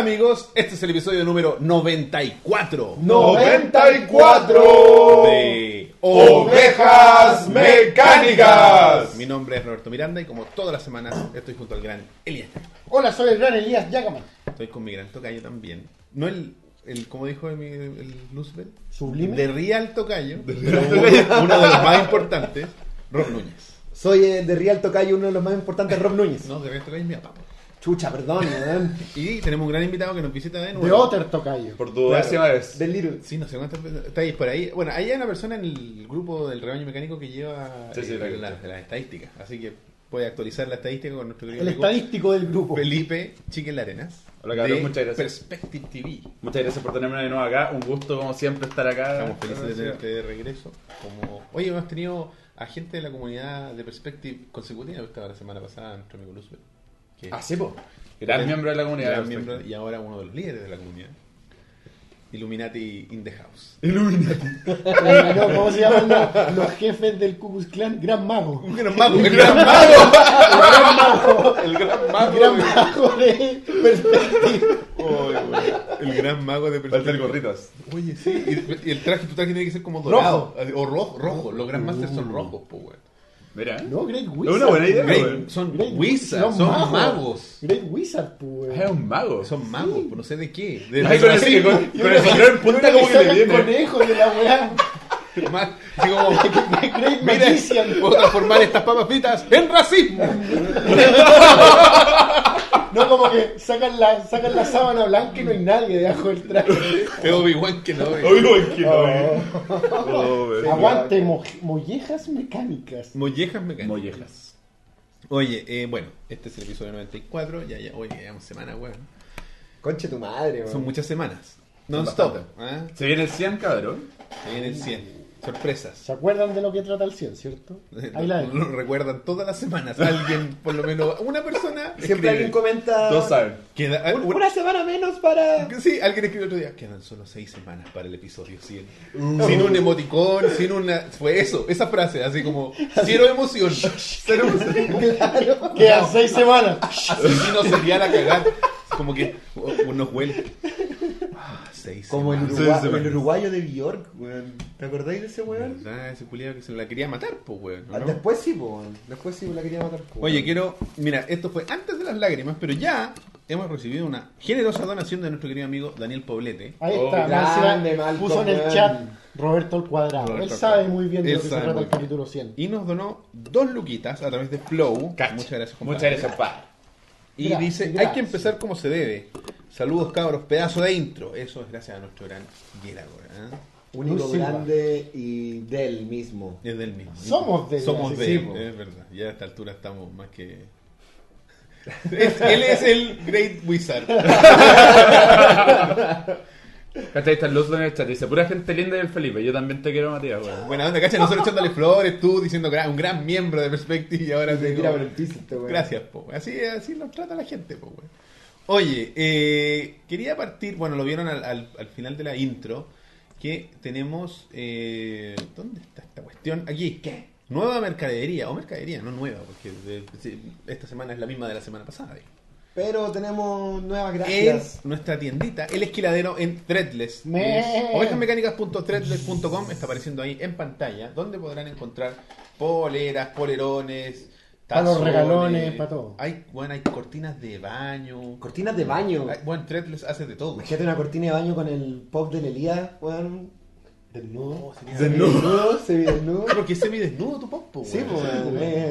amigos, este es el episodio número 94 94 de Ovejas Mecánicas. Mi nombre es Roberto Miranda y como todas las semanas estoy junto al gran Elías. Hola, soy el gran Elías Yacaman. Estoy con mi gran tocayo también. No el, el como dijo el, el Luzbel, Sublime. de Real Tocayo, pero uno, uno de los más importantes, Rob Núñez. Soy eh, de Real Tocayo, uno de los más importantes, Rob Núñez. No, de Real Tocayo es mi papá. Chucha, perdón, weón. Y tenemos un gran invitado que nos visita de nuevo. De Otter Tocayo. Por tu décima vez. Del Little. Sí, no sé cuántas veces. Está ahí por ahí. Bueno, ahí hay una persona en el grupo del rebaño mecánico que lleva Sí, sí, eh, la- las, las estadísticas. Así que puede actualizar la estadística con nuestro querido El amigo estadístico del grupo. Felipe Chiquen Arenas. Hola, cabrón, muchas gracias. Perspective TV. Muchas gracias por tenerme de nuevo acá. Un gusto, como siempre, estar acá. Estamos felices de tenerte de regreso. Como... Oye, hemos tenido a gente de la comunidad de Perspective consecutiva. Estaba la semana pasada nuestro amigo Luzbel. Que- Ah, sí, po. Gran Gran- miembro de la comunidad. gran miembro y ahora uno de los líderes de la comunidad. Illuminati in the house. No, ¿Cómo se llaman los, los jefes del Ku Klux Klan? Gran Mago. Un gran mago, el gran mago. Gran Mago. El gran mago. Gran de- Mago de Perspective. Oy, güey. El gran mago de Va a ser Perspective. gorritos. Oye, sí. Y, y el traje, tu traje tiene que ser como dorado. O rojo, rojo. Los Grandmasters son rojos, pues, güey. Mira. No, Great Es Wizard. una buena idea, Great- güey. son Great wizards, son magos. Great Wizard, pues. Es un mago. Son magos, pues no sé de qué. De, Ay, con el- con- Yo con creo el sombrero en punta como que le viene. conejos de la weá. más, así como, Great mira, Magician. puedo transformar estas papas fritas en racismo. No, como que sacan la, sacan la sábana blanca y no hay nadie debajo del traje. Es Obi-Wan que no Oye, güey, que no. Oh, güey. Aguante, mo- mollejas mecánicas. Mollejas mecánicas. Mollejas. Oye, eh, bueno, este es el episodio 94. Ya, ya, oye, llevamos semana, weón. Conche tu madre, weón. Son muchas semanas. Non-stop. ¿ah? Se viene el 100, cabrón. Se viene el 100. Sorpresas. ¿Se acuerdan de lo que trata el 100, cierto? Ahí la Lo recuerdan todas las semanas. Alguien, por lo menos, una persona. Siempre escribe. alguien comenta. Todos saben. Queda, "Un- una- Una semana menos para. Sí, alguien escribió otro día. Quedan solo seis semanas para el episodio 100. Sin un emoticón, sin una. Fue eso, esa frase, así como. Cero emoción. Cero emoción. Claro. Quedan seis semanas. Asesino serial a cagar. Como que uh, nos huele. Ah, seis Como el, urugua- el uruguayo de Bjork, weón. ¿Te acordáis de ese weón? ¿Verdad? Ese culiado que se la quería matar, pues, weón. ¿o Ah, no? Después sí, po, weón. Después sí la quería matar. po, Oye, quiero. Mira, esto fue antes de las lágrimas, pero ya hemos recibido una generosa donación de nuestro querido amigo Daniel Poblete. Ahí Oh, está. grande, Más encima Malcolm, puso en el chat Roberto al cuadrado. Roberto Él sabe cuadrado. muy bien de lo que se trata el capítulo 100. Y nos donó dos luquitas a través de Flow. Cacha. Muchas gracias, compadre. Muchas gracias, pa. Y Gracias, dice, hay que empezar como se debe. Saludos cabros, pedazo de intro. Eso es gracias a nuestro gran Geragor. ¿eh? Único grande y del mismo. Es del mismo. Somos de él, Somos de él, es verdad. Ya a esta altura estamos más que... Él es el Great Wizard. ¿Cachai? Está el Luzlo en el chat. Dice, pura gente linda y el Felipe. Yo también te quiero, Matías, güey. Buena onda, cacha, nosotros echándole flores, tú diciendo un gran miembro de Perspective y ahora te tira por el piso este weón. Gracias, po. Así, así nos trata la gente, po, güey. Oye, eh, quería partir, bueno, lo vieron al, al- al final de la intro, que tenemos... eh, ¿Dónde está esta cuestión? Aquí. ¿Qué? Nueva mercadería, o mercadería, no nueva, porque de- esta semana es la misma de la semana pasada. Pero tenemos nuevas gracias. En nuestra tiendita, el esquiladero en Threadless. Me- Es Ovejasmecánicas.threadless.com está apareciendo ahí en pantalla, donde podrán encontrar poleras, polerones, Pa' los regalones, pa' todo. Hay, bueno, hay cortinas de baño. Cortinas de baño. Hay- bueno, Threadless hace de todo. Imagínate una cortina de baño con el pop del Elías, weón. Desnudo. sería- Desnudo, semidesnudo. Pero que semidesnudo tu popo, Sí, pues,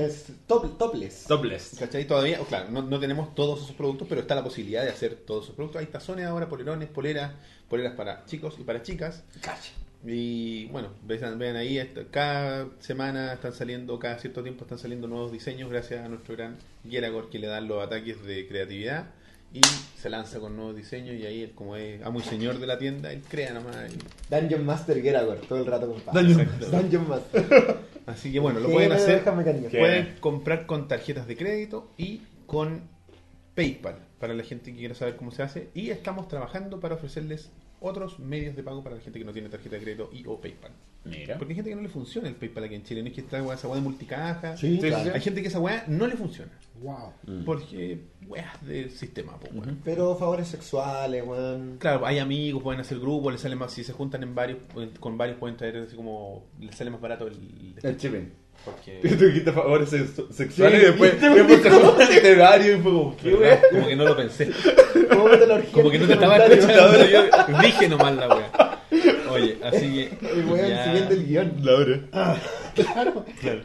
es top, topless. Topless. ¿Cachai? Todavía, o claro, no, no tenemos todos esos productos, pero está la posibilidad de hacer todos esos productos. Hay tazones ahora, polerones, poleras, poleras para chicos y para chicas. Cacha. Y bueno, vean, vean ahí, cada semana están saliendo, cada cierto tiempo están saliendo nuevos diseños gracias a nuestro gran Geragor que le dan los ataques de creatividad y se lanza con nuevos diseños y ahí él como es amo y señor de la tienda, él crea nomás. y- Dungeon Master Geragor, todo el rato compadre. Dungeon. Dungeon Master. Así que bueno, lo pueden hacer, pueden comprar con tarjetas de crédito y con PayPal para la gente que quiera saber cómo se hace y estamos trabajando para ofrecerles otros medios de pago para la gente que no tiene tarjeta de crédito y o PayPal. Mira. Porque hay gente que no le funciona el PayPal aquí en Chile. No es que está esa weá de multicaja. Sí, Sí, claro. sí. Hay gente que esa weá no le funciona. Wow. Mm. Porque weas del sistema, pues. Pero favores sexuales, weón. Claro, hay amigos, pueden hacer grupos, les sale más, si se juntan en varios, con varios pueden traer así como, les sale más barato el, El chipping. porque Tú dijiste favores sexu- sexuales Sí, y después juntan de varios y fue como, ¿qué wea? como que no lo pensé, ¿Cómo me te lo como que no te estaba escuchando, yo dije nomás la wea. Oye, así que El weón ya- siguiendo el guion. Laura. Claro. claro.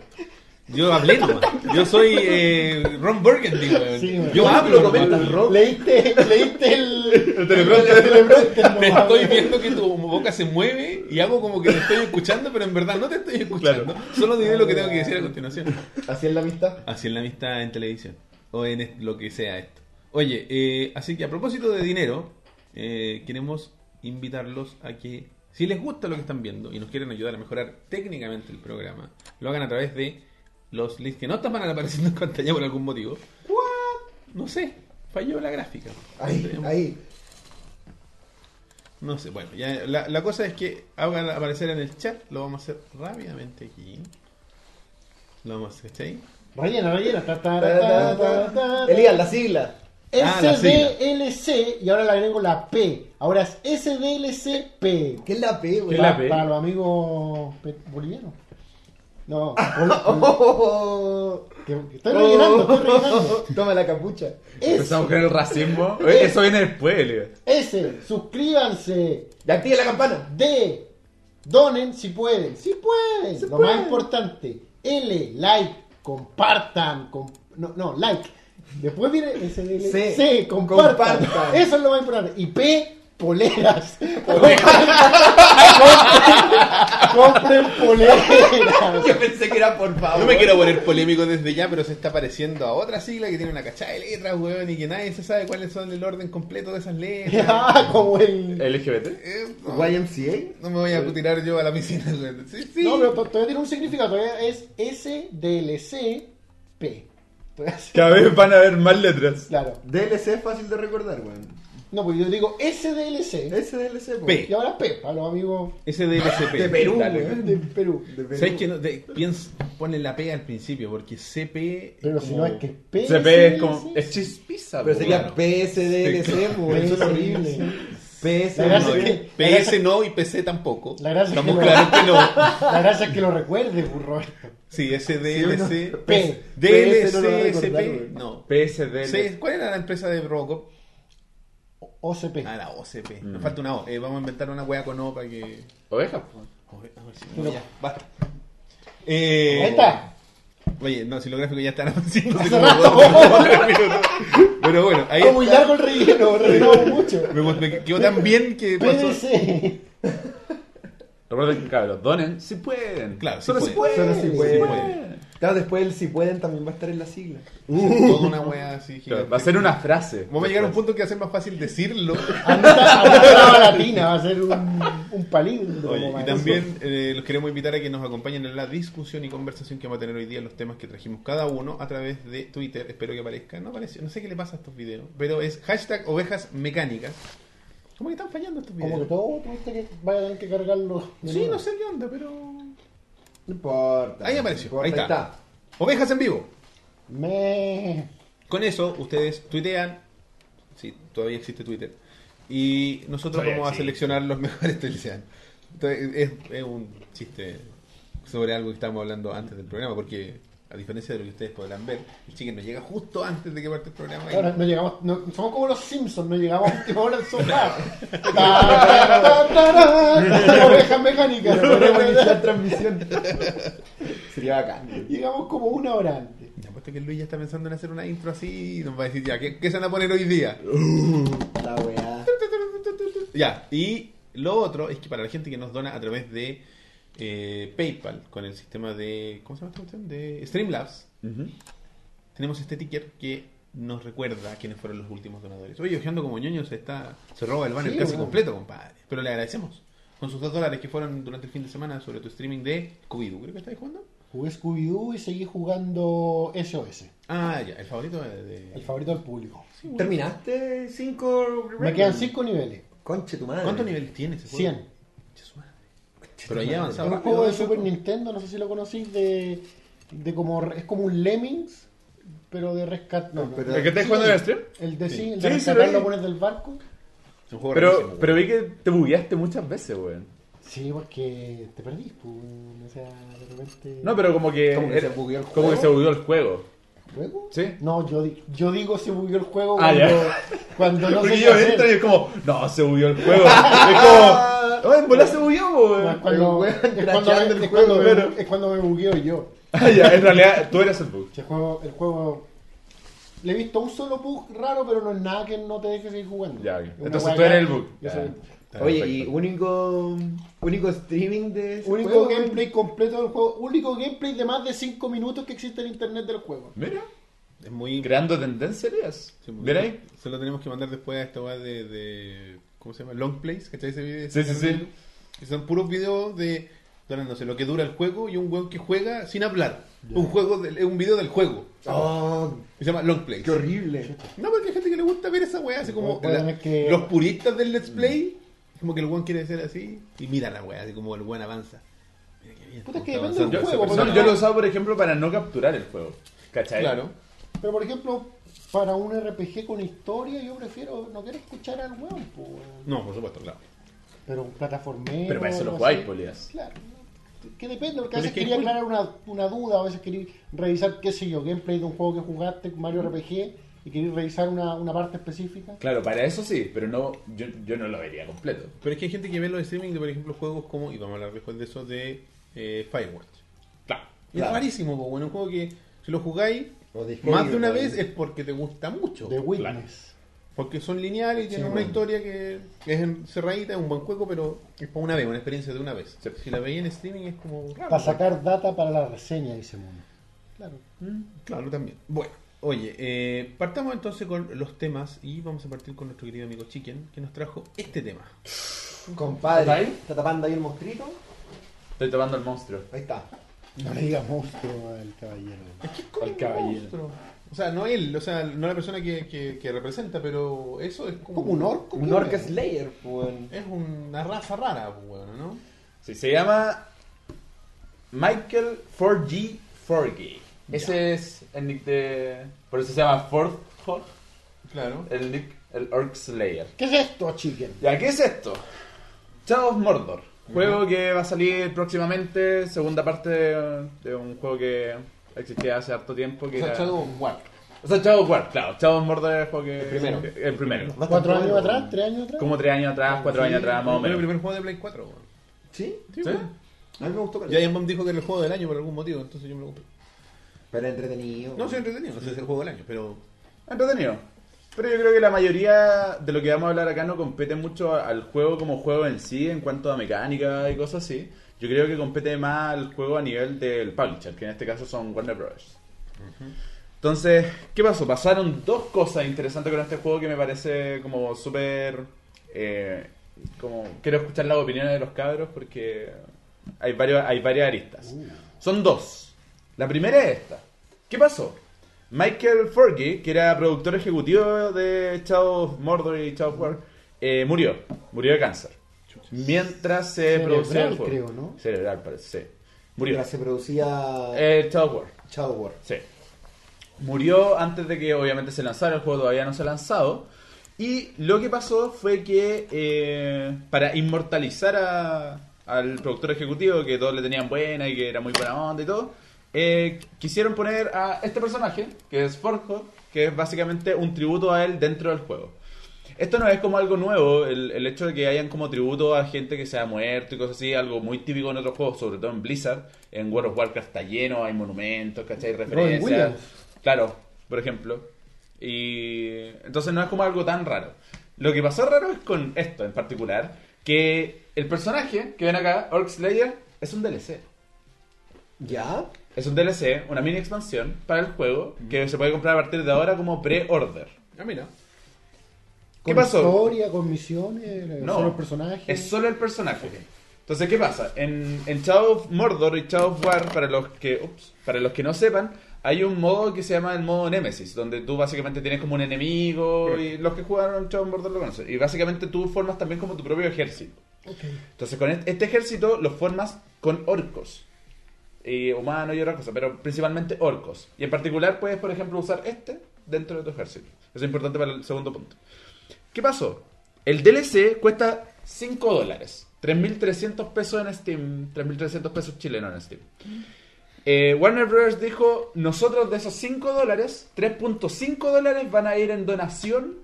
Yo hablé nomás, yo soy eh, Ron Burgundy, weón. Sí, yo hablo nomás. Rock. Leíste, leíste el. El teleprompter. el teleprompter, Te nomás, estoy viendo que tu boca se mueve y hago como que te estoy escuchando, pero en verdad no te estoy escuchando. Solo diré lo que tengo que decir a continuación. Así es la amistad. Así en la amistad en televisión. O en lo que sea esto. Oye, eh, así que a propósito de dinero, eh, queremos invitarlos a que, si les gusta lo que están viendo y nos quieren ayudar a mejorar técnicamente el programa, lo hagan a través de los links que no están apareciendo en pantalla por algún motivo. No sé, falló la gráfica. Ahí, ahí. No sé, bueno, ya, la, la cosa es que hagan aparecer en el chat, lo vamos a hacer rápidamente aquí. Lo vamos a hacer, ta, ta. ta. Elías, la sigla. Ah, la. SDLC y ahora le agrego la P. Ahora es SDLCP. ¿Qué es la P, ¿Qué weón? es la Para, P? para los amigos bolivianos. No, Oh, que- que estoy rellenando, estoy rellenando. Toma la capucha. Empezamos con el racismo. Oye, Eso viene después, Liga. S, suscríbanse. Y activa la campana. D, donen si pueden. Si pueden. Se Lo puede. más importante. L, like, compartan. com- no, no, like. Después viene SDL. C, C, compartan. compartan. Eso es lo más importante. Y P, poleras. Compren poleras. Yo pensé que era por favor. No me quiero poner polémico desde ya, pero se está pareciendo a otra sigla que tiene una cachada de letras, weón, y que nadie se sabe cuáles son el orden completo de esas letras. Ah, como el. LGBT. Eh, no, YMCA. no me voy a tirar yo a la piscina, weón. Sí, sí. No, pero to- todavía tiene un significado. Todavía es SDLCP. Es- Cada vez van a haber más letras. Claro. DLC es fácil de recordar, weón. No, porque yo digo SDLC. SDLC, po. P. Y ahora P, para los amigos SDLCP. De Perú, Dale, weón. de Perú. De Perú. ¿Sabes que no? De, ponle la P al principio, porque CP. Pero como- si no es que P. CP es como. Es chispiza, Pero po, sería claro. PSDLC, po. Eso es horrible. Gracia No, es que- PS no y PC tampoco. La gracia Estamos que lo- claros que no. La gracia es que lo recuerde, Roberto. Sí, SDLC. P. PS no lo va a DLC, SP. No. PSD. C- ¿Cuál era la empresa de Robocop? OCP. Ah, la OCP. Mm. Nos falta una O. Eh, vamos a inventar una wea con O para que. Ovejas, po. Oye, a ver si- Pero- ya, basta. Eh, Ahí está. Oye, no, si los gráficos ya están haciendo Hace rato. Pero bueno, ahí Está muy largo el relleno, rellenamos mucho. Me, me quedó tan bien que pasó. PDC. Recuerden que, cabros, donen si pueden. Claro, sí Solo si pueden. pueden. Solo si pueden. Claro, después el si pueden también va a estar en la sigla. Toda una wea así. Claro, va a ser una frase. Vamos a llegar a un punto que va a ser más fácil decirlo. Anda anda la latina, va a ser un, un palíndromo. Oye, y también eh, los queremos invitar a que nos acompañen en la discusión y conversación que vamos a tener hoy día en los temas que trajimos cada uno a través de Twitter. Espero que aparezca. No apareció, no sé qué le pasa a estos videos, pero es hashtag ovejas mecánicas. ¿Cómo que están fallando estos Como que videos? todo tuviste que vaya a tener que cargarlo. Sí, nuevo. no sé qué onda, pero. No importa. Ahí apareció, No importa, ahí está. Ovejas en vivo. Me. Con eso, ustedes tuitean. Sí, todavía existe Twitter. Y nosotros Todavía vamos a seleccionar los mejores tuitean. Entonces, es, es un chiste sobre algo que estábamos hablando antes del programa, porque a diferencia de lo que ustedes podrán ver, el chicken nos llega justo antes de que parte el programa. Ahora no llegamos, no- somos como los Simpsons, no llegamos a última hora al sofá. Mecánicas. Podemos iniciar transmisión. Sería bacán. Llegamos como una hora antes. Ya puesto que Luis ya está pensando en hacer una intro así y nos va a decir ya, ¿qué, qué se van a poner hoy día? La weá. Ya, y lo otro es que para la gente que nos dona a través de eh, PayPal con el sistema de. ¿Cómo se llama esta cuestión? De Streamlabs, tenemos este ticker que nos recuerda quiénes fueron los últimos donadores. Oye, ojeando como ñoño se está se roba el banner Sí, casi bueno. completo, compadre. Pero le agradecemos. Con sus dos dólares que fueron durante el fin de semana sobre tu streaming de Scooby-Doo, creo que estáis jugando. Jugué Scooby-Doo y seguí jugando SOS. Ah, ya, el favorito de. de- El favorito del público. Sí, bueno. ¿Terminaste cinco Me quedan 5 niveles. Conche tu madre. ¿Cuántos niveles tiene ese juego? 100. Conche su madre. Pero ahí Es avanzaba un rápido. juego de. Super Nintendo, no sé si lo conocís, de, de como es como un Lemmings, pero de rescate. No, no. Pero- ¿El que estáis jugando en el stream? El de sí, el de sí, rescatar lo pones del barco. Es un juego Pero, rarísimo, pero vi que te bugueaste muchas veces, weón. Sí, porque te perdís, pues, o sea, de repente... No, pero como que. Como que era- se bugueó el Como que juego. se bugueó el juego. ¿Juego? ¿Sí? No, yo, yo digo se bugueó el juego Ah, cuando, no Porque sé yo entro y es como, no, se bugueó el juego. es como, oh, en bola se bugueó, No, es cuando, es me, el es cuando juego, me- claro. es cuando me bugueo yo. Ah, ya, en realidad tú eres el bug. El juego, el juego le he visto un solo bug raro, pero no es nada que no te deje seguir jugando. Ya, Entonces tú eres el bug. yo Está Oye, perfecto. y único, único streaming de ese Único juego, gameplay completo del juego, único gameplay de más de 5 minutos que existe en internet del juego. Mira, Es muy. creando tendencia, Elías. Sí, muy- ¿Ven ahí? Se lo tenemos que mandar después a esta weá de, de. ¿Cómo se llama? Long plays, ¿cachai ese video? Sí, sí, sí. Que son puros videos de. No sé, lo que dura el juego y un weón que juega sin hablar. Un juego del- es un video del juego. Oh, se llama Long Plays. qué horrible. No, porque hay gente que le gusta ver esa weá, así como la- que- los puristas del Let's Play, como que el weón quiere ser así y mira la weá, así como el weón avanza. Mira qué bien. Puta, es que depende del juego, yo lo he usado, por ejemplo, para no capturar el juego. ¿Cachai? Claro. Pero por ejemplo, para un RPG con historia, yo prefiero, no quiero escuchar al weón, po, weón. No, por supuesto, claro. pero un plataformero. Pero para eso lo algo jugáis, así. Polías. Claro. Que depende, porque a Pero veces es que quería hay aclarar una, una duda, a veces quería revisar, qué sé yo, gameplay de un juego que jugaste, Mario RPG, y quería revisar una, una parte específica. Claro, para eso sí, pero no, yo, yo no lo vería completo. Pero es que hay gente que ve los streaming de, por ejemplo, juegos como, y vamos a hablar después de eso, de eh, Firewatch. Claro. Y Claro. Es rarísimo, pues, bueno, un juego que si lo jugáis más de una vez es porque te gusta mucho. De Witness. Porque son lineales y tienen Sí, una bueno. historia que es encerradita, es un buen juego, pero es para una vez, una experiencia de una vez. Sí. Si la veis en streaming es como raro. Para sacar data para la reseña, dice Mono. Claro, claro, también. Bueno, oye, eh, partamos entonces con los temas y vamos a partir con nuestro querido amigo Chicken, que nos trajo este tema. Compadre, ¿Está ahí? ¿está tapando ahí el monstruito? Estoy tomando el monstruo. Ahí está. No le digas monstruo al caballero. Al caballero. Monstruo. O sea, no él, o sea, no la persona que, que- que representa, pero eso es como, Como un orco. Un ¿qué Orca es? Slayer, pues. Es una raza rara, pues, bueno, ¿no? Sí, se llama Michael 4G Forgy. Ese es el nick de. Por eso se llama Ford Hog, Claro. el nick, el Orc Slayer. ¿Qué es esto, chicken? Ya, ¿qué es esto? Shadow of Mordor. Juego que va a salir próximamente, segunda parte de, de un juego que existía hace harto tiempo. Que O sea, era- Shadow of War. O sea, Shadow of War, claro. Shadow of Mordor es el juego que. El primero. El primero. ¿Cuatro años atrás? ¿Tres años atrás? Como tres años atrás, cuatro Sí, años atrás, más o fue el menos. primer juego de Play 4, weón. ¿Sí? Sí, ¿Sí? A mí me gustó. Giant Bomb dijo que era el juego del año por algún motivo, entonces yo me lo compré. Pero entretenido. No, soy entretenido, no sé si es el juego del año, pero Entretenido. Pero yo creo que la mayoría de lo que vamos a hablar acá no compete mucho al juego como juego en sí, en cuanto a mecánica y cosas así. Yo creo que compete más al juego a nivel del publisher, que en este caso son Warner Bros. Entonces, ¿qué pasó? Pasaron dos cosas interesantes con este juego que me parece como súper... eh, como quiero escuchar las opiniones de los cabros porque hay, varios, hay varias aristas. Son dos. La primera es esta. ¿Qué pasó? Michael Fergie, que era productor ejecutivo de Shadow of Mordor y Shadow War, eh, murió. Murió de cáncer. Mientras se Cerebral, producía el juego. creo, ¿no? Cerebral, parece, sí. Murió. Mientras se producía Eh, Shadow War. Shadow War. Sí. Murió antes de que obviamente se lanzara, el juego todavía no se ha lanzado. Y lo que pasó fue que eh, para inmortalizar a- al productor ejecutivo, que todos le tenían buena y que era muy buena onda y todo, eh, quisieron poner a este personaje, que es Forjo, que es básicamente un tributo a él dentro del juego. Esto no es como algo nuevo, el, el hecho de que hayan como tributo a gente que se ha muerto y cosas así, algo muy típico en otros juegos, sobre todo en Blizzard. En World of Warcraft está lleno, hay monumentos, ¿cachai? Referencias. Claro, por ejemplo. Y entonces no es como algo tan raro. Lo que pasó raro es con esto en particular, que el personaje que ven acá, Orc Slayer, es un DLC. ¿Ya? Es un DLC, una mini expansión para el juego que se puede comprar a partir de ahora como pre-order. Ah, mira. ¿Qué ¿Con pasó? historia, con misiones? No, ¿Solo el personaje? Es solo el personaje. Entonces, ¿qué pasa? En, en Shadow of Mordor y Shadow of War, para los que ups, para los que no sepan, hay un modo que se llama el modo Nemesis, donde tú básicamente tienes como un enemigo y los que jugaron Shadow of Mordor lo conocen. Y básicamente tú formas también como tu propio ejército. Entonces, con este, este ejército lo formas con orcos. Y humanos y otra cosa, pero principalmente orcos. Y en particular puedes, por ejemplo, usar este dentro de tu ejército. Eso es importante para el segundo punto. ¿Qué pasó? El DLC cuesta 5 dólares. 3.300 pesos en Steam. 3.300 pesos chilenos en Steam. Eh, Warner Bros. dijo, nosotros de esos 5 dólares, 3.5 dólares van a ir en donación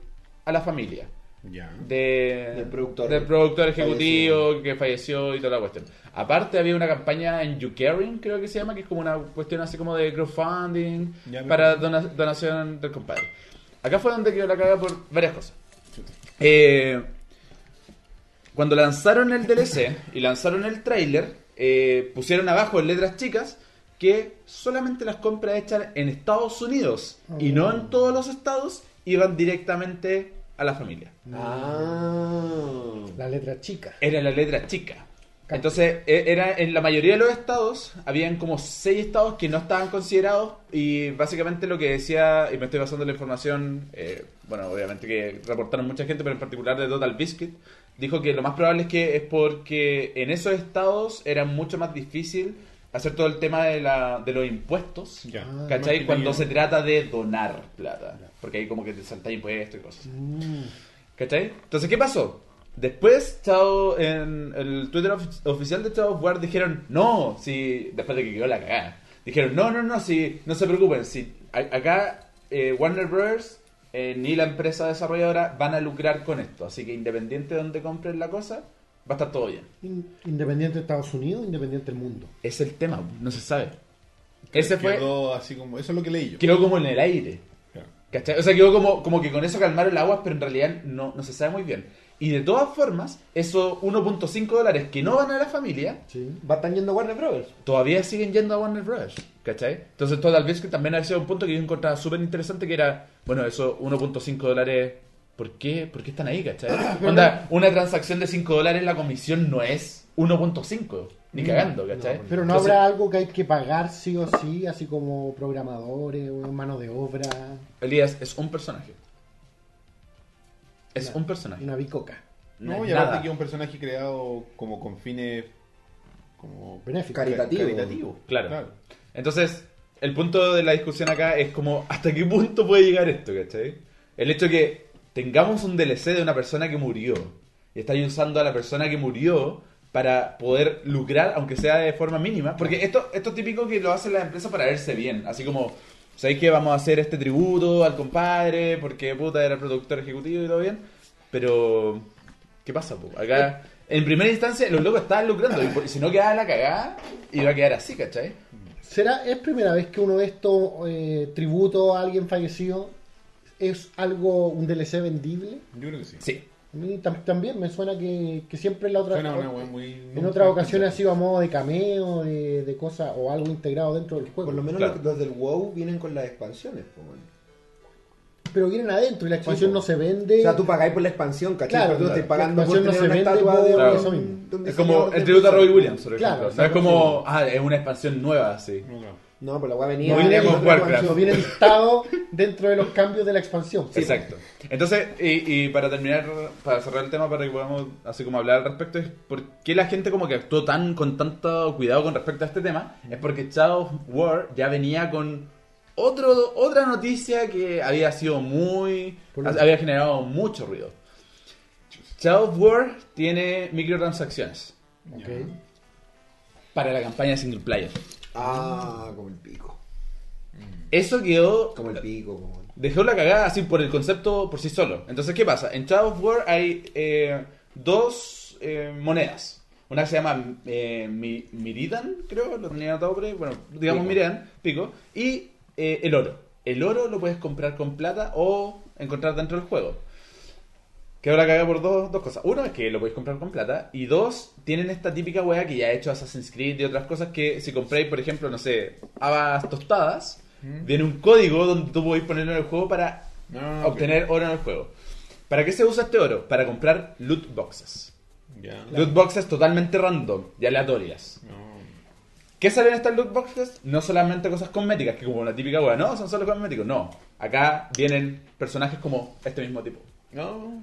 a la familia. Ya. De, Del productor. del productor ejecutivo que falleció y toda la cuestión. Aparte había una campaña en YouCaring, creo que se llama, que es como una cuestión así como de crowdfunding Ya, para dona- donación del compadre. Acá fue donde quedó la caga por varias cosas. Eh, cuando lanzaron el DLC y lanzaron el trailer, eh, pusieron abajo en letras chicas que solamente las compras hechas en Estados Unidos y no en todos los estados iban directamente a la familia. Ah. La letra chica. Era la letra chica. Entonces, e- era en la mayoría de los estados, habían como seis estados que no estaban considerados y básicamente lo que decía, y me estoy basando en la información, eh, bueno, obviamente que reportaron mucha gente, pero en particular de Total Biscuit, dijo que lo más probable es que es porque en esos estados era mucho más difícil hacer todo el tema de, la, de los impuestos, Ya. ¿cachai? Más Cuando se trata de donar plata, porque ahí como que te salta impuestos y cosas. ¿Cachai? Entonces, ¿qué pasó? Después, Chao, en el Twitter ofi- oficial de Chao of War dijeron, no, si, después de que quedó la cagada, dijeron, no, no, no, si, no se preocupen, si a- acá eh, Warner Bros. eh, ni la empresa desarrolladora van a lucrar con esto, así que independiente de donde compren la cosa, a estar todo bien. In- Independiente de Estados Unidos, independiente del mundo. Es el tema, no se sabe. Ese fue, Quedó así como. Eso es lo que leí yo. quedó como en el aire. Claro. ¿Cachai? O sea, quedó como, como que con eso calmaron el agua, pero en realidad no, no se sabe muy bien. Y de todas formas, esos 1.5 dólares que no van a la familia, Sí. Va están yendo a Warner Brothers. todavía siguen yendo a Warner Bros. ¿Cachai? Entonces, Total Biscuit también ha sido un punto que yo encontraba súper interesante, que era, bueno, esos 1.5 dólares, ¿por qué, ¿por qué están ahí, cachai? Onda, una transacción de 5 dólares, la comisión no es 1.5, ni cagando, ¿cachai? Pero no Entonces, habrá algo que hay que pagar sí o sí, así como programadores o mano de obra, Elías es un personaje. Es Una- un personaje. una bicoca. No, es y aparte nada. que es un personaje creado como con fines. como. Benéfico. Caritativo. caritativo. Claro. Entonces, el punto de la discusión acá es como, ¿hasta qué punto puede llegar esto, cachai? El hecho de que tengamos un DLC de una persona que murió y estáis usando a la persona que murió para poder lucrar, aunque sea de forma mínima, porque esto, esto es típico que lo hacen las empresas para verse bien, así como, ¿sabéis que vamos a hacer este tributo al compadre porque puta era productor ejecutivo y todo bien? Pero, ¿qué pasa? po? Acá, en primera instancia, los locos estaban lucrando y si no quedaba la cagada, iba a quedar así, ¿cachai? ¿Será, es primera vez que uno de estos eh, a alguien fallecido es algo, un DLC vendible? Yo creo que sí. Sí. A mí tam- también me suena que, que siempre en la otra Suena una wea muy. en otras ocasiones ha sido a modo de cameo, de, de cosas o algo integrado dentro del juego. Por lo menos Claro. los, los del WoW vienen con las expansiones. Pero vienen adentro y la expansión no se vende. O sea, tú pagáis por la expansión, ¿cachai? Claro, Pero tú claro. estás pagando La por expansión no se una vende de, eso mismo. Es como el tributo a Robbie. Williams, por Claro, ejemplo. o no sea, es como, ah, es una expansión nueva, sí. No, no. Pues la weá venía. no no Warcraft. viene listado dentro de los cambios de la expansión. Exacto. Entonces, y, y para terminar, para cerrar el tema, para que podamos así como hablar al respecto, es por qué la gente como que actuó tan con tanto cuidado con respecto a este tema, es porque Shadow of War ya venía con otro, otra noticia que había sido muy... Había generado mucho ruido. Shadow of War tiene microtransacciones Ok. para la campaña single player. Ah, como el pico. Eso quedó Como el pico. como- dejó la cagada así por el concepto por sí solo. Entonces, ¿qué pasa? En Shadow of War hay eh, dos eh, monedas. Una que se llama eh, Mi- Miridan, creo, lo tenía anotado por ahí. Bueno, digamos Pico. Miridan, pico. Y eh, el oro. El oro lo puedes comprar con plata o encontrar dentro del juego. Quedó la cagada por dos, dos cosas. Uno es que lo podéis comprar con plata. Y dos, tienen esta típica wea que ya ha hecho Assassin's Creed y otras cosas que si compráis, por ejemplo, no sé, habas tostadas, viene un código donde tú podéis ponerlo en el juego para Ah, obtener oro en el juego. ¿Para qué se usa este oro? Para comprar loot boxes. Ya. Loot boxes totalmente random y aleatorias. No. ¿Qué salen en estas loot boxes? No solamente cosas cosméticas, que como la típica wea, no, son solo cosméticos. No, acá vienen personajes como este mismo tipo. No.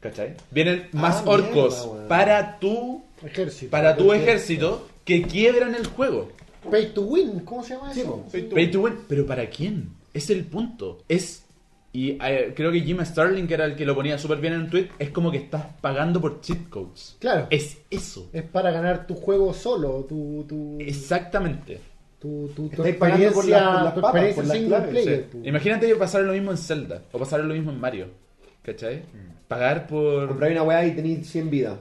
¿Cachai? Vienen más mierda, orcos para tu, Ejército. para tu Ejército. que quiebran el juego. Pay to win, ¿cómo se llama Sí, eso? Pay to win. Pero ¿para quién? Es el punto. Es. Y eh, creo que Jim Sterling, que era el que lo ponía súper bien en un tweet, es como que estás pagando por cheat codes. Claro. Es eso. Es para ganar tu juego solo, tu, tu, Exactamente. tu, tu, tu por experiencia, por tu experiencia por las single player. Sí. Imagínate que pasar lo mismo en Zelda o pasar lo mismo en Mario. ¿Cachai? Pagar por. Comprar una weá y tenéis 100 vidas.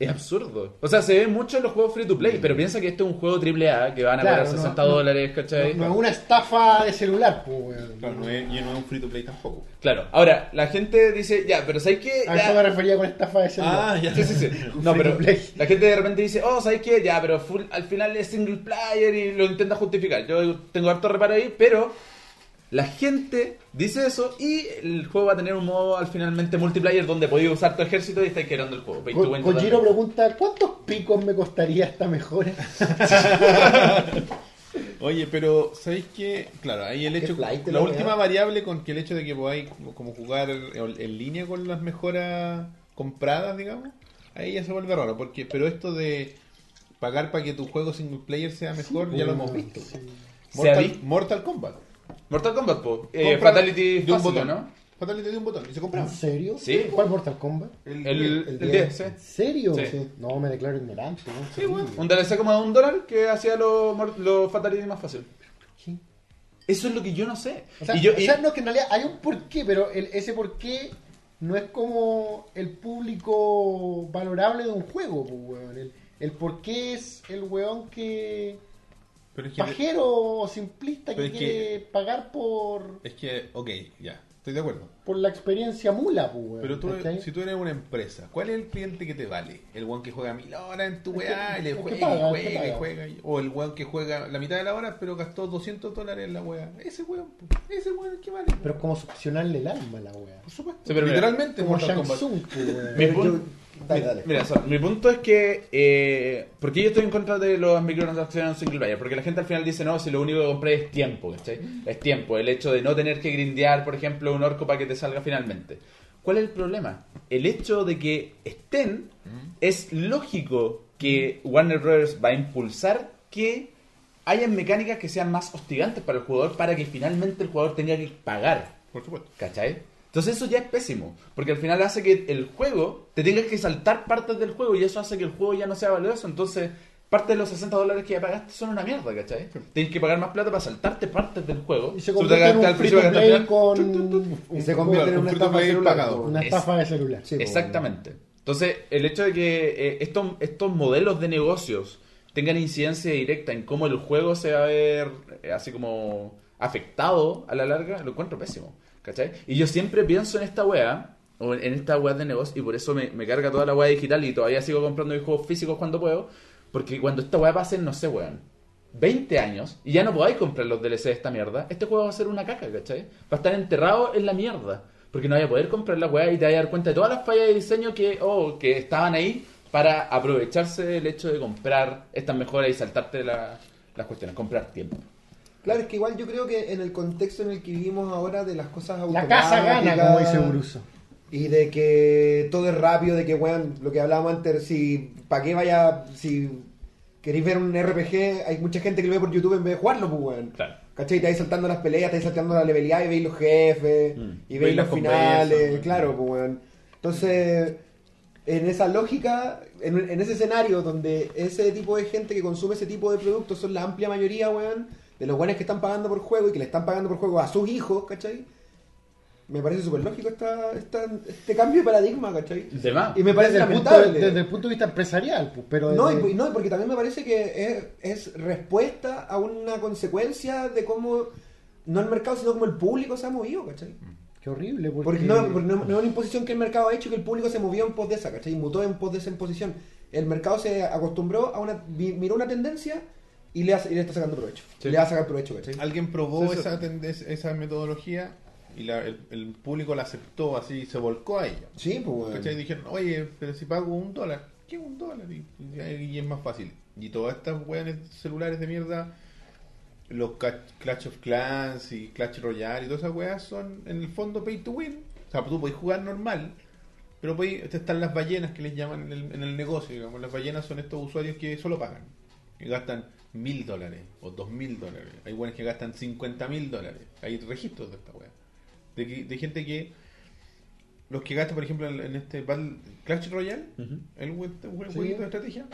Es absurdo. O sea, se ve mucho en los juegos free to play, pero piensa que este es un juego AAA que van a Claro, pagar no- 60 no- dólares, ¿cachai? No, no es una estafa de celular, pues, weón. Claro, no es, y no es un free to play tampoco. Claro. Ahora, la gente dice, ya, pero ¿sabes qué? A Ya- eso me refería con estafa de celular. ya. Sí, sí, sí. No, Free pero play. la gente de repente dice, oh, ¿sabes qué? Ya, pero full- al final es single player y lo intenta justificar. Yo tengo harto reparo ahí, pero la gente dice eso y el juego va a tener un modo al finalmente multiplayer donde podéis usar tu ejército y estáis quedando el juego. Kojiro pregunta, ¿cuántos picos me costaría esta mejora? Oye, pero ¿sabéis qué? Claro, ahí el hecho. la la última variable con que el hecho de que podáis como- jugar en línea con las mejoras compradas, digamos, ahí ya se vuelve raro. porque Pero esto de pagar para que tu juego single player sea mejor, ya lo hemos visto. Mortal, visto. Mortal Kombat. Mortal Kombat, po. Eh, Compra Fatality de un fácil, botón. ¿no? Fatality de un botón. Y se ¿En compraba. serio? Sí. ¿Cuál Mortal Kombat? El, el el 10. 10, sí. ¿En serio? Sí. No, me declaro ignorante. ¿no? Sí, bueno. Un DLC como de un dólar que hacía los los Fatality más fácil. ¿Qué? Eso es lo que yo no sé. O sea, y yo, o y- sea, no, que en realidad hay un porqué, pero el, ese porqué no es como el público valorable de un juego, pues, weón. El, el porqué es el weón que... Pero es que. Pajero o simplista que Pero es que- quiere pagar por, Es que, ok, ya. Estoy de acuerdo. por la experiencia mula, pues, weón. Pero tú, ¿cachai? si tú eres una empresa, ¿cuál es el cliente que te vale? ¿El weón que juega mil horas en tu weá y le juega paga, y juega y juega? y- O el weón que juega la mitad de la hora pero gastó 200 dólares en la weá. Ese weón, ese weón es el que vale. Pero es como succionarle el alma a la weá. Por supuesto. Sí, pero Literalmente Como Shang. Tsung, pues. Mi pun- Dale, dale. Mira, so- mi punto es que. Eh, ¿Por qué yo estoy en contra de las microtransacciones en single player? Porque la gente al final dice, no, si lo único que compré es tiempo, ¿cachai? Es tiempo, el hecho de no tener que grindear, por ejemplo, un orco para que te salga finalmente. ¿Cuál es el problema? El hecho de que estén, es lógico que Warner Bros. va a impulsar que hayan mecánicas que sean más hostigantes para el jugador para que finalmente el jugador tenga que pagar. Por supuesto. ¿Cachai? Entonces eso ya es pésimo, porque al final hace que el juego te tengas que saltar partes del juego y eso hace que el juego ya no sea valioso. Entonces, parte de los 60 dólares que ya pagaste son una mierda, ¿cachai? Tienes que pagar más plata para saltarte partes del juego. Y se convierte en un free to play con Y se convierte en un una estafa celular. una de celular. Exactamente. Entonces, el hecho de que eh, estos, estos modelos de negocios tengan incidencia directa en cómo el juego se va a ver eh, así como afectado a la larga, lo encuentro pésimo. Y yo siempre pienso en esta wea, o en esta wea de negocio, y por eso me, me carga toda la wea digital y todavía sigo comprando mis juegos físicos cuando puedo, porque cuando esta wea pase, no sé, weón. 20 años y ya no podáis comprar los DLC de esta mierda, este juego va a ser una caca, ¿cachai? Va a estar enterrado en la mierda. Porque no vais a poder comprar la weá y te vas a dar cuenta de todas las fallas de diseño que, oh, que estaban ahí para aprovecharse del hecho de comprar estas mejoras y saltarte la- las cuestiones, comprar tiempo. Claro, es que igual yo creo que en el contexto en el que vivimos ahora de las cosas La casa gana, automáticas como dice Bruso. Y de que todo es rápido, de que, weón, lo que hablábamos antes, si, ¿para qué vaya, si queréis ver un RPG, hay mucha gente que lo ve por YouTube en vez de jugarlo, pues, weón. Claro. ¿Cachai? Te vais saltando las peleas, te vais saltando la leveleada y veis los jefes, Mm. y Veis los finales, claro, pues, weón. Entonces, en esa lógica, en, en ese escenario donde ese tipo de gente que consume ese tipo de productos son la amplia mayoría, weón, de los weones que están pagando por juego y que le están pagando por juego a sus hijos, ¿cachai? Me parece súper lógico esta, esta, este cambio de paradigma, ¿cachai? De más. Y me parece desde, el punto, lamentable. desde el punto de vista empresarial, pues, pero No, y, no, porque también me parece que es, es respuesta a una consecuencia de cómo, no el mercado, sino como el público se ha movido, ¿cachai? qué horrible, porque, Porque no, porque no- no es una imposición que el mercado ha hecho y que el público se movió en pos de esa, ¿cachai? Mutó en pos de esa imposición. El mercado se acostumbró a una, miró una tendencia y le, hace- y le está sacando provecho. Sí. Le va a sacar provecho, ¿cachai? Alguien probó Sí, esa, esa metodología y la- el, el público la aceptó así, se volcó a ella. Sí, pues, weón. ¿Cachai? Dijeron, oye, pero si pago un dólar, ¿qué es un dólar? Y, y- y es más fácil. Y todas estas weones celulares de mierda, los Clash of Clans y Clash Royale y todas esas weas son en el fondo pay to win O sea, tú podés jugar normal, pero podés, están las ballenas que les llaman en el, en el negocio, digamos. Las ballenas son estos usuarios que solo pagan, que gastan mil dólares o dos mil dólares. Hay buenos que gastan cincuenta mil dólares. Hay registros de esta weá. De, de gente que los que gastan, por ejemplo, en este Battle, Clash Royale, el jue- jue- Sí. jueguito de estrategia,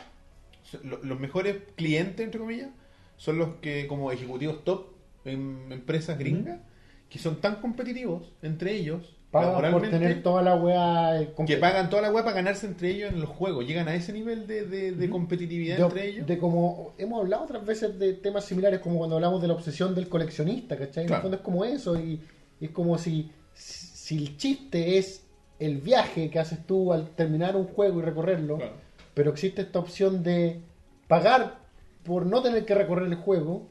los mejores clientes, entre comillas, son los que, como ejecutivos top en empresas gringas, que son tan competitivos entre ellos, Pagan por tener toda la weá eh, que pagan toda la web para ganarse entre ellos en los juegos. Llegan a ese nivel de, de- de competitividad de, entre ellos. de como hemos hablado otras veces de temas similares como cuando hablamos de la obsesión del coleccionista, ¿cachai? En Claro. el fondo es como eso y, y es como si, si el chiste es el viaje que haces tú al terminar un juego y recorrerlo, Claro. pero existe esta opción de pagar por no tener que recorrer el juego,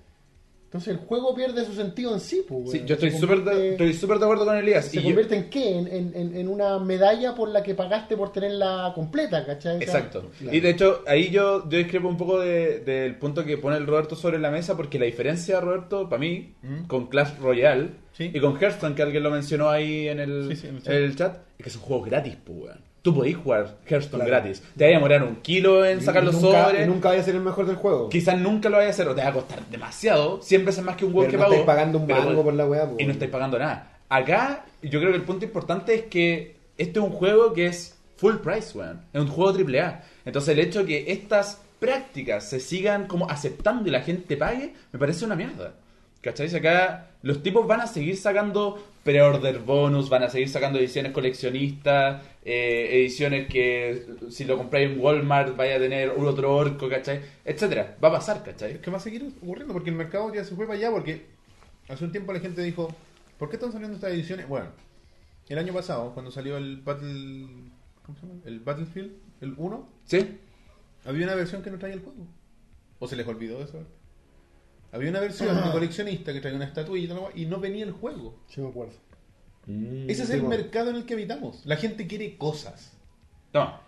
entonces el juego pierde su sentido en sí. Pues, Sí, yo estoy súper de, de acuerdo con Elías. ¿Se Y yo- convierte en qué? En, en- en- una medalla por la que pagaste por tenerla completa, ¿cachai? Exacto. claro. Y de hecho, ahí yo, yo discrepo un poco de- del punto que pone el Roberto sobre la mesa, porque la diferencia, Roberto, para mí, Mm. con Clash Royale Sí. y con Hearthstone, que alguien lo mencionó ahí en el, Sí, sí, en el chat. el chat, es que son juegos gratis, pues, weón. Tú podés jugar Hearthstone Claro. gratis. Te va a demorar un kilo en sacar los nunca, sobres. nunca vaya a ser el mejor del juego. Quizás nunca lo vayas a hacer o te va a costar demasiado. 100 veces más que un juego que no pagó. estáis pagando un mango por la weá, y no estáis pagando nada. Acá, yo creo que el punto importante es que este es un juego que es full price, weón. Es un juego AAA. Entonces, el hecho de que estas prácticas se sigan como aceptando y la gente pague, me parece una mierda. ¿Cachai? Si Acá los tipos van a seguir sacando pre-order bonus, van a seguir sacando ediciones coleccionistas, eh, ediciones que si lo compráis en Walmart vaya a tener un otro orco, ¿cachai? Etcétera. Va a pasar, ¿cachai? Es que va a seguir ocurriendo porque el mercado ya se fue para allá porque hace un tiempo la gente dijo, ¿por qué están saliendo estas ediciones? Bueno, el año pasado, cuando salió el Battle... ¿Cómo se llama? El Battlefield, el 1, ¿Sí? había una versión que no traía el juego. ¿O se les olvidó eso? Había una versión de coleccionista que traía una estatuilla y no venía el juego. Sí, me acuerdo. Ese es el mercado en el que habitamos. La gente quiere cosas. No.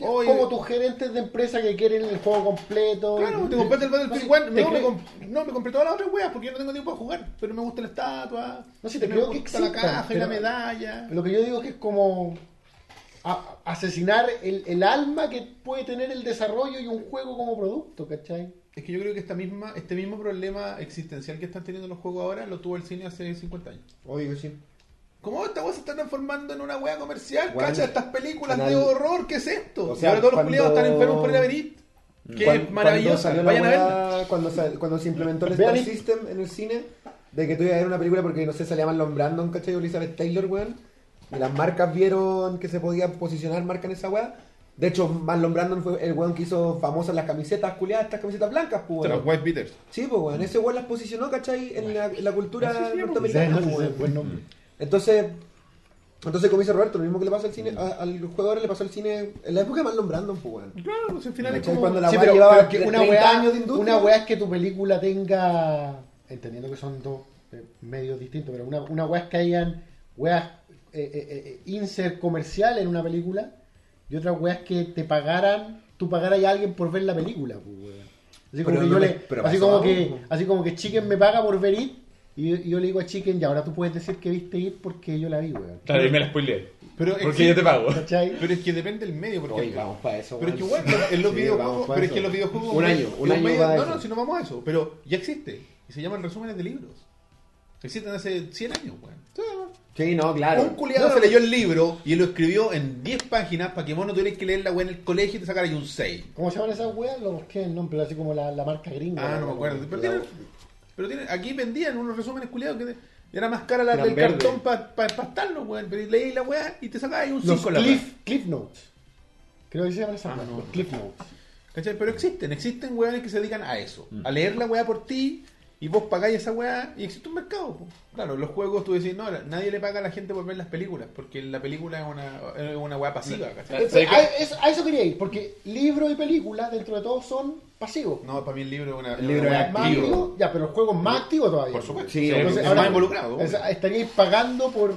Oye, como tus gerentes de empresa que quieren el juego completo. Claro, te compraste el Battlefield No, 1. te No, me comp- no, me compré todas las otras weas porque yo no tengo tiempo para jugar. Pero me gusta la estatua. No, sí, te me creo que gusta la existan, caja y la medalla. Lo que yo digo que es como a- asesinar el, el alma que puede tener el desarrollo y un juego como producto, ¿cachai? Es que yo creo que esta misma, este mismo problema existencial que están teniendo los juegos ahora lo tuvo el cine hace 50 años. Obvio que sí. ¿Cómo esta wea se está transformando en una wea comercial? Bueno, Cacha, estas películas de horror, ¿qué es esto? O sea, ahora todos los culiados están enfermos por ir a ver It, Que es maravillosa. Vayan a la verla. weá, cuando, sal- cuando se implementó el Star System en el cine, de que tú ibas a ver una película porque no sé, salía Marlon Brandon, ¿cachai? Elizabeth Taylor, weón. Y las marcas vieron que se podía posicionar marca en esa weá. De hecho, Marlon Brandon fue el weón que hizo famosas las camisetas culiadas, estas camisetas blancas, pues, Los weón. White Beaters. Sí, pues, weón. Ese weón las posicionó, ¿cachai? En la, en la cultura pues, norteamericana, pues, buen nombre. Entonces, entonces como dice Roberto, lo mismo que le pasa al cine, a- al jugador le pasó al cine en la época de Marlon Brandon, pues, weón. Claro, pues al final es como... Cuando la Sí, pero, llevaba pero que una 30 weá, años de industria. una weá es que tu película tenga, entendiendo que son dos eh, medios distintos, pero una, una weá es que hayan weas eh, eh, eh, insert comercial en una película y otra weá es que te pagaran, tú pagaras a alguien por ver la película, pues, weón. Así como Pero que no yo me- le, pero así como que, así como que Chicken me paga por ver It y yo, y yo le digo a Chicken, ya ahora tú puedes decir que viste It porque yo la vi, weón. Claro, y me la spoileé. Pero Porque yo te pago. ¿Cachai? Pero es que depende del medio. Porque Oye, vamos para eso, Pero es que bueno, en los Sí, videojuegos, pero es que en los videojuegos Un año, un año medio- No, eso. no, si no vamos a eso, pero ya existe. Y se llaman resúmenes de libros. Existen hace 100 años, weón. Sí, no, claro. Un culiado se leyó el libro y lo escribió en 10 páginas para que vos no tuvieras que leer la weá en el colegio y te sacaras un 6. ¿Cómo se llaman esas weas? Lo busqué el nombre, así como la, la marca gringa. Ah, no me acuerdo. Pero, aquí vendían unos resúmenes culiados que te- era más cara la del cartón para pa, weón. Pero leí la weá y te sacabas un 5 Los en la. Cliff, Cliff Notes. Creo que se llaman esas Ah, no. Cliff Notes. ¿Cachai? Pero existen, existen weones que se dedican a eso, Mm. a leer la weá por ti y vos pagáis esa weá y existe un mercado. po. Claro, los juegos tú decís, no, nadie le paga a la gente por ver las películas, porque la película es una, es una weá pasiva, ¿cachai? Eh, ¿Sabes a, eso- a eso quería ir, porque libro y película, dentro de todo, son pasivos. No, para mí el libro es una, El libro es Más activo. ya, pero el juego es más activo todavía. Por supuesto. Sí, Entonces, es ahora más involucrado. o sea, estaríais pagando por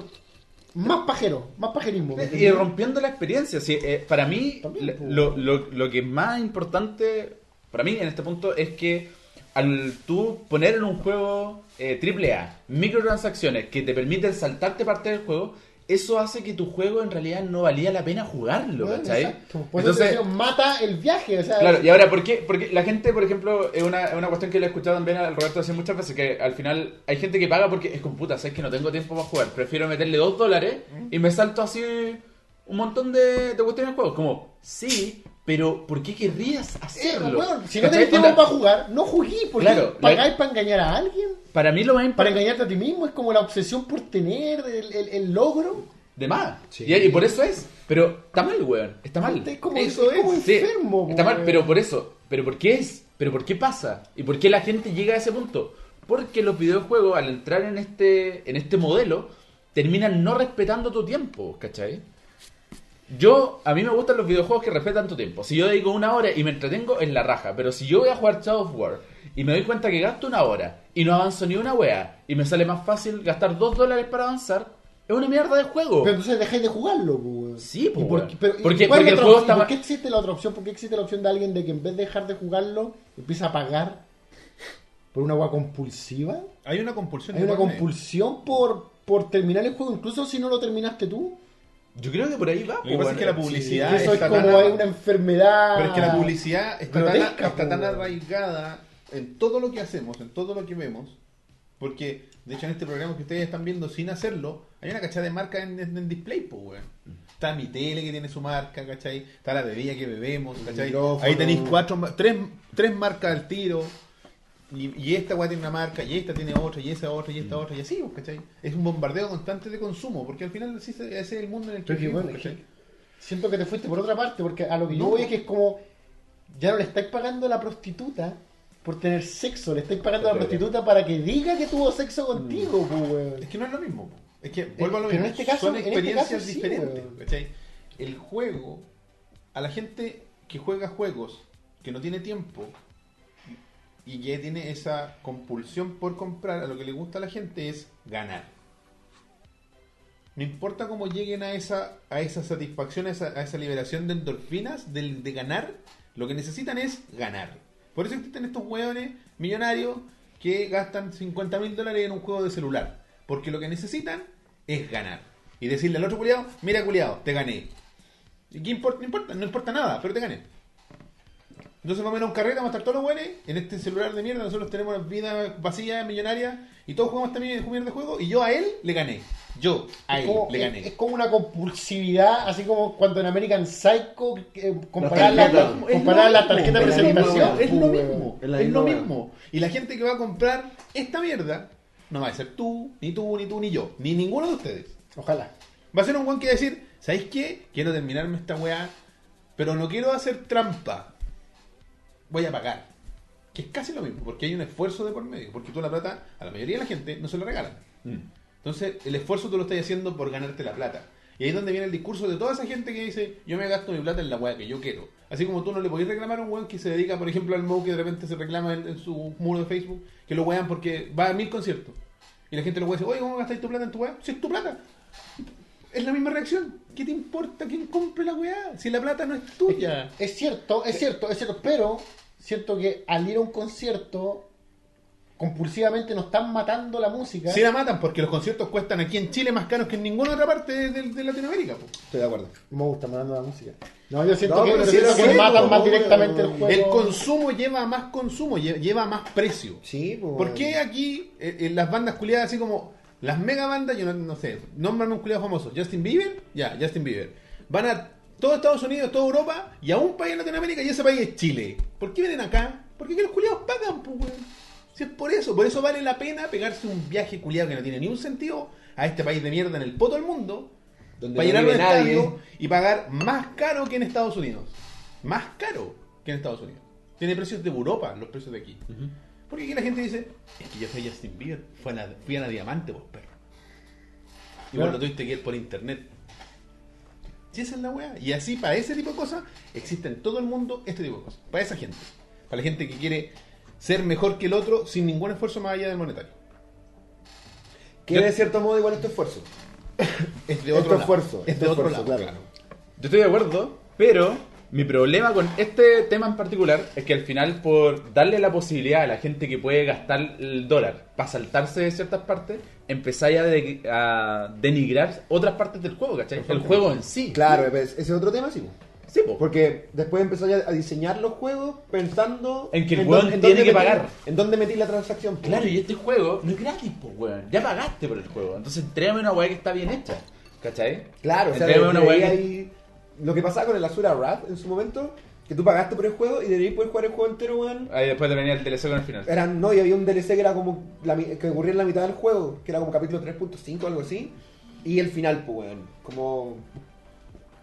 más pajero, más pajerismo. ¿me Y rompiendo la experiencia. sí, eh, para mí, También, lo, lo- lo que es más importante, para mí en este punto, es que al tú poner en un juego eh, AAA microtransacciones que te permiten saltarte parte del juego, eso hace que tu juego en realidad no valía la pena jugarlo, Bueno, ¿cachai? te Entonces, mata el viaje. O sea, Claro, y ahora, ¿por qué? Porque la gente, por ejemplo, es una, es una cuestión que le he escuchado también al Roberto hace muchas veces, que al final hay gente que paga porque es con puta, sabes que no tengo tiempo para jugar, prefiero meterle dos dólares y me salto así un montón de, de cuestiones en juego. Como, sí, pero ¿por qué querrías eh, hacerlo? weón, si no tenés tiempo para jugar, no jugué. Porque Claro, pagáis la- para engañar a alguien. Para mí lo más Para importante... engañarte a ti mismo. Es como la obsesión por tener el, el- el logro. De más. Sí. Y, y por eso es. Pero está mal, weón. Está mal. Es como, Eso es como es, Sí, enfermo. está mal, pero por eso. ¿Pero por qué es? ¿Pero por qué pasa? ¿Y por qué la gente llega a ese punto? Porque los videojuegos, al entrar en este, en este modelo, terminan no respetando tu tiempo, ¿cachai? Yo, a mí me gustan los videojuegos que respetan tu tiempo. Si yo dedico una hora y me entretengo, en la raja. Pero si yo voy a jugar Shadow of War y me doy cuenta que gasto una hora y no avanzo ni una wea y me sale más fácil gastar dos dólares para avanzar, es una mierda de juego. Pero entonces dejáis de jugarlo, pues, weón. Sí, pues, ¿Y por, pero- Porque- el juego está ¿Por qué existe la otra opción? ¿Por qué existe la opción de alguien de que en vez de dejar de jugarlo, empieza a pagar por una agua compulsiva? Hay una compulsión. Hay una compulsión por, por terminar el juego, incluso si no lo terminaste tú. Yo creo que por ahí va. Lo que pues, pasa es que la publicidad eso es está como tan- hay una enfermedad. Pero es que la publicidad está, grotesca, tan, está tan po. arraigada en todo lo que hacemos, en todo lo que vemos, porque de hecho en este programa que ustedes están viendo sin hacerlo, hay una cachada de marca en, en- en display, pues, weón. Está mi tele que tiene su marca, ¿cachai? Está la bebida que bebemos, ¿cachai? Ahí tenéis cuatro, ma- tres, tres marcas al tiro. Y, y esta weá tiene una marca, y esta tiene otra, y esa otra, y esta otra, y así, pues, ¿cachai? Es un bombardeo constante de consumo, porque al final así se- ese es el mundo en el que Pero que, vivimos, siento que te fuiste por otra parte, porque a lo que yo No. voy es que es como. Ya no le estáis pagando a la prostituta por tener sexo, le estáis pagando a la prostituta para que diga que tuvo sexo contigo, pues, weón. Es que no es lo mismo. po. Es que vuelvo a lo pero mismo. en este caso- Son en este experiencias caso sí, diferentes. weón. ¿cachai? El juego, a la gente que juega juegos, que no tiene tiempo y que tiene esa compulsión por comprar, a lo que le gusta a la gente es ganar. No importa cómo lleguen a esa, a esa satisfacción, a esa, liberación de endorfinas del, de ganar, lo que necesitan es ganar. Por eso existen estos hueones millonarios que gastan 50 mil dólares en un juego de celular. Porque lo que necesitan es ganar. Y decirle al otro culiado, mira culiado, te gané. ¿Y qué importa? No importa, no importa nada, pero te gané. Entonces vamos a ir a un carrera, vamos a estar todos los buenos en este celular de mierda, nosotros tenemos una vida vacía, millonaria, y todos jugamos esta mierda de juego, y yo a él le gané. Yo a Es él como, le gané. es como una compulsividad, así como cuando en American Psycho eh, comparar Las la, comparar la tarjeta de presentación. Es lo mismo, Es lo mismo. Y la gente que va a comprar esta mierda no va a ser tú, ni tú, ni tú, ni yo, ni ninguno de ustedes. Ojalá. Va a ser un guan que va a decir, ¿sabéis qué? Quiero terminarme esta weá, pero no quiero hacer trampa. Voy a pagar. Que es casi lo mismo, porque hay un esfuerzo de por medio. Porque tú la plata, a la mayoría de la gente, no se la regalan. Mm. Entonces, el esfuerzo tú lo estás haciendo por ganarte la plata. Y ahí es donde viene el discurso de toda esa gente que dice, yo me gasto mi plata en la weá que yo quiero. Así como tú no le podés reclamar a un weón que se dedica, por ejemplo, al Mo que de repente se reclama en, en su muro de Facebook, que lo wean porque va a mil conciertos. Y la gente lo weá dice, oye, ¿cómo gastáis tu plata en tu weá? Si es tu plata. Es la misma reacción. ¿Qué te importa quién compre la weá? Si la plata no es tuya. Es cierto, es cierto, es cierto, pero siento que al ir a un concierto compulsivamente nos están matando la música. Si la matan, porque los conciertos cuestan aquí en Chile más caros que en ninguna otra parte de, de- de Latinoamérica. po. Estoy de acuerdo. Me gusta matando la música. No, yo siento No, que, sí matan po, más directamente el juego. El consumo lleva a más consumo, lle- lleva a más precio. Sí. ¿Por qué aquí eh, eh, las bandas culiadas así como las mega bandas, yo no, no sé, nombran un culiado famoso, Justin Bieber, ya, Justin Bieber. Van a todo Estados Unidos, toda Europa y a un país en Latinoamérica y ese país es Chile. ¿Por qué vienen acá? Porque los culiados pagan, pues, weón. Si es por eso, por eso vale la pena pegarse un viaje culiado que no tiene ni un sentido a este país de mierda en el poto del mundo Donde para no llenar un nadie. estadio y pagar más caro que en Estados Unidos. Más caro que en Estados Unidos. Tiene precios de Europa, los precios de aquí. Porque aquí la gente dice, es que yo soy Justin Bieber, fui a la, fui a la diamante, vos perro. Igual lo tuviste que ir por internet. Si esa es la weá. Y así, para ese tipo de cosas, existe en todo el mundo este tipo de cosas. Para esa gente. Para la gente que quiere ser mejor que el otro sin ningún esfuerzo más allá del monetario. Que de cierto modo igual este esfuerzo. Es de Este otro lado. esfuerzo, Es este de otro esfuerzo, lado, claro. Yo estoy de acuerdo, pero Mi problema con este tema en particular es que al final, por darle la posibilidad a la gente que puede gastar el dólar para saltarse de ciertas partes, empezáis a, de- a denigrar otras partes del juego, ¿cachai? El juego en sí. Claro, pues, ese es otro tema, sí. Sí, po. Porque después empezó ya a diseñar los juegos pensando En que el weón tiene dónde que metí- pagar. En dónde metí la transacción. Claro, y este juego no es gratis, pues, weón. Ya pagaste por el juego. Entonces, entrégame una weá que está bien hecha. ¿Cachai? Claro, o sea, una weá que- ir- lo que pasaba con el Azura Wrath en su momento, que tú pagaste por el juego y deberías poder jugar el juego entero, weón. Ahí después de venir el DLC con el final. Eran, no, y había un DLC que era como la que ocurría en la mitad del juego, que era como capítulo 3.5 o algo así, y el final, pues, weón. Como.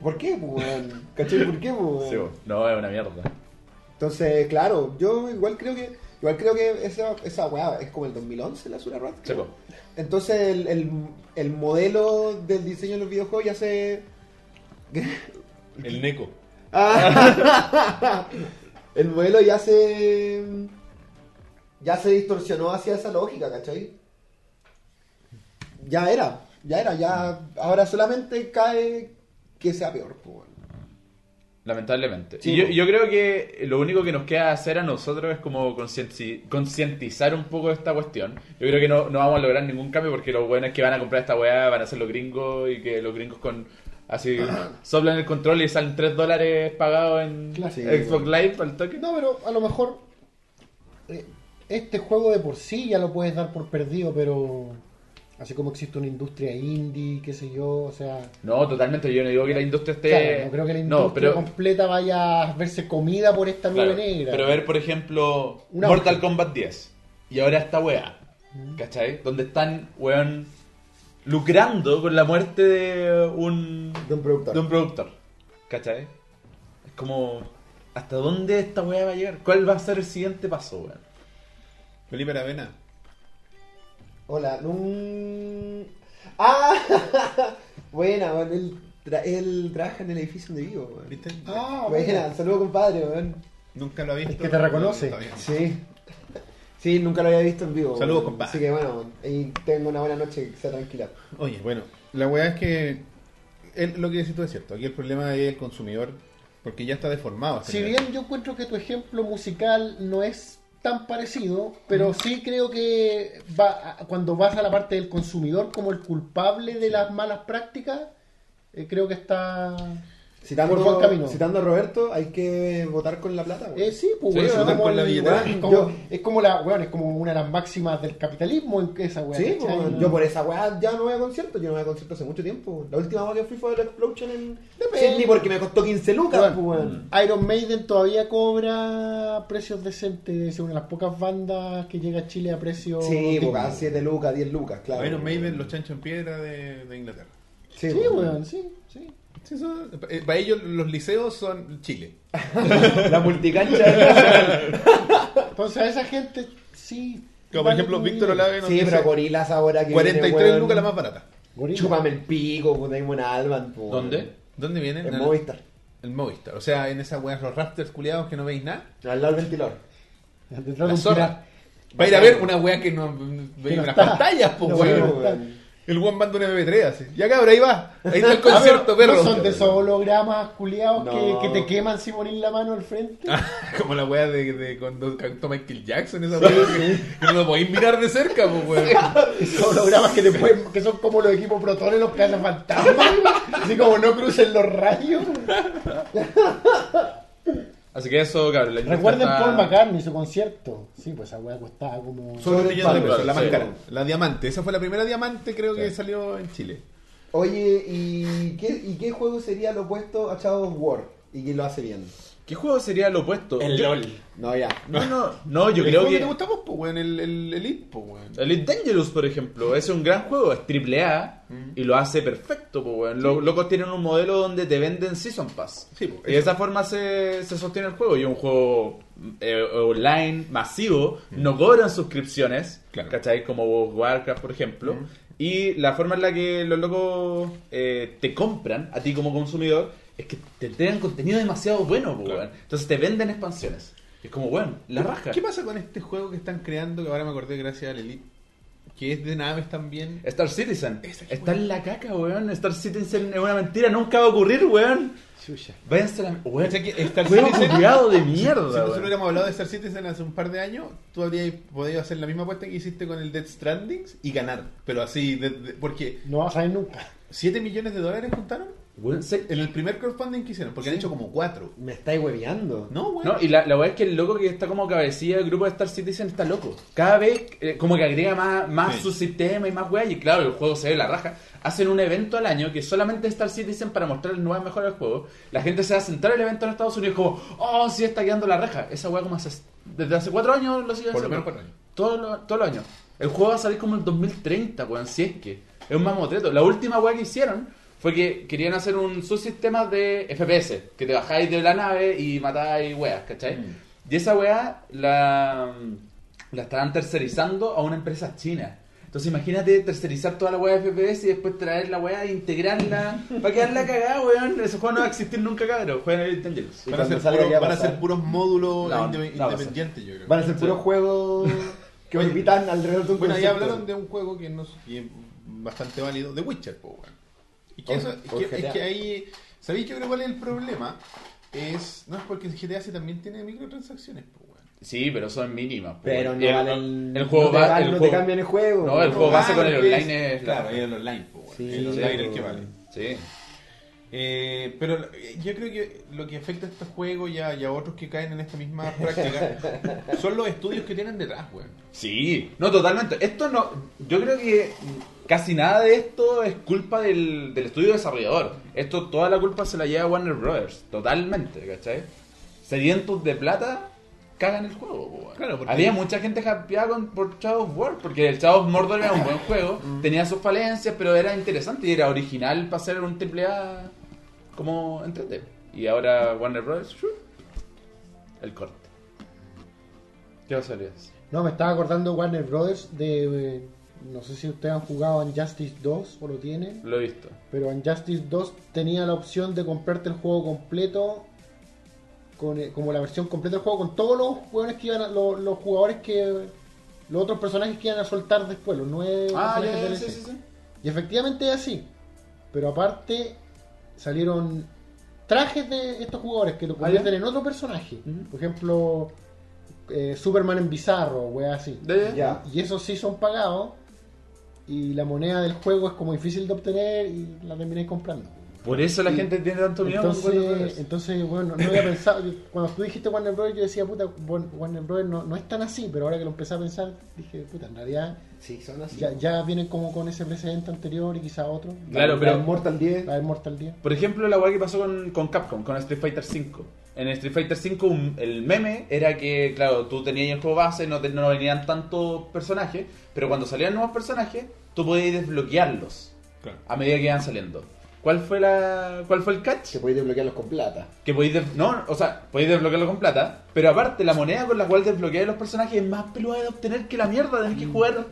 ¿Por qué, pues, weón? ¿Cachai? ¿Por qué, pues, weón? Sí, po. no, es una mierda. Entonces, claro, yo igual creo que igual creo que esa, esa weá es como el 2011 la Azura Wrath. Sí, po. Entonces el, el, el modelo del diseño de los videojuegos ya se... El Neko. Ah, el modelo ya se... Ya se distorsionó hacia esa lógica, ¿cachai? Ya era, ya era, ya... Ahora solamente cae que sea peor, pues. Lamentablemente. Sí, y yo, po. yo creo que lo único que nos queda hacer a nosotros es como concienti- concientizar un poco de esta cuestión. Yo creo que no, no vamos a lograr ningún cambio porque los buenos que van a comprar esta weá van a ser los gringos y que los gringos con así soplan el control y salen 3 dólares pagados en Claro. Sí, Xbox bueno. Live al toque. No, pero a lo mejor eh, este juego de por sí ya lo puedes dar por perdido, pero así como existe una industria indie, qué sé yo, o sea... No, totalmente. Yo no digo que la industria esté. claro, no creo que la industria No, pero, completa vaya a verse comida por esta nube claro, negra. pero ver, por ejemplo, Una Mortal. Kombat 10 y ahora esta weá. ¿Cachai? Donde están, weón, lucrando con la muerte de un, De un productor. de un productor. ¿Cachai? Es como, ¿hasta dónde esta weá va a llegar? ¿Cuál va a ser el siguiente paso, weón? Felipe Aravena. Hola. ¡Ah! Buena, weón. Él, tra- él trabaja en el edificio donde vivo, weón. ¿Viste? Ah, Buena, bueno. saludo compadre, weón. Nunca lo ha visto. El que te reconoce. Sí. Sí, nunca lo había visto en vivo. Saludos, compadre. Así que bueno, y tengo una buena noche, que sea tranquila. Oye, bueno, la weá es que el- lo que decís tú es cierto. Aquí el problema es el consumidor, porque ya está deformado. Si general. bien yo encuentro que tu ejemplo musical no es tan parecido, pero sí creo que va cuando vas a la parte del consumidor como el culpable de las malas prácticas, eh, creo que está Citando, por buen camino. citando a Roberto, hay que votar con la plata, weón. Eh, sí, pues, Sí, weón, votar como con la el- billetera. weón, es, como, Yo- es como la, weón, es como una de las máximas del capitalismo en que esa. Sí, pues, yo por esa weá ya no voy a conciertos, yo no voy a conciertos hace mucho tiempo. La última vez que fui fue a la Explosion en. Sydney porque me costó 15 lucas, Weón, pues, weón. Iron Maiden todavía cobra precios decentes, es una de las pocas bandas que llega a Chile a precios Sí, cada 7 lucas, 10 lucas, claro. Iron Maiden, los chanchos en piedra de, de Inglaterra. Sí, Sí, pues. weón, sí, sí. Sí, eso- eh, para ellos los liceos son Chile. La multicancha. Entonces a esa gente sí. Como por ejemplo, Víctor. Olave nos Sí, dice pero gorilas ahora que 43 viene, weón, lucas la más barata. Gorila. Chúpame el pico, puta, hay buena Alban, pues. ¿Dónde? ¿Dónde vienen? En En Movistar. El Movistar. O sea, en esas weas, los rafters culiados que no veis nada. Al lado del ventilador. Detrás de La un zorra. Va a ir a ver una wea que no veis no en las está. pantallas, pues, No, weón. weón. El one manda un MP3 así. Ya cabrón, ahí va. Ahí está el Ah, concierto, pero perro. ¿No son de esos hologramas culiados No. que, que te queman si pones la mano al frente? Como la wea de, de cuando cantó Michael Jackson, esa wea que, que no lo podéis mirar de cerca, pues, weón. Esos hologramas que, te pueden- que son como los equipos protones, los que hacen fantasmas. Así como no crucen los rayos. Así que eso, cabrón. la Recuerden está- Paul McCartney, su concierto. Sí, pues esa weá costaba como. Sobre de la más sí. cara. La diamante. Esa fue la primera diamante, creo que salió en Chile. Oye, ¿y qué, ¿y qué juego sería lo opuesto a Shadow of War? ¿Y quién lo hace bien? ¿Qué juego sería lo opuesto? Yo- No, ya. No, no, no, yo el creo juego que. te gustamos, pues, weón. El, el Elite, pues, weón. Elite Dangerous, por ejemplo, es un gran juego, es triple A y lo hace perfecto, pues, weón. Los locos tienen un modelo donde te venden Season Pass. Sí, pues, y de esa forma se, se sostiene el juego. Y es un juego eh, online, masivo, no cobran suscripciones, Claro. ¿cachai? Como Warcraft, por ejemplo. Y la forma en la que los locos eh, te compran a ti como consumidor es que te entregan contenido demasiado bueno, pues, Claro. weón. Entonces te venden expansiones. Es como, bueno, la raja. ¿Qué pasa con este juego que están creando? Que ahora me acordé gracias al Elite. que es de naves también. Star Citizen. Esa Está buena. en la caca, weón. Star Citizen es una mentira, nunca va a ocurrir, weón. Chucha. Váyanse a la. Weón. O sea que Star Juego Citizen- culiado de Si mierda, nosotros weón. hubiéramos hablado de Star Citizen hace un par de años, tú habrías podido hacer la misma apuesta que hiciste con el Dead Stranding y ganar. Pero así, de- de- porque No vas a ver nunca. 7 millones de dólares juntaron Se- en el primer crowdfunding que hicieron, porque han hecho como 4. Me estáis hueveando. No, bueno. No, y la, la weá es que el loco que está como cabecilla del grupo de Star Citizen está loco. Cada vez eh, como que agrega más, más Sí. su sistema y más weá. Y claro, el juego se ve la raja. Hacen un evento al año que solamente Star Citizen para mostrar nuevas mejoras del juego. La gente se va a sentar el evento en Estados Unidos como, oh, sí está quedando la raja. Esa weá como hace, desde hace cuatro años lo siguen Por lo haciendo. menos cuatro años. Todos los todos los años. El juego va a salir como en 2030, weón, si es que. Es un mamotreto. La última weá que hicieron fue que querían hacer un subsistema de FPS, que te bajáis de la nave y matáis weas, ¿cachai? Mm. Y esa weá la, la estaban tercerizando a una empresa china. Entonces imagínate tercerizar toda la weá de FPS y después traer la weá e integrarla para quedarla cagada, weón. Ese juego no va a existir nunca, cabrón. Jueguen el Dangerous. Van a, ser salga puros, van a ser módulos No, inde- no independientes, yo creo. Van a ser puros juegos que orbitan alrededor de un Bueno, ahí hablaron de un juego que, no, que es bastante válido, de Witcher, po, weón. Y que eso, es que, es que ahí, ¿sabéis yo creo cuál es el problema? Es, no es porque GTA sí también tiene microtransacciones, po, weón. Sí, pero son mínimas. po, Pero no el, valen. el juego no te, va- van- el no te juego- cambian el juego. No, el juego base con el online es la- Claro, es el online, weón. Sí, el online es el que pero- vale. Sí. Eh, pero eh, yo creo que lo que afecta a estos juegos y a, y a otros que caen en esta misma práctica son los estudios que tienen detrás, weón. Sí, no, totalmente. Esto no. Yo creo que casi nada de esto es culpa del, del estudio desarrollador. Esto, toda la culpa se la lleva Warner Brothers. Totalmente, ¿cachai? Sedientos de plata, cagan el juego, po. Claro, porque- Había mucha gente hypeada con, por Shadow of War, porque el Shadow of Mordor era un buen juego, tenía sus falencias, pero era interesante y era original para ser un triple A como entrete. Y ahora Warner Brothers, ¡shu! el corte. ¿Qué vas a hacer? No, me estaba acordando Warner Brothers de. No sé si ustedes han jugado Injustice 2 o lo tienen. Lo he visto. Pero Injustice 2 tenía la opción de comprarte el juego completo. Con, eh, como la versión completa del juego, con todos los jugadores que iban a- los, los jugadores que. Los otros personajes que iban a soltar después, los nueve Ah, ya, personajes ya, DLC. sí, sí, sí. Y efectivamente es así. Pero aparte salieron trajes de estos jugadores que lo Ah, convierten en otro personaje. Por ejemplo, eh, Superman en bizarro, wea así. Ya. Y esos sí son pagados. Y la moneda del juego es como difícil de obtener y la termináis comprando. Por eso la gente tiene tanto miedo Entonces, entonces, bueno, no había pensado. yo- Cuando tú dijiste Warner Bros., yo decía, puta, Warner Bros. No, no es tan así, pero ahora que lo empecé a pensar, dije, puta, en realidad Sí, son así. ya, ya vienen como con ese precedente anterior y quizá otro. Claro, La- pero- la Mortal 10. La de Mortal 10. Por ejemplo, la weá que pasó con, con Capcom, con Street Fighter V. En Street Fighter V un- el meme era que, claro, tú tenías el juego base, no, te- no venían tantos personajes, pero cuando salían nuevos personajes, tú podías desbloquearlos Claro. a medida que iban saliendo. ¿Cuál fue la cuál fue el catch? Que podéis desbloquearlos con plata. Que podéis des- no, o sea, podéis desbloquearlo con plata, pero aparte la moneda con la cual desbloqueáis los personajes es más peluda de obtener que la mierda, tenés que jugar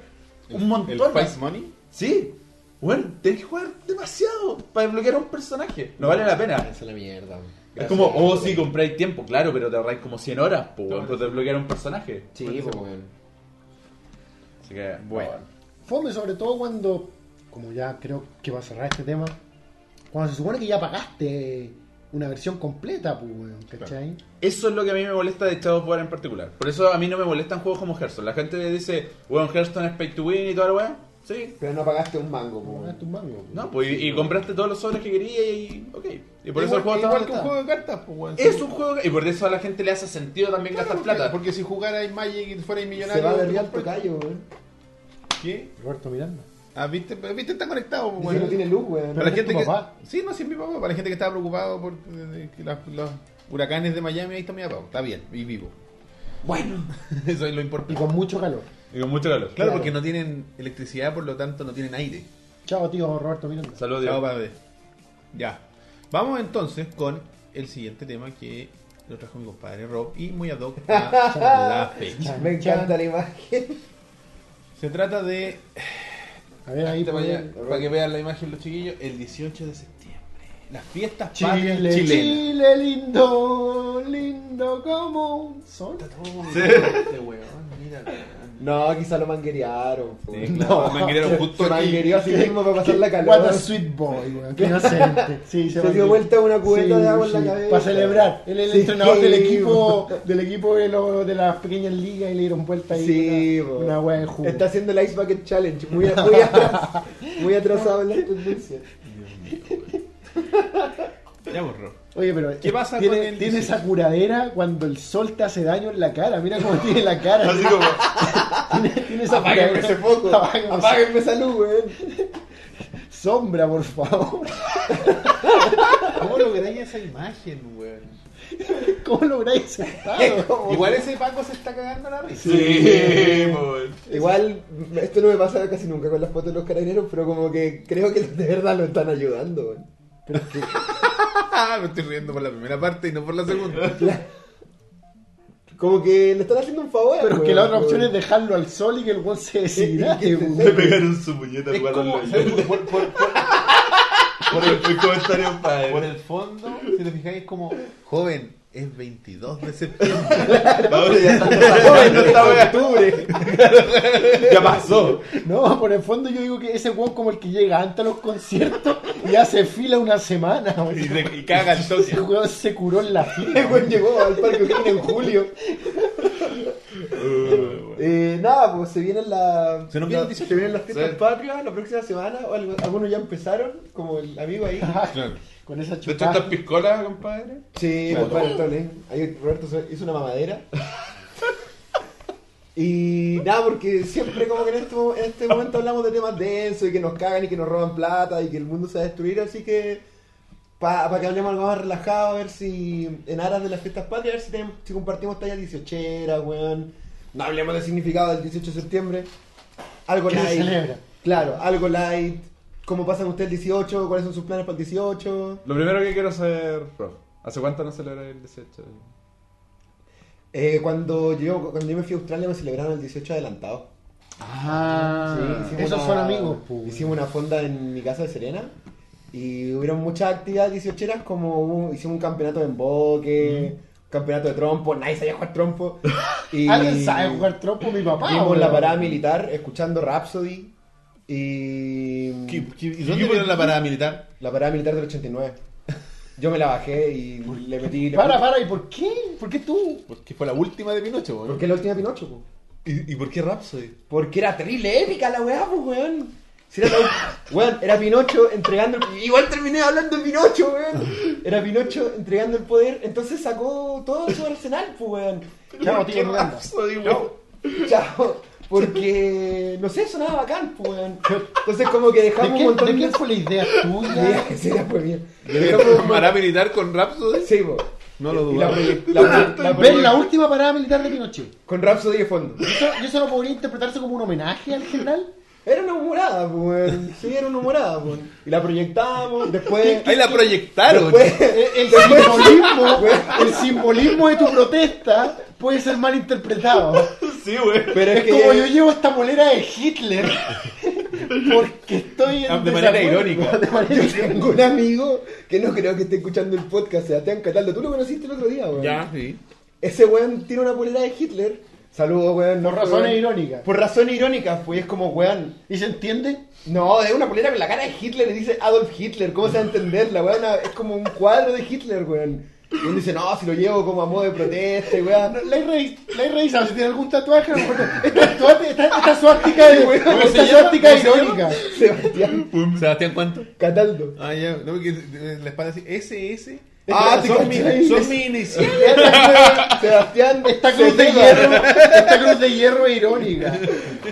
un montón. ¿El. Price Money? Sí. Bueno, tenés que jugar demasiado para desbloquear a un personaje. No vale la pena. Esa es la mierda. Es como, oh, sí, compráis tiempo, claro, pero te ahorráis como 100 horas por desbloquear a un personaje. Sí, pues, weón. Así que, Bueno. Fome sobre todo cuando, como ya creo que va a cerrar este tema, cuando se supone que ya pagaste una versión completa, pues, weón, ¿cachai? Eso es lo que a mí me molesta de Shadow of War en particular. Por eso a mí no me molestan juegos como Hearthstone. La gente dice, bueno, Hearthstone es pay to win y toda la weá. Sí. Pero no pagaste un mango, pues. Pagaste un mango, pues. No, pues y, y compraste todos los sobres que querías y, ok. Y por eso el juego está igual que un juego de cartas, pues, weón. Es un juego y por eso a la gente le hace sentido también Claro, gastar porque- plata. Porque si jugarais Magic y fuerais millonario. Se va a derribar tu callo, weón. ¿Qué? Roberto Miranda. Ah, viste, viste, está conectado, Dice weón. que no tiene luz, weón. Para la ¿Es gente tu que. papá? Sí, no, sí, es mi papá. Para la gente que estaba preocupado por eh, que las- los huracanes de Miami, ahí está mi papá. Está bien, y vivo. Bueno. Eso es lo Y importante. con mucho calor. Y con mucho calor. Claro, Claro. porque no tienen electricidad, por lo tanto no tienen aire. Chao, tío Roberto Miranda. Saludos, Chao, padre. Ya. Vamos entonces con el siguiente tema que lo trajo mi compadre Rob y muy ad hoc a la fecha. Me encanta la imagen. Se trata de. A ver, ahí para, allá, para que vean la imagen los chiquillos, el 18 de septiembre. Las fiestas patrias Chile, chilenas. Chile, lindo, lindo como un sol. Este weón, mira, weón. No, quizá lo manguerearon. Sí, claro, No, manguerearon se, justo se aquí. manguereó a sí mismo para pasar la What a calor. sweet boy, weón. Qué inocente. Sí, Se va dio vuelta una cubeta de agua en la cabeza. Para celebrar. Él es el Sí. entrenador del equipo, del equipo de, lo- de las pequeñas ligas y le dieron vuelta ahí. Sí, una, po. una de jugo. Está haciendo el Ice Bucket Challenge. Muy, muy, atrás, muy atrasado en las tendencias. Ya borró. Oye, pero ¿Qué pasa tiene, con el tiene 18? esa curadera cuando el sol te hace daño en la cara. Mira cómo tiene la cara. Así como, tiene, tiene esa Apáguenme curadera. ese foco. Apáguenme ese- Apáguenme esa luz, weón. Sombra, por favor. ¿Cómo lográis esa imagen, weón? ¿Cómo lográis ese estado? Igual ese Paco se está cagando la risa. sí, po, weón. Igual, esto no me pasa casi nunca con las fotos de los carabineros, pero como que creo que de verdad lo están ayudando, weón. Me estoy riendo por la primera parte y no por la segunda. Como que le están haciendo un favor. Pero es que la otra opción es dejarlo al sol y que el weón se deshidrate. Le pegaron su puñeta como, al por, por- por- Por el, el comentario padre. por el fondo, si te fijáis, es como, joven, es 22 de septiembre. Ahora ya octubre. Ya pasó. No, por el fondo yo digo que ese weón como el que llega antes a los conciertos y hace fila una semana. y, se- y caga el Ese toque. weón se curó en la El fila. weón llegó al Parque en julio. Eh, nada, pues se vienen la, Se nos viene el la- 18. se vienen las fiestas patrias la próxima semana. o algo- algunos ya empezaron, como el amigo ahí. Claro. Con esa ¿De hecho chupada. estas piscolas, compadre? Sí, Claro. compadre, bien. Ahí Roberto hizo una mamadera. Y nada, porque siempre como que en este, en este momento hablamos de temas densos y que nos cagan y que nos roban plata y que el mundo se va a destruir, así que para que hablemos algo más relajado, a ver si en aras de las fiestas patrias, a ver si, tenemos- si compartimos tallas 18 weón. No hablemos del significado del 18 de septiembre. Algo ¿Qué se light. celebra? Claro, algo light. ¿Cómo pasan ustedes el 18? ¿Cuáles son sus planes para el 18? Lo primero que quiero saber, prof. ¿Hace cuánto no celebra el 18? Eh, cuando, yo, cuando yo me fui a Australia me celebraron el 18 adelantado. Ah, Sí, esos una- son amigos. Hicimos una fonda en mi casa de Serena y hubieron muchas actividades 18 como hubo- hicimos un campeonato de emboque, un campeonato de trompo, nadie sabía jugar trompo. Y ¿Alguien sabe jugar trompo? Mi papá. Vimos la parada militar escuchando Rhapsody y ¿Qué- qué- ¿Y dónde vieron la parada militar? la parada militar del 89. Yo me la bajé y le metí... le Para, para, ¿y por qué? ¿Por qué tú? Porque fue la última de Pinocho, weón. Porque es la última de Pinocho, po. ¿Y, ¿Y por qué Rhapsody? Porque era terrible épica la weá, pues weón. Si era, la- weón, era Pinocho entregando el... Igual terminé hablando de Pinocho, weón. Era Pinocho entregando el poder, entonces sacó todo su arsenal, pues weón. Chao, tío weón? Chao. Porque, no sé, sonaba bacán, pues weón. Entonces como que ¿De, dejamos qué- un montón de de... quién fue la idea tuya? Sí, ya fue bien. ¿Parada militar con Rhapsody? Sí. No lo la ¿Ves la última parada militar de Pinochet? Con Rhapsody de fondo. ¿Y eso, y eso no podría interpretarse como un homenaje al general? Era una humorada, pues. Sí, era una humorada, pues. Y la proyectábamos, después... Ahí la proyectaron. Después, El, el simbolismo, el simbolismo de tu protesta puede ser mal interpretado. Sí, güey. pero es, Es que como yo llevo esta polera de Hitler porque estoy en Ah, de manera irónica. De manera yo tengo un amigo que no creo que esté escuchando el podcast, Sebastián Cataldo. Tú lo conociste el otro día, weón. Ya, sí. Ese weón tiene una polera de Hitler. Saludos, weón. Por no, razones weón. irónicas. Por razones irónicas, pues es como, weón. ¿Y se entiende? No, es una polera con la cara de Hitler y dice Adolf Hitler. ¿Cómo se va a entender? La weón es como un cuadro de Hitler, weón. Y él dice, no, si lo llevo como a modo de protesta, y weón. La he revis- la he revisado, si tiene algún tatuaje. Esta, esta suástica de ¿Cómo esta se irónica. Sebastián Sebastián, ¿cuánto? Cataldo. Ah, ya. No, porque la espalda así. SS. Ah, te son, mi, cachai. son mi inicial. Sebastián. Esta cruz de hierro, esta cruz de hierro es irónica.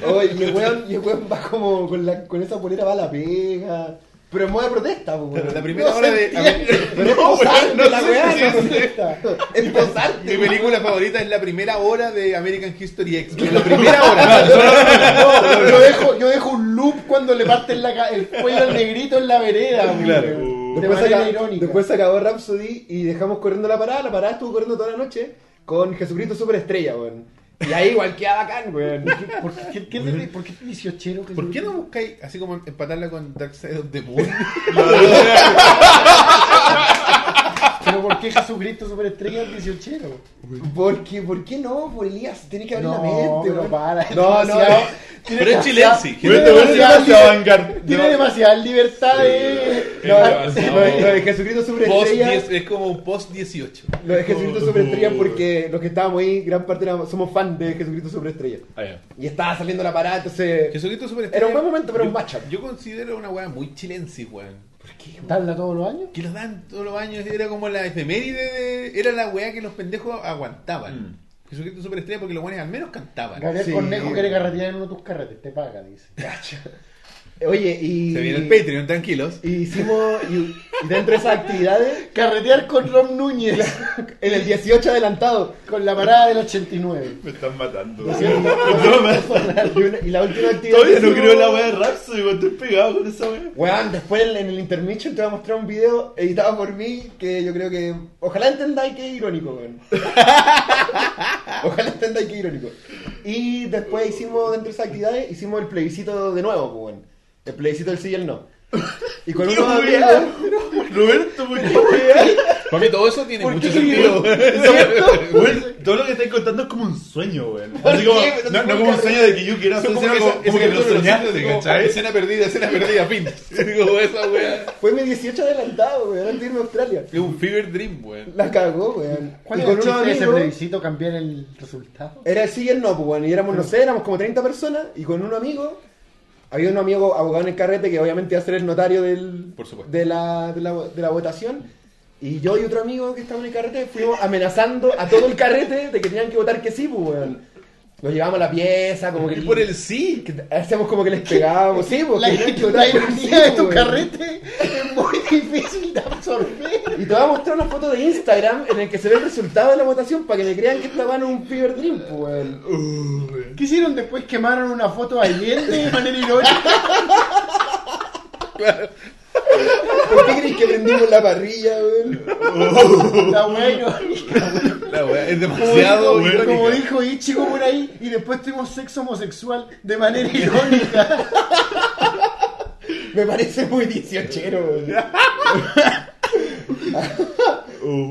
Oye, y el weón, y el weón va como con, la, con esa polera va a la pega. Pero en modo de protesta, pues, Pero la primera hora de. a entiende. mí- Pero es No, posarte weón, no la sé weá, si no es- protesta. Es posarte. Mi película favorita es la primera hora de American History X. La primera hora. No, yo, dejo, yo dejo un loop cuando le parten la ca- el cuello al negrito en la vereda. Claro. De Después se, manera acabó, después acabó Rhapsody y dejamos corriendo la parada. La parada estuvo corriendo toda la noche con Jesucristo Superestrella, weón. Y ahí igual queda bacán, weón. ¿Por qué, qué, qué, ¿Por qué 18 que ¿Por qué no buscáis así como empatarla con Dark Side of the Moon? Pero ¿por qué Jesucristo Superestrella es 18? ¿Por qué, ¿Por qué no? Por Elías, tenés que abrir la mente, pero weón. para, No, no, demasiado- tiene Pero es demasiado- chilense. Tiene demasiada demasiado liber- vanguard- tiene demasiada libertad de... No, demasiado. lo de, lo de Jesucristo Post Superestrella. 10, es como un post 18. Lo de Jesucristo Superestrella porque los que estábamos ahí, gran parte éramos- somos fan de Jesucristo Superestrella. Ah, ya. Y estaba saliendo la parada, entonces. Jesucristo Superestrella. Era un buen momento, pero yo- un matchup. Yo considero una weá muy chilensis, weón. ¿Por qué? ¿Darla todos los años? Que los dan todos los años, era como la efeméride de. Era la weá que los pendejos aguantaban. Mm. Jesucristo Superestrella porque los weones al menos cantaban. Gabriel Sí. Cornejo quiere carretear en uno de tus carretes, te paga, dice. Oye, y. Se viene el Patreon, tranquilos. Y hicimos. Y, y dentro de esas actividades, Carretear con Rom Núñez, en el 18 adelantado. con la parada del 89. Me están matando. ¿no es cierto? y, una- y la última actividad. Todavía no creo en la wea de Rhapsody, weón. Estoy pegado con esa wea. Weón, después en en el intermission te voy a mostrar un video editado por mí que yo creo que. Ojalá entendáis que es irónico, weón. Ojalá entendáis que es irónico. Y después hicimos, dentro de esas actividades, hicimos el plebiscito de nuevo, pues, weón. El plebiscito del sí y el no. Y con wea. amigos. Roberto, ¿por qué wea? Para mí todo eso tiene ¿Por mucho qué? sentido. Todo lo que estáis contando es como un sueño. Así como, Pero no, como un sueño de que yo quiero hacer Como que como lo soñaste. Escena perdida, escena perdida, fin. Como esa weá. Fue mi 18 adelantado, weón, antes de irme a Australia. Es un fever dream, weón. La cagó, weón. ¿Cuál era ese plebiscito cambiar el resultado? Era el sí y el no, pues, bueno, y éramos, no sé, éramos como 30 personas, y con un amigo, había un amigo abogado en el carrete que obviamente iba a ser el notario del, Por supuesto. de, la, de, la, de la votación, y yo y otro amigo que estaba en el carrete fuimos amenazando a todo el carrete de que tenían que votar que sí, pues, weón. Nos llevamos a la pieza, como que... Y por el sí. que hacíamos como que les pegábamos, sí, porque La, que la ironía de tu weón. carrete es muy difícil de absorber. Y te voy a mostrar una foto de Instagram en el que se ve el resultado de la votación para que me crean que estaban en un fever dream, pues, weón. ¿Qué hicieron después? Quemaron una foto Allende de manera irónica. ¿Por qué crees que prendimos la parrilla, weón? La wea irónica. La weá es Como demasiado dijo, irónica. como dijo Ichigo por ahí, y después tuvimos sexo homosexual de manera irónica. Me parece muy 18, weón.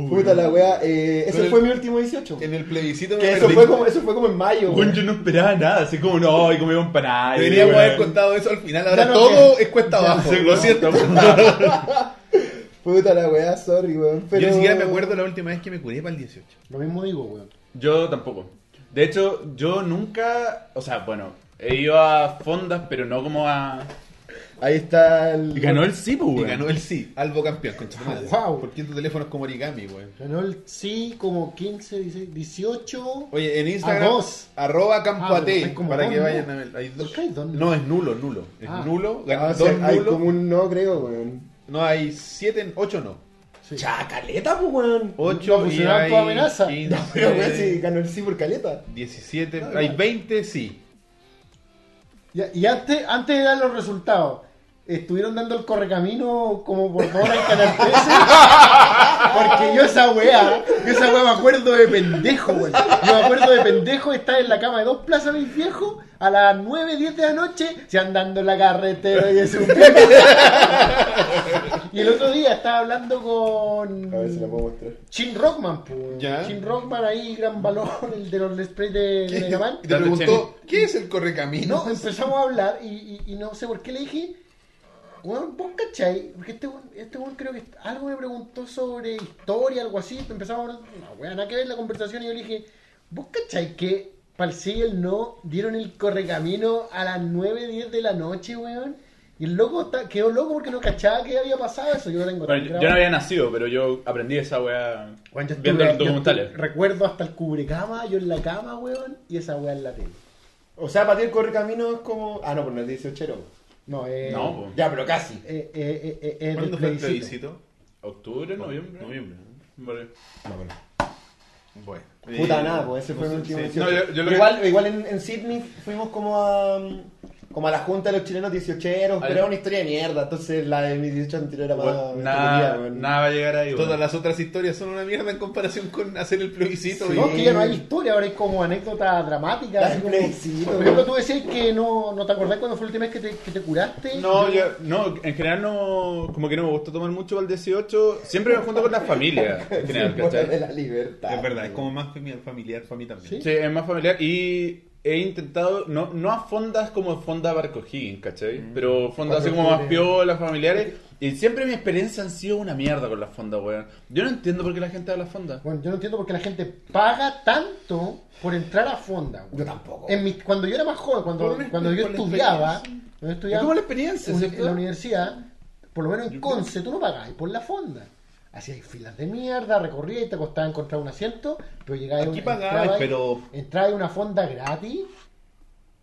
Puta la weá, eh, ese el- fue mi último 18. En el plebiscito me Que eso fue, como, eso fue como en mayo, Weón, weón. yo no esperaba nada, así como, no, y comí empanadas. Deberíamos weón. haber contado eso al final. Ahora no, todo es cuesta abajo. Sí, Lo siento. Puta la weá, sorry, weón. Pero... Yo ni siquiera me acuerdo la última vez que me curé para el 18. Lo mismo digo, weón. Yo tampoco. De hecho, yo nunca, o sea, bueno, he ido a fondas, pero no como a... Ahí está el... Y ganó el sí, pues, Y weón. ganó el sí, Albo campeón, concha tu madre. Wow. ¿Por qué tu teléfono es como origami, weón? Ganó el sí como 15, 16, 18. Oye, en Instagram, dos. arroba Ah, pero campoate, hay como para dos, que ¿no? vayan a ver. Hay dos. ¿Por qué hay dos, no? No, es nulo, nulo. Es Ah. nulo, Ah, ganó o sea, dos hay nulos. como un no, creo, weón. No, hay siete, ocho no. Sí. Ya, caleta, pues, weón. Ocho No y funcionaron hay tu amenaza. 15, Pero, weón, sí, ganó el sí por caleta. 17, Ah, hay ya. 20, sí. Ya- Y antes, antes de dar los resultados, estuvieron dando el correcamino como por dos horas en Canal 13. Porque yo esa weá, yo esa weá me acuerdo de pendejo, weón. Yo me acuerdo de pendejo estar en la cama de dos plazas mis viejos a las 9, 10 de la noche, se andando en la carretera y eso. Y el otro día estaba hablando con A ver si la puedo mostrar. Chin Rockman, pues. Ya. Chin Rockman ahí, gran valor, el de los sprays de, de Mega Man. Y te preguntó, ¿qué es el correcamino? No, empezamos a hablar y, y- y no sé por qué le dije, weón, vos cachai, porque este weón, este weón creo que algo me preguntó sobre historia, algo así, empezamos a hablar, no, weón, nada que ver la conversación y yo le dije, vos cachai que para el sí y el no dieron el correcamino a las 9, 10 de la noche, weón. Y el loco ta- quedó loco porque no cachaba que había pasado eso. Yo tengo Bueno, yo, yo no había nacido, pero yo aprendí esa weá viendo los documentales. estuve- recuerdo hasta el cubrecama, yo en la cama, weón, y esa weá en la tele. O sea, para ti el correcamino es como... Ah, no, pues no es 18. No, eh, No. Ya, pero casi. eh, eh, eh, eh, eh, ¿Cuándo fue el plebiscito. ¿Octubre, noviembre? Noviembre. Vale. Bueno. Puta Eh, nada, pues ese fue no el último sí. 18. No, yo- yo Pero que- igual, igual en, en Sydney fuimos como a... como a la junta de los chilenos 18eros, Ay. pero era una historia de mierda. Entonces la de mis 18 anterior era más. Bueno, nada, nada va a llegar ahí, Todas las otras historias son una mierda en comparación con hacer el plebiscito. Sí. y- No, que ya no hay historia, ahora hay como anécdota dramática. Así como- plebiscito, Por ejemplo, tú decías que no, no te acordás cuando fue la última vez que te, que te curaste. No, yo, no, en general no, como que no me gusta tomar mucho el 18. Siempre me junto con la familia, en general, de la libertad. Es verdad, es como más fami- familiar para mí también. Sí. Sí, es más familiar y he intentado, no, no a fondas como fonda Barco Higgins, ¿cachai? Pero fondas así como más piolas, familiares. Y siempre mi experiencia han sido una mierda con las fondas, weón. Yo no entiendo por qué la gente da las fondas. Bueno, yo no entiendo por qué la gente paga tanto por entrar a fonda. güey. Yo tampoco. En mi- cuando yo era más joven, cuando, cuando yo estudiaba, experiencia. cuando estudiaba como la experiencia, ¿cierto? en la universidad, por lo menos en Conce, tú no pagabas por la fonda. Hacías filas de mierda, recorrías y te costaba encontrar un asiento, pero llegabas Aquí a pagabas, entrabas- pero- entrabas a una fonda gratis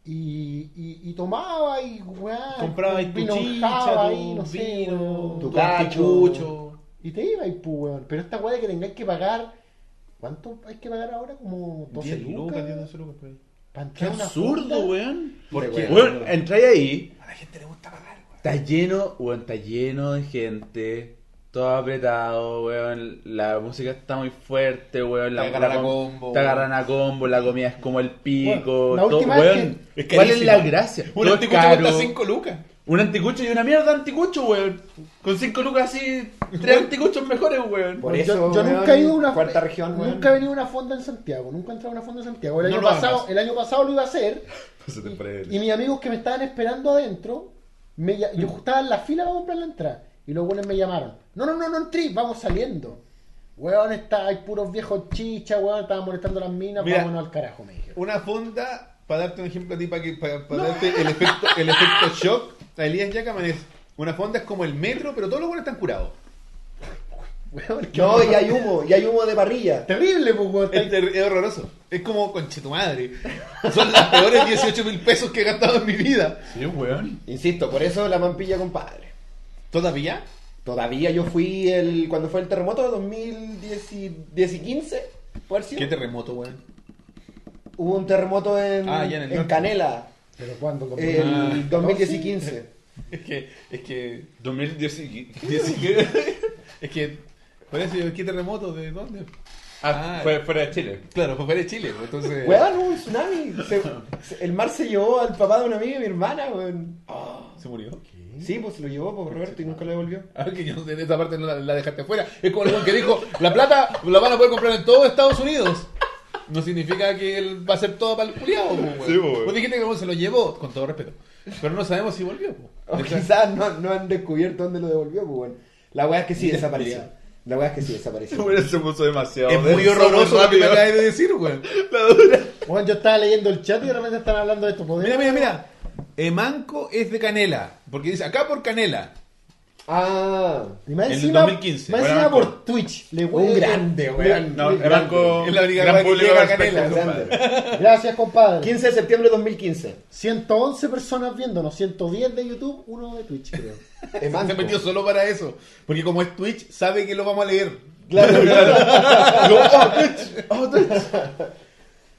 y, y, y tomabas y weá, Comprabas tu vino chicha, java tu ahí, no sé, weón. tu tu cacho. anticucho. Y te iba y pues, weón. Pero esta weá de que tengáis que pagar. ¿Cuánto hay que pagar ahora? Como 12 10 lucas. lucas, 10, 12 lucas por ahí. Para Qué entrar a una absurdo, weón. ¿Por Sí, qué? weón. Weón, entráis ahí, A la gente le gusta pagar, weón. está lleno, weón, está lleno de gente. Todo apretado, weón. La música está muy fuerte, weón. La, Te agarran a com- combo, Te agarran a combo, la comida es como el pico. Bueno, la todo, última weón. Es ¿Cuál es la gracia? Un Todo anticucho caro. cuesta 5 lucas. Un anticucho y una mierda de anticucho, weón. Con 5 lucas así, tres anticuchos mejores, weón. Por Yo- eso, yo, weón, nunca he ido a una cuarta región, weón. Nunca he venido a una fonda en Santiago. Nunca he entrado a una fonda en Santiago. El No año pasado, el año pasado lo iba a hacer. Y mis amigos que me estaban esperando adentro, me yo estaba en la fila para comprar la entrada. Y los buenos me llamaron. No, no, no, no entré, vamos saliendo. Weón, está, hay puros viejos chicha, weón, estaban molestando las minas, Mira. vámonos al carajo, me dijeron. Una fonda, para darte un ejemplo a ti, para, que, para, para darte el efecto, el efecto shock, a Elías Yacaman es, una fonda es como el metro, pero todos los buenos están curados. Weón, qué No, horror. y hay humo, y hay humo de parrilla. Terrible, pues, weón. Es, ter- es horroroso. Es como, conche tu madre. Son las peores 18 mil pesos que he gastado en mi vida. Sí, weón. Insisto, por eso la mampilla, compadre. ¿Todavía? Todavía yo fui el cuando fue el terremoto de 2010 y 10 y 15, ¿puede ser? ¿Qué terremoto, weón? Hubo un terremoto en, Ah, ya en el en. Canela, Pero cuándo, como- el Ah. 2010 y No, sí. 15. Es que, es que, 2010 y- es que, por eso, ¿qué terremoto? ¿De dónde? Ah, Ah. fue fuera de Chile. Claro, fue fuera de Chile, pues, entonces... Weón, hubo un tsunami. Se- se- el mar se llevó al papá de una amiga de mi hermana, weón. ¿Se murió? Sí, pues se lo llevó por Roberto y nunca lo devolvió. Ah, que yo sé, esa parte no la, la dejaste fuera. Es como el que dijo, la plata la van a poder comprar en todo Estados Unidos. No significa que él va a ser todo para el culiado, weón. Sí, weón. Vos dijiste que se lo llevó, con todo respeto. Pero no sabemos si volvió, po. O quizás no, no han descubierto dónde lo devolvió, pues weón. La weá es que sí Mira, desapareció. mira. La weá es que sí desapareció. Se puso demasiado. es muy denso, horroroso lo que me rápido. acabas de decir, weón. La dura. Weón, yo estaba leyendo el chat y de repente están hablando de esto. Mira, ¿Podemos? mira, mira. Emanco es de Canela. Porque dice, acá por Canela. Ah, Y más En el encima, 2015. Más encima por Twitch. Le un grande, weón. No, banco. Es la única gran weá que público llega a respecto, Canela. compadre. Gracias, compadre. 15 de septiembre de 2015. 111 personas viéndonos, 110 de YouTube, uno de Twitch, creo. Emanco. Se metió solo para eso. Porque como es Twitch, sabe que lo vamos a leer. Claro, Oh, Twitch.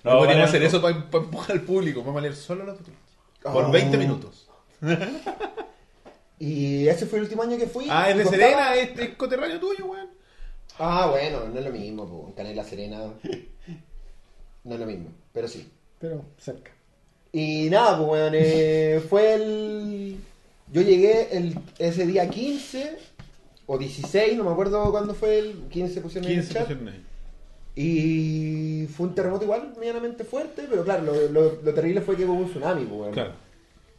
No, No, podríamos hacer eso para, empujar al público. Vamos a leer solo los de Twitch. Por Oh. 20 minutos. Y ese fue el último año que fui. Ah, es de costaba- Serena, es, es coterráneo tuyo, weón. Ah, bueno, no es lo mismo, pues. Canela Serena. No es lo mismo, pero sí. Pero cerca. Y nada, pues, weón, eh, fue el... Yo llegué el, ese día 15 o 16, no me acuerdo cuándo fue el 15 pusieron en el 15 chat. pusieron. Y fue un terremoto igual, medianamente fuerte, pero claro, lo, lo- lo terrible fue que hubo un tsunami, pues, weón. Claro.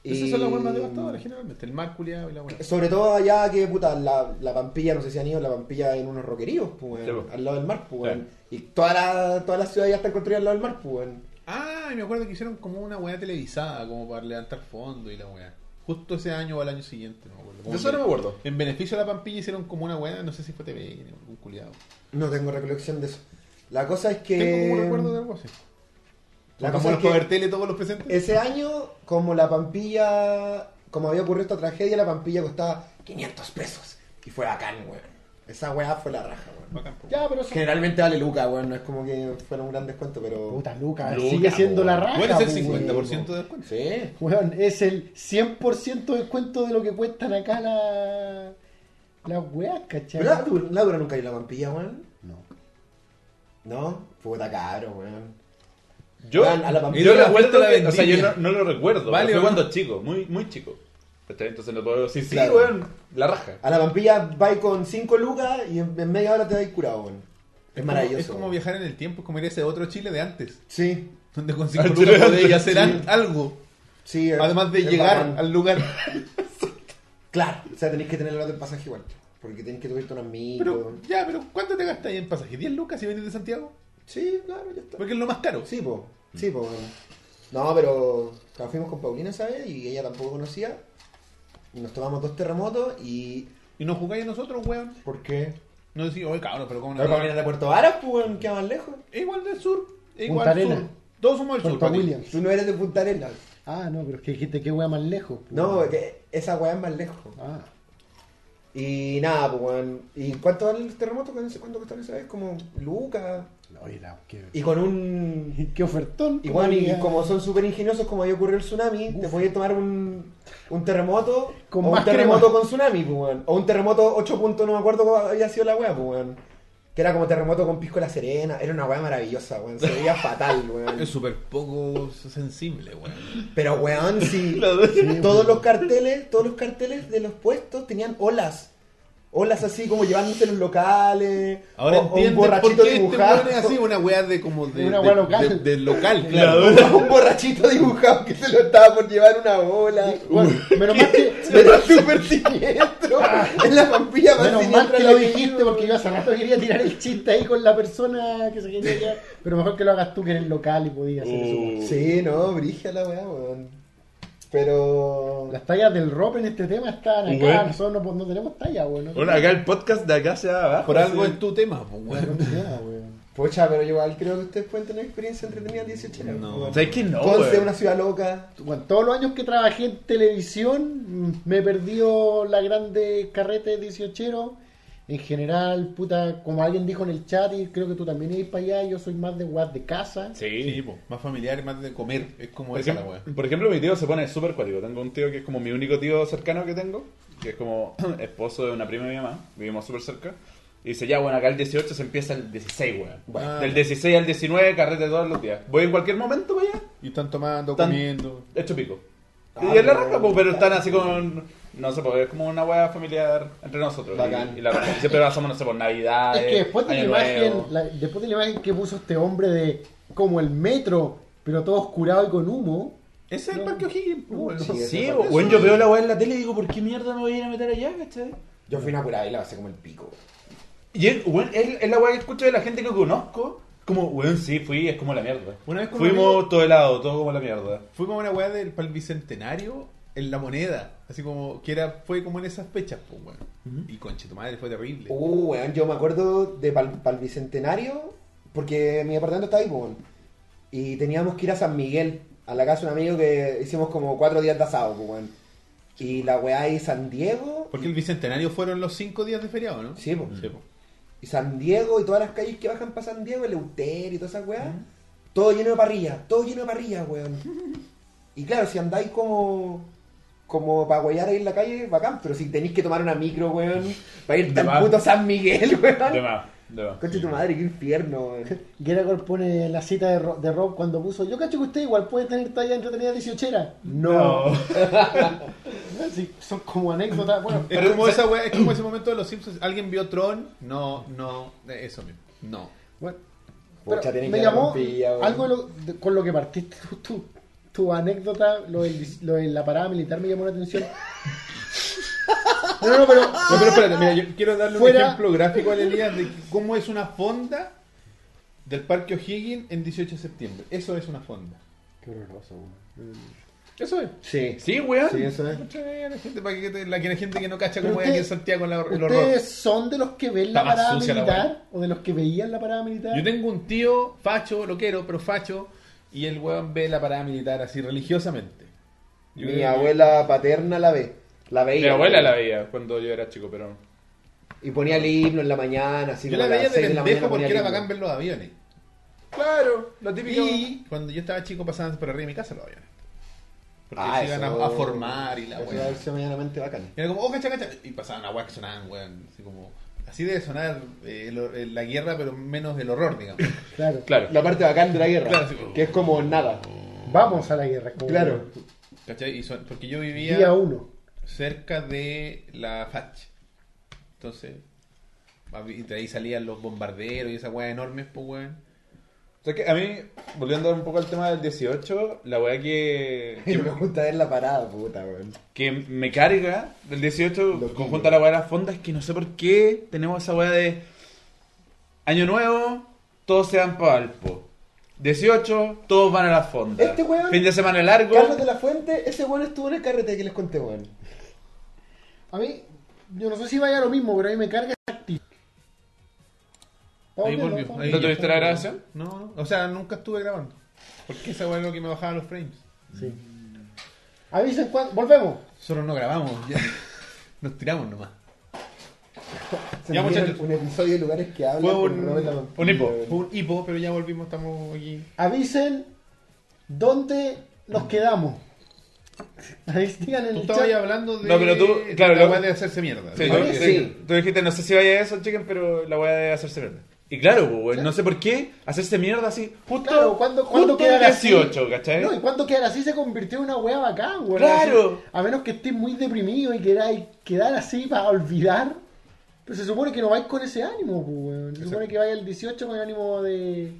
Y- Esas son las weas más devastadoras generalmente. El mar culiado y la wea. Sobre todo allá que, puta, la, la Pampilla, no sé si han ido, la Pampilla en unos roqueríos, pues, pues. al lado del mar, pues. Claro. Y toda la, toda la ciudad ya está construida al lado del mar, pues. Ah, y me acuerdo que hicieron como una weá televisada, como para levantar fondos y la weá. Justo ese año o el año siguiente, no me acuerdo. Como eso no me acuerdo. En beneficio de la Pampilla hicieron como una weá, no sé si fue TV, algún culiado. No tengo recolección de eso. La cosa es que... Tengo como un recuerdo de algo así. La como cosa los es que- Tele todos los presentes. Ese año, como la Pampilla, como había ocurrido esta tragedia, la Pampilla costaba 500 pesos. Y fue bacán, weón. Esa weá fue la raja, weón. Bacán. Ya, pero eso- Generalmente vale Luca, weón. No es como que fuera un gran descuento, pero. Puta, Lucas, Luca, sigue siendo weón. la raja. Bueno, es el pues, 50% de descuento. Sí. Weón, es el 100% de descuento de lo que cuestan acá la... las weas, ¿cachai? Pero la, Dura- la Dura nunca hay la vampilla, weón. No. Puta caro, weón. Yo, Weón, a la yo la vuelta la o sea, yo no, no lo recuerdo, Vale, pero ¿o fue no? cuando chico, muy, muy chico. ¿Cachai? Entonces no puedo decir, sí, Claro. weón, la raja. A la vampilla vais con 5 lucas y en, en media hora te vais curado, weón. Es, como- maravilloso. Es como weón. viajar en el tiempo, es como ir a ese otro Chile de antes. Sí, Donde con 5 Al lucas Chile de podéis antes, hacer sí. algo. sí. es- Además de es llegar bacán. al lugar. Claro, o sea, tenéis que tener el del pasaje igual. Porque tenéis que subirte unos micros. Pero, ya, pero ¿cuánto te gastas ahí en pasaje? ¿10 lucas si venís de Santiago? Sí, claro, ya está. Porque es lo más caro. Sí, po. Sí, po. No, pero claro, fuimos con Paulina, ¿sabes? Y ella tampoco conocía. Y nos tomamos dos terremotos y... Y nos jugáis a nosotros, weón. ¿Por qué? No decís, oye, cabrón, pero ¿cómo no? Pero Paulina de Puerto Varas, pues, weón, queda más lejos. Es igual del sur. Es Punta igual del Arenas. sur. Todos somos del sur. Puerto. Williams. Tú no eres de Punta Arenas. Ah, no, pero es que dijiste que wea más lejos. pues. No, que esa weá es más lejos. Ah, Y nada, pues, weón. ¿Y cuánto vale el terremoto? ¿Cuánto costaron esa vez? Como Lucas. oye, la- qué, Y con un... qué ofertón. Y bueno, y como son súper ingeniosos, como ahí ocurrió el tsunami, te podías tomar un, un terremoto Con o un terremoto crema. con tsunami, pues, weón. O un terremoto 8 puntos, no me acuerdo cómo había sido la weá, pues, weón. Que era como terremoto con pisco la serena. Era una weá maravillosa, weón. Se veía fatal, weón. Es súper poco sensible, weón. Pero, weón, sí. Sí, todos los carteles, todos los carteles de los puestos tenían olas. Olas así como llevándose los locales. Ahora o, o un entiendes por borrachito qué este dibujado. weón es así, una weá de como de, Una de- weá local. de- de local, Claro. claro. un borrachito dibujado que se lo estaba por llevar una bola. Bueno, menos mal que, Era súper siniestro. en la vampilla más menos mal que lo que dijiste porque yo hace rato quería tirar el chiste ahí con la persona que se quería quedar. Pero mejor que lo hagas tú que eres local y podías hacer eso. Uh. Sí, no, brigia la weá, weón. Pero. Las tallas del rope en este tema están acá. Bueno. Nosotros no, no tenemos talla, weón. No Bueno, acá el podcast de acá se va abajo. Por algo así. es tu tema, pues. Pocha, pero yo igual creo que ustedes pueden tener experiencia entretenida en 18 años. No. weón. ¿Sabes que no, weón? una ciudad loca. Bueno, todos los años que trabajé en televisión, mm, me he perdido la grande carrete 18 En general, puta, como alguien dijo en el chat, y creo que tú también ibas para allá, yo soy más de guas de casa. Sí. Sí, po, más familiar, más de comer. Es como Por esa la ejemplo, weá. por ejemplo, mi tío se pone súper cuático. Tengo un tío que es como mi único tío cercano que tengo, que es como esposo de una prima de mi mamá. Vivimos súper cerca. Y dice, ya, bueno, acá el 18 se empieza el 16, weón. Bueno. Del 16 al 19, carrete todos los días. Voy en cualquier momento para allá, Y están tomando, Están- comiendo. hecho pico. Ah, y es la raja, pues, pero están así con... No sé, pues es como una weá familiar entre nosotros. Bacán. Y, y la siempre pasamos, no sé, por Navidad. Es que después de, la Año imagen, Nuevo. la- después de la imagen que puso este hombre de como el metro, pero todo oscurado y con humo, Ese es el No. Parque O'Higgins. Sí, Sí, pasa. yo veo la weá en la tele y digo, ¿por qué mierda me voy a ir a meter allá, cachai? Yo fui a una curada y la pasé como el pico. Y es, weón, es, es la weá que escucho de la gente que conozco. Como, weón, sí, fui, es como la mierda. Una vez Fuimos todo helado, todo como la mierda. Fuimos a una weá del para el bicentenario en la moneda. Así como que era, fue como en esas fechas, pues weón. Y conche, tu madre fue terrible. Uh, weón, yo me acuerdo de para el bicentenario, porque mi departamento está ahí, pues, weón. Y teníamos que ir a San Miguel, a la casa de un amigo que hicimos como cuatro días de asado, pues, weón. Y la weá ahí San Diego. Porque el bicentenario fueron los cinco días de feriado, ¿no? Sí, pues. Sí. Y San Diego y todas las calles que bajan para San Diego, el Euterio y todas esas weas, todo lleno de parrilla, todo lleno de parrilla, weón. Y claro, si andáis como como para guayar ahí en la calle, bacán, pero si tenéis que tomar una micro, weón, para al más. puto San Miguel, De weón. más, de más. Conche tu madre, qué infierno, weón. Geragor pone la cita de, Ro- de Rob cuando puso, yo cacho que usted igual puede tener talla entretenida 18 No. Sí, son como anécdotas, bueno, Es Pero, como esa es como ese momento de los Simpsons. ¿Alguien vio Tron? No, no, eh, eso mismo. No. bueno. Pucha, me que llamó haber pilla, weón. algo de lo- de- con lo que partiste tú, tú- tu anécdota, lo, del- lo de la parada militar me llamó la atención. No, no, pero No, pero espérate, mira, yo quiero darle Fuera- un ejemplo gráfico a Elías de cómo es una fonda del Parque O'Higgins en 18 de septiembre. Eso es una fonda. Qué horroroso, weón. Eso es. Sí, Sí, weón. sí, eso es. Escucha, la gente, para que te- la, que la gente que no cacha cómo es aquí en Santiago la- el horror. ¿Ustedes son de los que ven la parada la militar? ¿O de los que veían la parada militar? Yo tengo un tío facho, lo quiero, pero facho, y el weón ve la parada militar así religiosamente. Yo Mi creo que- abuela paterna la ve. La veía. Mi abuela la veía cuando yo era chico, pero. Y ponía el himno en la mañana, así Yo como la a veía de 6 de la pendejo mañana porque ponía era el himno. bacán ver los aviones. Claro, la típica. Y cuando yo estaba chico pasaban por arriba de mi casa los aviones. Porque Ah, se iban a, eso- a formar y la Eso weá. debe ser medianamente bacán. Y era como, oh, cacha, cacha. Y pasaban a weá que sonaban, weón. Así como. Así debe sonar eh, el eh, la guerra, pero menos el horror, digamos. Claro. Claro. La parte bacán de la guerra, Claro, sí, como- que es como nada. Vamos a la guerra. como- Claro. ¿Cachai? Y son- porque yo vivía Día uno. cerca de la FACH. Entonces, y de ahí salían los bombarderos y esas weas enormes, pues weón. O sea que a mí, volviendo un poco al tema del 18, la weá que, que, me gusta ver la parada, puta, weón. que me carga del 18, Loquillo. conjunto a la weá de las fondas, es que no sé por qué tenemos esa weá de Año Nuevo, todos se van para Alpo. 18, todos van a las fondas. Este weón- Fin de semana largo. Carlos de la Fuente, ese weón estuvo en el carrete que les conté, weón. A mí, yo no sé si vaya a lo mismo, pero a mí me carga. Ahí volvió. ahí- ¿No tuviste la grabación? No, no. O sea, nunca estuve grabando. Porque esa es lo que me bajaba los frames. Sí. Avisen cuando. Volvemos. Nosotros no grabamos, ya. Nos tiramos nomás. Se Ya, muchachos. un episodio de lugares que hablan Fue un- un hipo. Fue un hipo, pero ya volvimos, estamos aquí. Avisen dónde nos quedamos. Ahí digan en Tú el estabas hablando de, No, pero tú- claro, la lo- wea de hacerse mierda. Sí, sí. tú dijiste, no sé si vaya a eso, chicken, pero la weá de hacerse verde. Y claro, pues, no sé por qué hacerse mierda así, justo, Claro, cuando, justo quedar así- 18, ¿cachai? No, y cuando quedar así se convirtió en una wea bacán, weón. Claro. Así, A menos que estés muy deprimido y queráis quedar así para olvidar. Pero se supone que no vais con ese ánimo, pues, weón. Se supone que vais el 18 con el ánimo de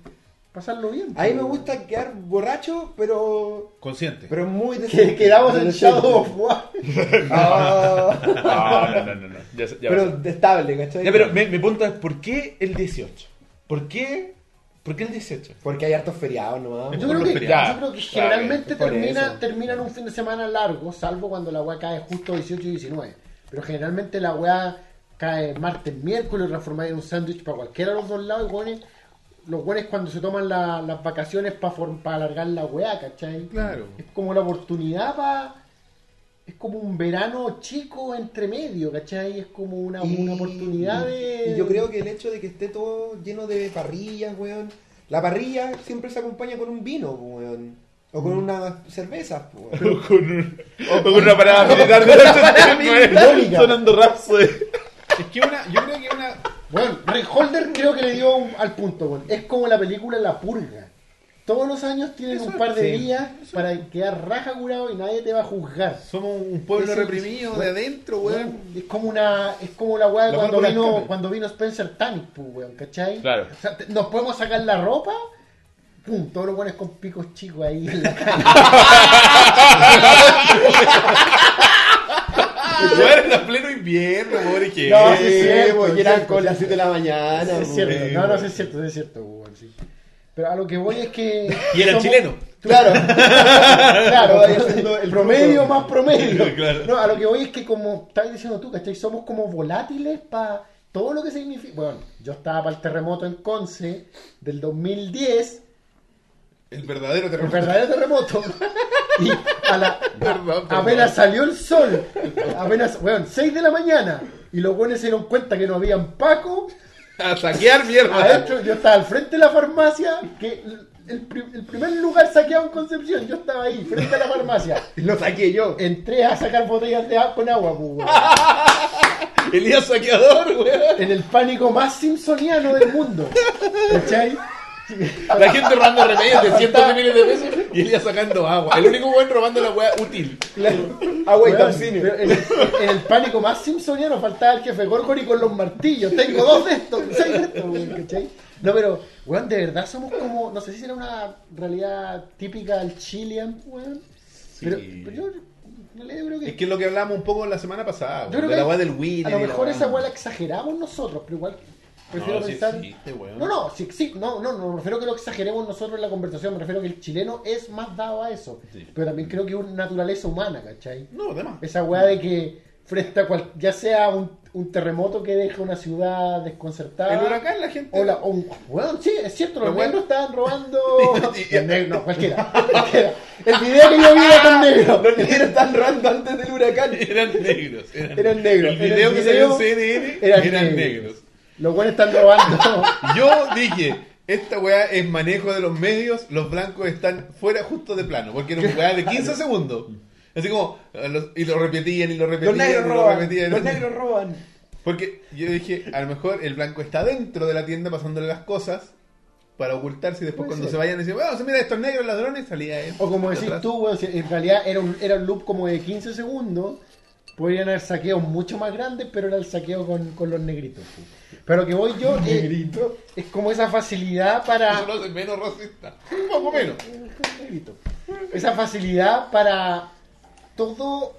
pasarlo bien. A mí me gusta quedar borracho, pero. Consciente. Pero muy Que quedamos en. Shadow of War. Ah. No, no, no, no, no. Ya, ya pero estable, ¿cachai? Ya, pero mi, mi punto es, ¿por qué el 18? ¿Por qué, ¿Por qué el 18? Porque hay hartos feriados nomás. Yo creo, que, feriados. yo creo que generalmente termina, terminan un fin de semana largo, salvo cuando la weá cae justo 18 y 19. Pero generalmente la weá cae martes, miércoles, transformada en un sándwich para cualquiera de los dos lados. Y weones- los buenos cuando se toman la- las vacaciones para alargar la weá, ¿cachai? Claro. Es como la oportunidad para... Es como un verano chico entre medio, ¿cachai? Es como una, Y- una oportunidad de... Y yo creo que el hecho de que esté todo lleno de parrillas, weón. La parrilla siempre se acompaña con un vino, weón. O con unas cervezas, weón. con, un- o con una parada militar de la militar. sonando Rhapsody. Es que una, yo creo que una. Bueno, Rick Holder creo que le dio un- al punto, bueno. Es como la película La Purga. Todos los años tienen un par de sí, días para quedar raja curado y nadie te va a juzgar. Somos un pueblo reprimido de adentro, Weón, weón. Es como una, es como la weá cuando vino, escape. cuando vino Spencer Tunic, pues, weón, ¿cachai? Claro. O sea, te- nos podemos sacar la ropa, pum, todos los buenos con picos chicos ahí en la calle. Bueno, en pleno invierno, pobre que. No, sí, weón, pues, y eran cierto, con las cierto. 7 de la mañana, Sí, es cierto, no, no, sí es cierto, sí es cierto, weón, sí. Pero a lo que voy es que. Y era somos- chileno. Claro. Claro, el promedio más promedio. Claro. No, a lo que voy es que como estás diciendo tú, ¿cachai? Somos como volátiles para todo lo que significa. Bueno, yo estaba para el terremoto en Conce del 2010, El verdadero el terremoto. verdadero terremoto. Y a la, Perdón, perdón. apenas salió el sol, apenas, bueno, 6 de la mañana, y los buenos se dieron cuenta que no habían Paco, A saquear mierda. adentro, yo estaba al frente de la farmacia, que el, pri- el primer lugar saqueado en Concepción, yo estaba ahí, frente a la farmacia. Y lo saqué yo. Entré a sacar botellas de agua con agua, pues, weón. Elías saqueador, weón. En el pánico más simpsoniano del mundo. ¿Cachai? La gente robando remedios de cientos de miles de pesos y Elías sacando agua. El único weón robando la weá útil. Agua y pero en, en el pánico más simpsoniano faltaba el jefe Gorgori con los martillos. Tengo dos de estos, seis de estos, weón, ¿cachai? No, pero, weón, de verdad somos como, no sé si será una realidad típica del Chilean, weón. Pero, pero yo, creo que Es que es lo que hablamos un poco la semana pasada, Yo weón, creo de la weá del Wii. A lo mejor esa weá la exageramos nosotros, pero igual prefiero No, sí pensar. existe, no, no, sí, sí, no, no, no, me refiero que lo exageremos nosotros en la conversación, me refiero que el chileno es más dado a eso. Sí. Pero también creo que es una naturaleza humana, ¿cachai? No, además. Esa weá de que frente a cual, ya sea un, un terremoto que deja una ciudad desconcertada. El huracán, la gente. O la- o un- bueno, sí, es cierto, los negros estaban robando. No, cualquiera. cualquiera. El video que yo vi era con negros. Los negros están robando antes del huracán. Eran negros. Eran, Eran negros. El video que salió en CNN eran eran, negros. negros. Los buenos están robando. Yo dije, esta weá es manejo de los medios, los blancos están fuera justo de plano, porque era una weá de 15 segundos. Así como, los- y lo repetían y lo repetían Los negros y lo roban. repetían. Los negros roban. Porque yo dije, a lo mejor el blanco está dentro de la tienda pasándole las cosas para ocultarse y después cuando ser. se vayan decir, bueno, mira estos negros ladrones, salía él. O como de decís atrás. tú, weón, en realidad era un, era un loop como de 15 segundos. Podrían haber saqueos mucho más grandes, pero era el saqueo con, con los negritos. Pero lo que voy yo es, es como esa facilidad para. Eso lo hace menos racista. Un poco menos. Negrito. Esa facilidad para todo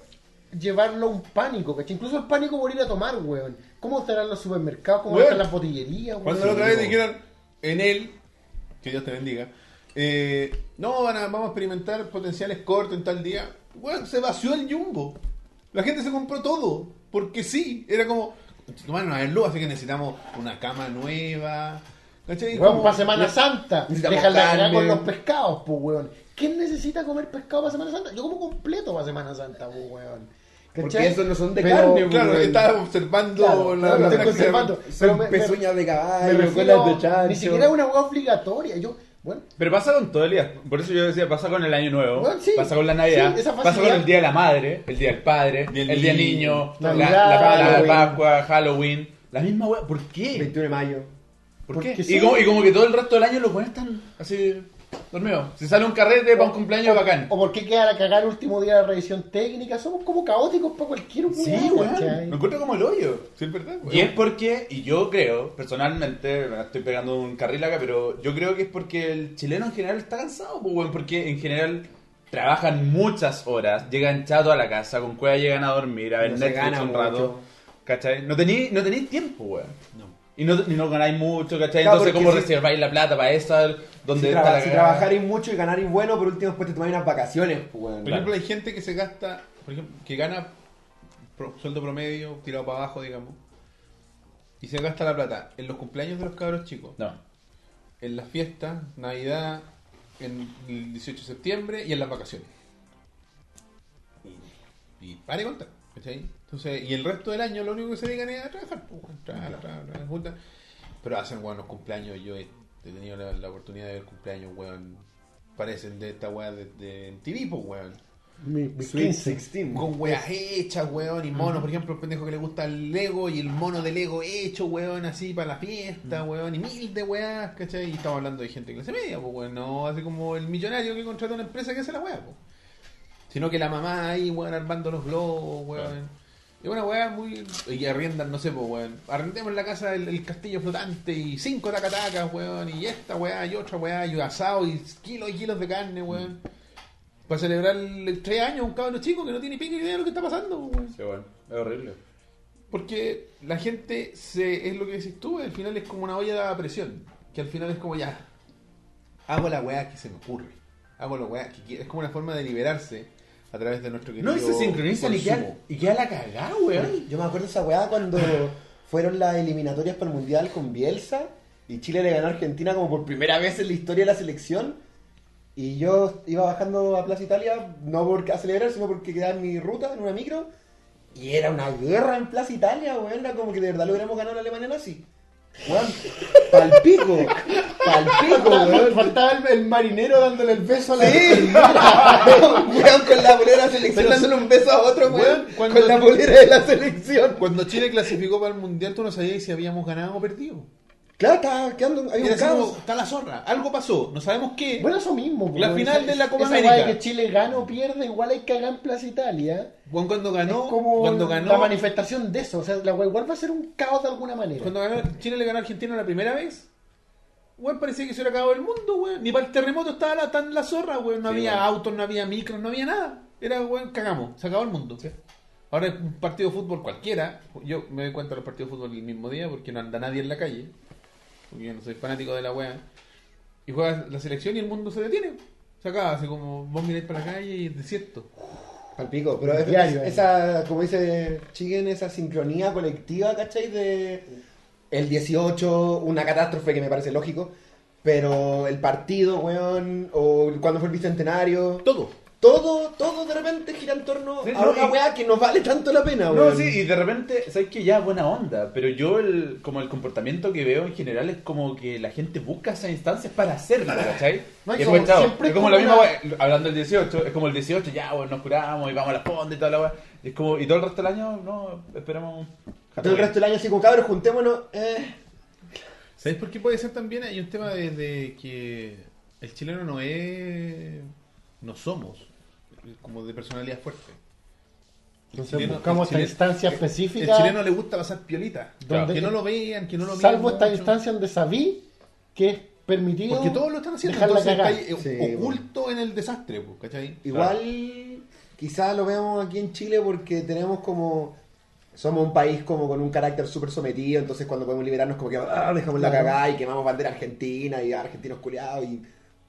llevarlo a un pánico, ¿cachai? Incluso el pánico por ir a tomar, weón. ¿Cómo estarán los supermercados? ¿Cómo Weón. están las botillerías? weón? Cuando la otra vez dijeron en él, que Dios te bendiga, eh, no, van a- vamos a experimentar potenciales cortos en tal día. Bueno, se vació el jumbo. La gente se compró todo, porque sí, era como, bueno, a ver luz, así que necesitamos una cama nueva. ¿Cachai? Weón, Como- para Semana Santa. Dejan la con los pescados, pues, weón. ¿Quién necesita comer pescado para Semana Santa? Yo como completo para Semana Santa, pues, weón. Porque esos no son de Pero- carne, Claro, weón. estaba observando Claro, la claro, la- estoy la- conservando. Son Pero me- me- pezuñas de Me caballo, refiero, colas de chancho. ni siquiera es una hueá obligatoria. Yo, bueno, Pero pasa con todo el día. Por eso yo decía, pasa con el año nuevo, Bueno, sí. pasa con la Navidad, Sí, pasa con el día de la madre, el día del padre, del el día del niño, la, Navidad, la- la Halloween. Pascua, Halloween. La misma wea. ¿Por qué? 21 de mayo. ¿Por Porque qué? sí. Y como, y como que todo el resto del año los buenos están así dormidos. Si sale un carrete para un cumpleaños bacán. o por qué queda a cagar el último día de la revisión técnica. Somos como caóticos para cualquier Sí, weón. Me encuentro como el hoyo. Sí, es verdad. Y es porque, y yo creo, personalmente, me estoy pegando un carril acá, pero yo creo que es porque el chileno en general está cansado, pues, weón, porque en general trabajan muchas horas, llegan chato a la casa, con cueva llegan a dormir, a ver No se Netflix gana un mucho. rato, ¿cachai? No tenéis no tenéis tiempo, weón. No. Y no, y no ganáis mucho, ¿cachai? Claro, Entonces, ¿cómo si- reserváis la plata para eso? ¿Dónde Si, está traba- la si trabajaréis mucho y ganaréis bueno, por último después te tomáis unas vacaciones, pues, weón. Por ejemplo, hay gente que se gasta, por ejemplo, que gana pro- sueldo promedio, tirado para abajo, digamos, y se gasta la plata en los cumpleaños de los cabros chicos, No. en las fiestas, Navidad, en el 18 de septiembre y en las vacaciones. Y, y pare de contar, ¿cachai? Entonces, y el resto del año lo único que se dedican es a trabajar, pues, weón, trabajar, trabajar, trabajar, juntan. pero hacen buenos cumpleaños, yo he, tenido la, la oportunidad de ver cumpleaños, weón, parecen de esta weá de, de MTV, pues, weón. Mi, mi Sweet 15. 16. Con weas hechas, weón, y monos, por ejemplo, el pendejo que le gusta el Lego y el mono de Lego hecho, weón, así para la fiesta, weón, y mil de weas, ¿cachai? Y estamos hablando de gente de clase media, pues, weón, no así como el millonario que contrata una empresa que hace la wea, pues. Sino que la mamá ahí, weón, armando los globos, weón. Es una weá muy. Y arriendan, no sé, pues, weón. Arrendemos en la casa el, el castillo flotante y cinco tacatacas, weón. Y esta weá y otra weá y asado y kilos y kilos de carne, weón. Para celebrar el tres años un cabrón chico que no tiene ni idea de lo que está pasando, weón. Sí, bueno, es horrible. Porque la gente se, es lo que decís tú, al final es como una olla de presión. Que al final es como ya. Hago la weá que se me ocurre. Hago la weá que quiero. Es como una forma de liberarse a través de nuestro querido No, y se sincronizan y queda, y queda la cagada, weón. Yo me acuerdo de esa weá cuando fueron las eliminatorias para el Mundial con Bielsa y Chile le ganó a Argentina como por primera vez en la historia de la selección. Y yo iba bajando a Plaza Italia, no porque a celebrar, sino porque quedaba en mi ruta, en una micro. Y era una guerra en Plaza Italia, weón. Era como que de verdad lo hubiéramos ganado a la Alemania nazi. Weón, palpico, palpico, weón. Faltaba el, el marinero dándole el beso a la Sí, weón, con la polera de la selección dándole un beso a otro, weón, Weón, cuando- con la polera de la selección. Cuando Chile clasificó para el mundial, tú no sabías si habíamos ganado o perdido. Claro, estaba quedando, hay un caos. está la zorra. Algo pasó, no sabemos qué. Bueno, eso mismo. La final Esa- de la Copa esa América. que Chile gana o pierde, igual hay que cagar en Plaza Italia. Juan cuando ganó, es como cuando ganó, la manifestación de eso. O sea, la igual va a ser un caos de alguna manera. cuando ganó, Chile le ganó a Argentina la primera vez. Weón, parecía que se hubiera acabado el mundo, weón. Ni para el terremoto estaba la, tan la zorra, weón. No Sí, había autos, no había micros, no había nada. Era, weón, cagamos. Se acabó el mundo. Ahora es un partido de fútbol cualquiera. Yo me doy cuenta de los partidos de fútbol el mismo día porque no anda nadie en la calle. Porque yo no soy fanático de la weá. Y juega la selección y el mundo se detiene. Se acaba, así como vos miráis para la calle y es desierto. Palpico, pero es, Diario, es- esa, como dice Chicken, esa sincronía colectiva, ¿cachai? De el 18, una catástrofe que me parece lógico, pero el partido, weón, o cuando fue el bicentenario, Todo. Todo, todo de repente gira en torno Sí, a no, una y- weá que nos vale tanto la pena, No, weón. sí, y de repente, sabes que ya buena onda, pero yo el, como el comportamiento que veo en general es como que la gente busca esas instancias para hacerlo, ¿cachai? No, es como es como la misma una- wea, hablando del 18, es como el 18, ya, bueno, nos curamos y vamos a la fonda y toda la wea. Es como, y todo el resto del año, no, esperamos. Todo el resto del año así como cabros, juntémonos, eh. ¿Sabéis por qué puede ser también? Hay un tema de, de que el chileno no es. No somos como de personalidad fuerte. Entonces chileno- buscamos el esta chileno- instancia El específica. chileno le gusta pasar piolita. Donde- Que no lo vean, que no lo salvo esta mucho. instancia donde sabí que es permitido. Porque todos lo están haciendo. dejarla Entonces está cagar. ahí, eh, Sí, oculto en el desastre, pues, ¿cachai? Igual, quizás lo vemos aquí en Chile porque tenemos como. Somos un país como con un carácter súper sometido, entonces cuando podemos liberarnos, como que ah, dejamos la cagada y quemamos bandera argentina y argentinos culiados y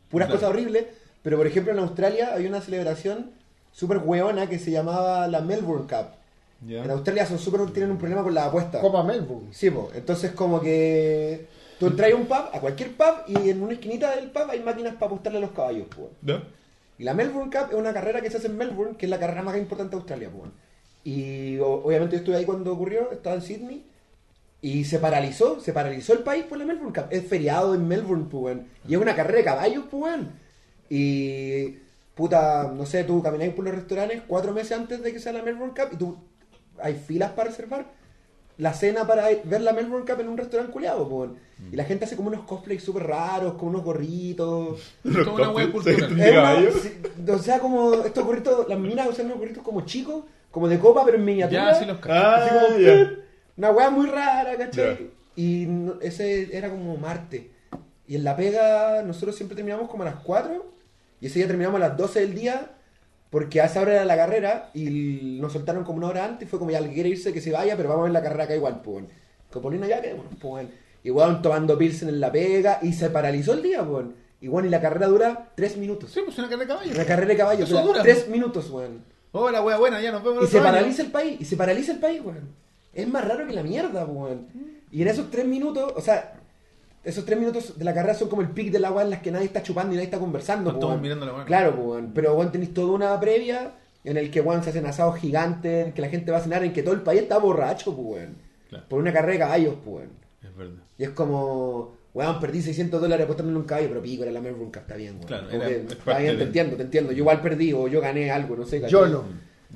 puras Claro. cosas horribles. Pero por ejemplo, en Australia hay una celebración súper hueona que se llamaba la Melbourne Cup. En Australia son súper tienen un problema con la apuesta. Copa Melbourne. Sí, po. entonces como que tú entras a un pub, a cualquier pub, y en una esquinita del pub hay máquinas para apostarle a los caballos, po. ¿No? Y la Melbourne Cup es una carrera que se hace en Melbourne, que es la carrera más importante de Australia, pues. Y o- obviamente yo estuve ahí cuando ocurrió, estaba en Sydney, y se paralizó, se paralizó el país por la Melbourne Cup. Es feriado en Melbourne, pues. Y es una carrera de caballos, pues. Y, puta, no sé, tú camináis por los restaurantes cuatro meses antes de que sea la Melbourne Cup, y tú, hay filas para reservar la cena para ver la Melbourne Cup en un restaurante culiado, pues. weón. Y la gente hace como unos cosplays súper raros, con unos gorritos. Toda una wea cultural. O sea, como estos gorritos, las minas usan unos gorritos como chicos, como de copa, pero en miniatura. Ya, sí los Ah, como. Una weá muy rara, ¿cachai? Ya. Y ese era como Marte. Y en la pega, nosotros siempre terminamos como a las 4. Y ese día terminamos a las 12 del día. Porque a esa hora era la carrera. Y nos soltaron como una hora antes. Y fue como ya, el que quiere irse, que se vaya. Pero vamos a ver la carrera acá igual, pues. weón. Copolina ya, que bueno, pues. weón. Y weón, tomando pilsen en la pega. Y se paralizó el día, pues. Y bueno, y la carrera dura 3 minutos. Sí, pues una carrera de caballo. Una carrera de caballo, Eso dura dura. 3 minutos, weón. Hola, wea buena, ya nos vemos Y se paraliza el país, y se paraliza el país, weón. Es más raro que la mierda, weón. Y en esos tres minutos, o sea, esos tres minutos de la carrera son como el pic del agua en las que nadie está chupando y nadie está conversando, No estamos weón. mirando la. Claro, weón. Pero, weón, tenéis toda una previa en el que, weón, se hacen asados gigantes, en que la gente va a cenar, en que todo el país está borracho, weón. Claro. Por una carrera de caballos, weón. Es verdad. Y es como, weón, perdí 600 dólares apostándole un caballo, pero pico, era la Melbourne Cup, está bien, weón. Claro, Como era- que, es está parte bien, de- te entiendo, te entiendo. Yo igual perdí, o yo gané algo, no sé. Yo no.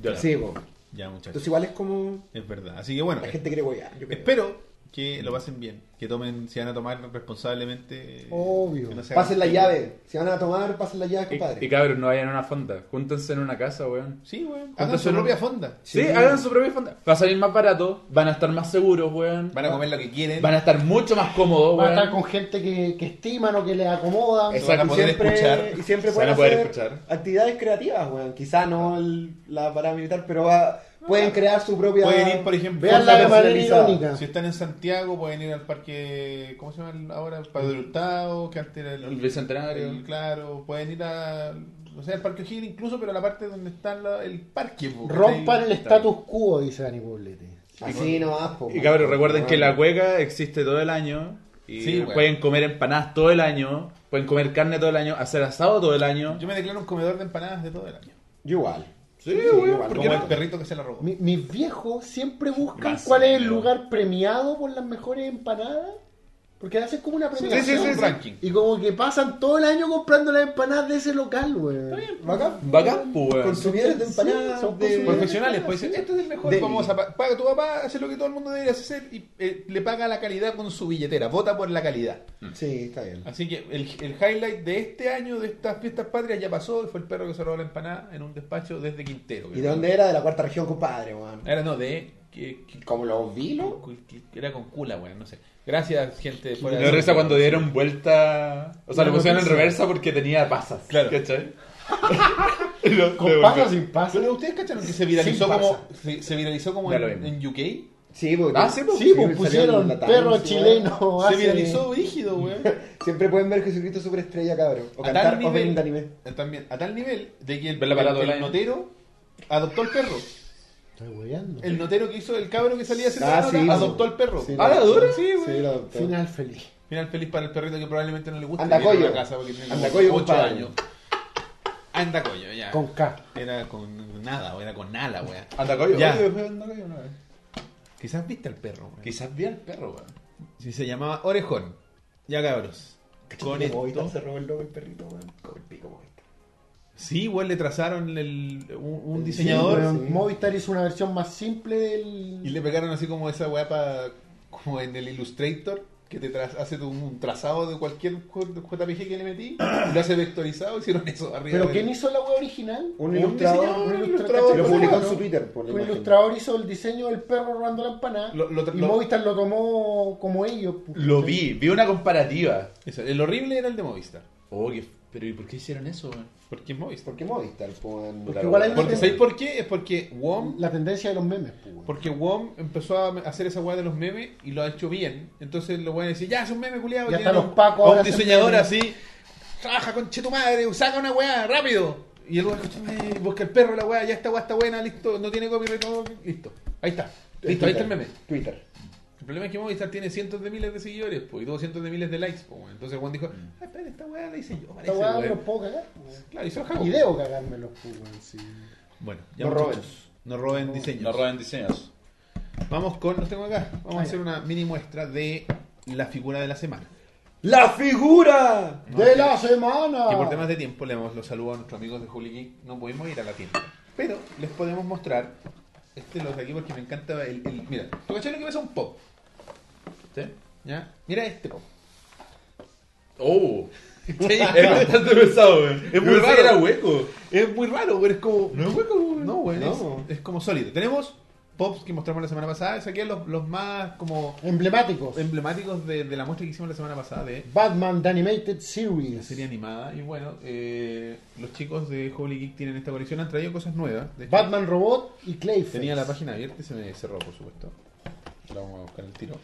Ya. Sí, po. Ya, muchachos. Entonces igual es como Es verdad. Así que bueno, la gente quiere huear. yo creo. espero que lo pasen bien. Que tomen, si van a tomar responsablemente. Obvio. no se hagan- Pasen la llave. Si van a tomar, pasen la llave, Y, compadre. y cabros, no vayan a una fonda. Júntense en una casa, weón. Sí, weón. Hagan ¿Cuántos su propia fonda. Sí, Sí. hagan su propia fonda. Va a salir más barato, van a estar más seguros, weón. Van a comer lo que quieren. Van a estar mucho más cómodos, Va a weón. estar con gente que, que estiman o que les acomoda. Exacto, van a poder y siempre, escuchar. y siempre Se pueden van a poder hacer escuchar. actividades creativas, weón. Quizá no el- la paramilitar, pero va- pueden crear su propia. Pueden ir, por ejemplo, Veanla de manera irónica. Si están en Santiago, pueden ir al parque. ¿Cómo se llama el- ahora? El Padre Hurtado, que antes era el. El Bicentenario. el- claro, pueden ir a. O sea, al Parque O'Higgins, incluso, pero a la parte donde está la- el parque. Rompan el status quo, dice Dani Poblete. Así nomás, Y cabros, recuerden que la cueca existe todo el año. Y Sí, pueden comer empanadas todo el año. Pueden comer carne todo el año. Hacer asado todo el año. Yo me declaro un comedor de empanadas de todo el año. Yo igual. Sí, weón, igual. ¿por qué Como no? el perrito que se la robó. Mi- mis viejos siempre buscan cuál es el lugar premiado por las mejores empanadas. Porque hacen como una Sí, premiación. sí, sí, sí. ranking. Y como que pasan todo el año comprando las empanadas de ese local, güey. Bacán. Bacán, pues, weón. Consumidores de Sí, empanadas. son de- consumidores. Profesionales, pues dicen, este es el mejor, Deli. vamos a pa- paga tu papá, hace lo que todo el mundo debería hacer y eh, le paga la calidad con su billetera, vota por la calidad. Sí, está bien. Así que el, el highlight de este año de estas fiestas patrias ya pasó y fue el perro que se robó la empanada en un despacho desde Quintero. ¿Y de dónde era? De la cuarta región, compadre, weón. Era no, de... Que, que- Como los vilos. que- que era con cula, weón, no sé. Gracias, gente fuera Me risa cuando dieron vuelta. O sea, lo pusieron en reversa porque tenía pasas. Claro. ¿Cachai? Lo- Con pasas sin pasas. Pero ustedes cacharon que se viralizó Sin como se, se viralizó como en, en UK. Sí, porque. Ah, sí, pues. Sí, pues salió pusieron en la perro chileno. Se hace- viralizó rígido, weón. Siempre pueden ver Jesucristo Superestrella, cabrón. O A cantar tal opening nivel, de anime. también, a tal nivel de que el, el- todo el el año. notero adoptó el perro. El notero que hizo el cabro que salía haciendo Ah, la nota, sí, adoptó sí. el perro. Sí, ¿Ah, la dura? Sí, güey. Final feliz. Final feliz para el perrito que probablemente no le gusta. Anda que viene a coyo. la casa porque tiene Anda como coyo, ocho compadre. años. Anda coyo, ya. Con K. Era con nada, o era con nada, weón. Anda coyo. Ya. Oye, una vez. Quizás viste al perro, weón. Quizás vi al perro, weón. Si se llamaba Orejón. Ya cabros. Con esto. se robó el logo el perrito, weón. Con el pico, Movistar. Sí, igual le trazaron el, un, un Sí, diseñador sí. Movistar hizo una versión más simple y del. le pegaron así como esa weá como en el Illustrator que te tra- hace tu- un trazado de cualquier JPG que le metí y lo hace vectorizado. Hicieron eso arriba. ¿Pero del- quién hizo la web original? Un ilustrador, un ilustrador, ilustrador. Lo publicó su Twitter. Por Un imagen. ilustrador hizo el diseño del perro robando la empanada. Lo- lo- y lo- Movistar lo tomó como ellos. pues, Lo vi, vi una comparativa. Eso, El horrible era el de Movistar. Oh, qué- pero ¿y por qué hicieron eso, weón? Porque es Movistar. ¿Por qué Movistar? Pues, Porque igual hay una Porque ¿sabéis por qué? Es porque WOM la tendencia de los memes. pues, weón. Porque WOM empezó a hacer esa weá de los memes y lo ha hecho bien. Entonces los weones decían, ya, es un meme culiado. Y hasta los pacos ahora un hacen diseñador memes. así, trabaja con tu madre, saca una weá, rápido. Y el weón, "Eh, busca el perro, la weá, ya esta weá está buena, listo, no tiene copyright, no, listo. Ahí está. Listo, ahí está el meme. Twitter. El problema es que Movistar tiene cientos de miles de seguidores pues, y cientos de miles de likes. Pues. Entonces weón dijo, ah, espera, esta weá la hice yo. Esta weá me weón". los puedo cagar. pues. Claro, hizo el jago. Y debo cagármelos, pues, sí. Bueno, ya No roben. No roben diseños. No roben diseños. Vamos con, los tengo acá. Vamos a hacer una mini muestra de la figura de la semana. ¡La figura! ¡De la semana! Que por temas de tiempo le damos los saludos a nuestros amigos de Holy Geek. No pudimos ir a la tienda. Pero les podemos mostrar. Este los de aquí porque me encanta el. el- mira, ¿tú cachai lo que ves a un pop? ¿Sí? ¿Ya? Mira este pop. Oh. es bastante pesado. Es muy raro. era hueco. Es muy raro, güey. Es como. No es hueco. No, güey. No. Es, es como sólido. Tenemos pops que mostramos la semana pasada. Saqué los, los más como Emblemáticos. emblemáticos de, de la muestra que hicimos la semana pasada de Batman The Animated la Series. serie animada. Y bueno, eh, los chicos de Holy Geek tienen esta colección. Han traído cosas nuevas. De hecho, Batman Robot y Clayface. Tenía la página abierta y se me cerró, por supuesto. La vamos a buscar el tiro.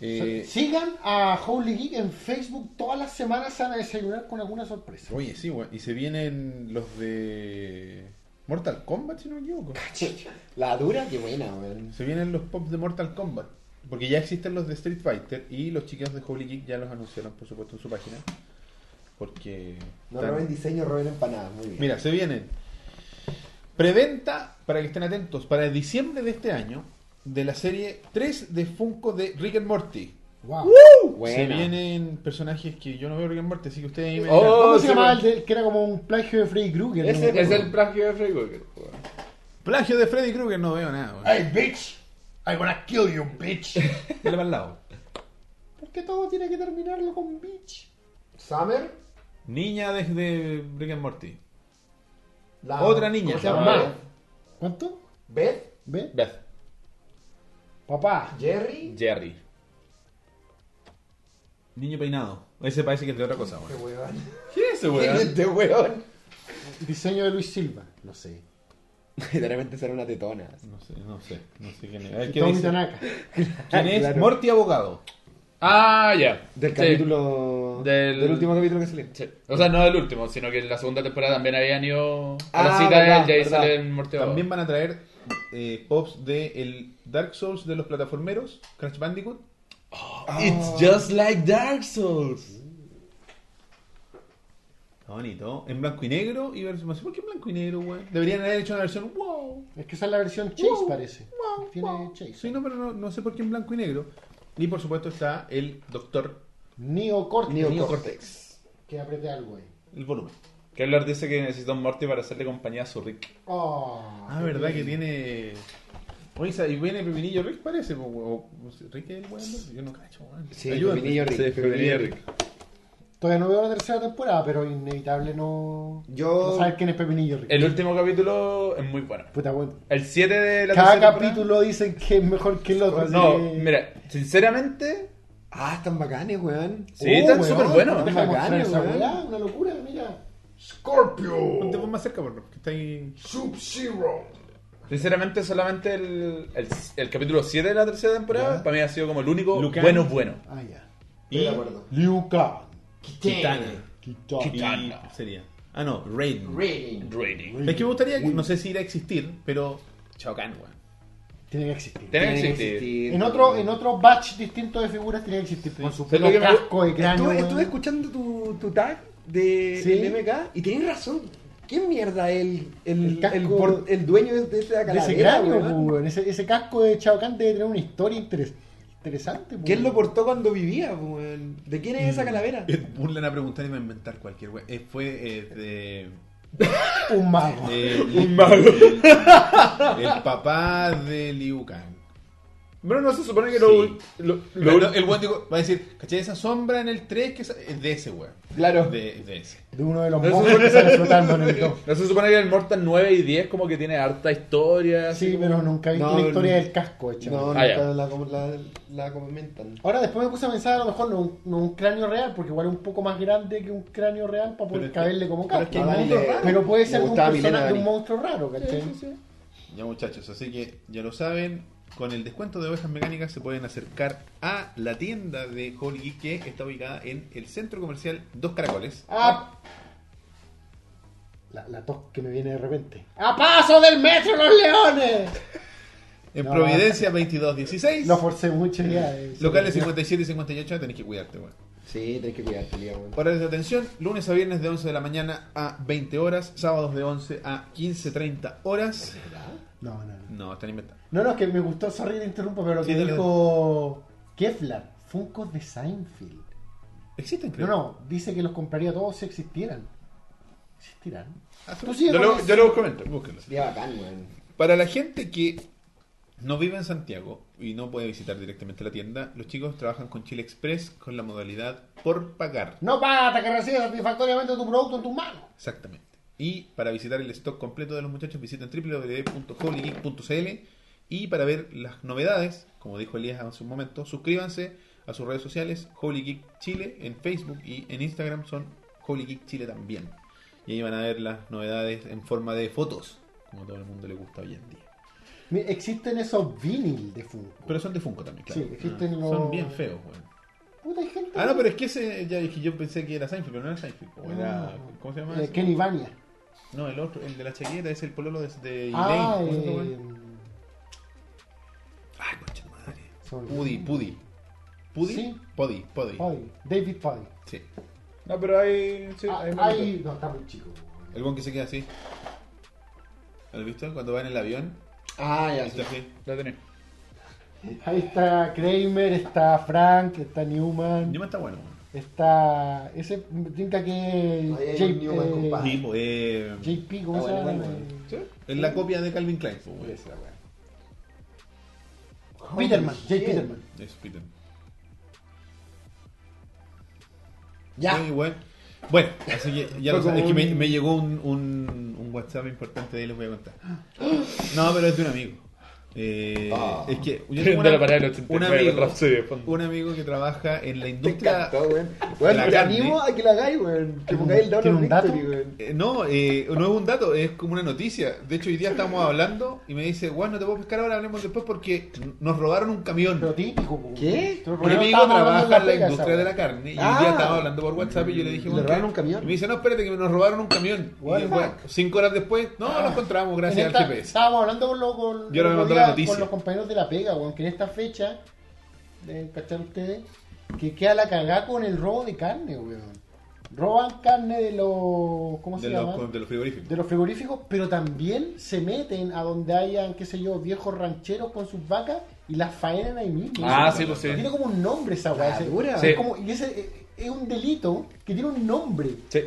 Eh, Sigan a Holy Geek en Facebook. Todas las semanas se van a desayunar con alguna sorpresa. oye, sí. Y se vienen los de Mortal Kombat, si no me equivoco. La dura, qué buena, weón. Se vienen los pops de Mortal Kombat. Porque ya existen los de Street Fighter y los chicos de Holy Geek ya los anunciaron, por supuesto, en su página. Porque. No roben diseño, roben empanadas. Muy bien. Mira, se vienen. Preventa, para que estén atentos, para diciembre de este año, de la serie 3 de Funko de Rick and Morty. Wow. Se vienen personajes que yo no veo Rick and Morty, así que ustedes ahí me Oh. ¿Cómo sí, se llamaba el de- que era como un plagio de Freddy Krueger? Ese no me es acuerdo? el plagio de Freddy Krueger, weón. Plagio de Freddy Krueger no veo nada. güey. Hey, bitch. I'm gonna kill you, bitch. Dale para el lado. ¿Por qué todo tiene que terminarlo con bitch? Summer. Niña desde Rick and Morty. La... Otra niña. ¿Cómo se llama? ¿Cuánto? Beth. ¿Ve? Beth. Papá. Jerry. Jerry. Niño peinado. Ese parece que es de otra cosa. Qué weón. ¿Quién es ese ¿Quién weón? es este weón? Diseño de Luis Silva. No sé. De repente será una tetona. No sé, no sé. No sé quién es. A ver, ¿qué Tommy dice? Tanaka. ¿Quién es? Claro. Morty Abogado. Ah, ya. Del Sí. capítulo. Del- Del... último capítulo que salió. Sí. O sea, no del último, sino que en la segunda temporada también habían ido a la Ah, cita de verdad, él y ahí verdad. sale el morteo. También van a traer eh, pops de el Dark Souls de los plataformeros, Crash Bandicoot. It's just like Dark Souls. Está bonito. En blanco y negro y versión. Por qué en blanco y negro, güey. Deberían haber hecho una versión wow. Es que esa es la versión Chase, Wow, parece. wow, Tiene wow. Chase. Sí, no, pero no, no sé por qué en blanco y negro. Y por supuesto está el Doctor, Neo Cortex. Neo Cortex. Que apreté algo ahí. el volumen. Keller dice que necesita un Morty para hacerle compañía a su Rick. Oh, Ah, verdad que tiene. Oye, y viene Pepinillo Rick, parece. o- o- Rick es el weón. Yo no cacho, weón. Sí, Ayúdame. Pepinillo Rick. Sí, Pepinillo Pepinillo Rick. Todavía no veo la tercera temporada, pero inevitable no. Yo- No saber quién es Pepinillo Rick. El último capítulo es muy bueno. Puta, bueno. El 7 de la Cada tercera capítulo dicen que es mejor que el otro. temporada- No, mira, sinceramente, Ah, están bacanes, weón. Sí, están weón, súper buenos. Están bacanes, weón. una locura, mira. Ponte vos más cerca, por favor, que está ahí. Sub-Zero. sinceramente solamente el, el, el capítulo 7 de la tercera temporada Ya. para mí ha sido como el único Lucan. bueno bueno. Ah, ya. Estoy de acuerdo. Liu Kang. Kitana. Kitana. Y Kitana. sería. Ah, no, Raiden. Rating. Rating. Es que me gustaría, que- no sé si irá a existir, pero Shao Kahn, weón. Tiene que existir. Tiene que existir. En otro, en otro batch distinto de figuras tiene que existir. Con su ¿Sabes lo pelo que me- casco de cráneo. Estuve, weón. estuve escuchando tu, tu tag de Sí. MK y tenés razón. ¿Quién mierda el, el, El casco- el por- el dueño de, de esa de ese calavera, cráneo, weón? weón. Ese, ese casco de Chao Kahn debe tener una historia interes- interesante. ¿Quién weón. lo portó cuando vivía, weón? ¿De quién es esa calavera? Burlan a preguntar y me va a inventar cualquier weón. Eh, fue eh, de. Un mago. de- Un mago. El, el papá de Liu Kang. Bueno, no se supone que Sí. lo, lo, Lo- lo- el weón va a decir, ¿cachai? Esa sombra en el 3 que es es de ese weón. Claro. De, de ese. De uno de los Eso monstruos que sale flotando en el 2. no se supone que el Mortal 9 y 10 como que tiene harta historia. así Sí, como- pero nunca he visto No, la historia no. del casco, hecho. No, Ah, nunca la, la, la comentan. Ahora después me puse a pensar a lo mejor no un, no un cráneo real, porque igual es un poco más grande que un cráneo real para poder caberle como pero es casco. que pero, puede ser un, personaje, de un monstruo raro, ¿cachai? Ya muchachos, así que ya lo saben, con el descuento de ovejas mecánicas se pueden acercar a la tienda de Holy Geek que está ubicada en el centro comercial Dos Caracoles. ¡Ah! La, la tos que me viene de repente. ¡A paso del metro los leones! En No, Providencia 2216. Lo forcé mucho ya. eh, Locales sí. 57 y 58 tenés que cuidarte, weón. Sí, tenés que cuidarte, weón. Horarios de atención, lunes a viernes de 11 de la mañana a 20 horas, sábados de 11 a 15.30 horas. No, no, no. No, están inventando. No, no, es que me gustó, sorry te interrumpo, pero lo Sí, que dale, dijo Kevlar, Funkos de Seinfeld. Existen, No, creo. no, dice que los compraría todos si existieran. ¿Existirán? Ah, Tú sigue Yo con lo, eso. yo lo comento. Búsquenlos. Sería bacán, weón. Para la gente que no vive en Santiago y no puede visitar directamente la tienda, los chicos trabajan con Chile Express con la modalidad por pagar. No basta que recibas satisfactoriamente tu producto en tus manos. Exactamente. Y para visitar el stock completo de los muchachos visiten www.holygeek.cl y para ver las novedades, como dijo Elías hace un momento, suscríbanse a sus redes sociales Holy Geek Chile en Facebook y en Instagram son Holy Geek Chile también. Y ahí van a ver las novedades en forma de fotos, como todo el mundo le gusta hoy en día. Existen esos vinil de Funko. Pero son de Funko también, claro. Sí, existen Ah, los- Son bien feos, weón. Puta, hay gente. Ah, no, pero es que ese, ya dije, yo pensé que era Seinfeld, pero no era Seinfeld. o era, Ah. ¿Cómo se llama? Eh? Kenny Vania. No, el otro, el de la chaqueta es el pololo de, de Ah, Elaine. ¿Cómo se llama? eh, Ay, concha de madre. Pudi, Pudi. ¿Pudi? Sí. Pudi, Pudi. Paddy, David Paddy. Sí. No, pero hay. Sí, Ah, hay ahí, no, está muy chico. El buen que se queda así. ¿Lo has visto? Cuando va en el avión. Ah, ya, Está sí. así. La tenés. Ahí está Kramer, está Frank, está Newman, Newman está bueno. Está. Ese pinta que. Ahí hay J- un Newman, eh, compadre. Tipo, eh, JP, ¿cómo se llama? ¿Sí? es la copia de Calvin Klein. pues, weón. Esa, weón. Peterman, J. Shit. Peterman. Es Peter. Ya. Muy bueno. Bueno, así que ya lo sabes. Es que me, un- me llegó un, un, un WhatsApp importante de ahí, les voy a contar. No, pero es de un amigo. Eh, Ah. Es que yo tengo la una- un 89, amigo, un amigo que trabaja en la Te industria. encantó, weón. Weón, la te animo a que la hagáis, weón. Que pongáis el down ¿Tiene of un dato? victory, weón. Eh, no, eh, no es un dato, es como una noticia. De hecho, hoy día estamos hablando y me dice, bueno, no te puedo pescar ahora, hablemos después porque nos robaron un camión. Pero típico. ¿Qué? Pero porque amigo trabaja en la pega, industria esa de la carne y hoy Ah. día estábamos hablando por WhatsApp y yo le dije, ¿Le robaron un camión? Y me dice, no, espérate que nos robaron un camión. Y cinco horas después, no, lo encontramos En gracias al GPS. Estábamos hablando con, lo- con, Yo ahora la noticia. con los compañeros de la pega, weón, que en esta fecha, deben cachar ustedes, que queda la cagada con el robo de carne, weón. Roban carne de los. ¿Cómo se llama? de los frigoríficos. de los frigoríficos, pero también se meten a donde hayan, qué sé yo, viejos rancheros con sus vacas y las faenan ahí mismo. Ah, sí, pues sí. Tiene como un nombre esa weá. Ese- dura. es Sí. como- y ese eh, es un delito que tiene un nombre. Sí.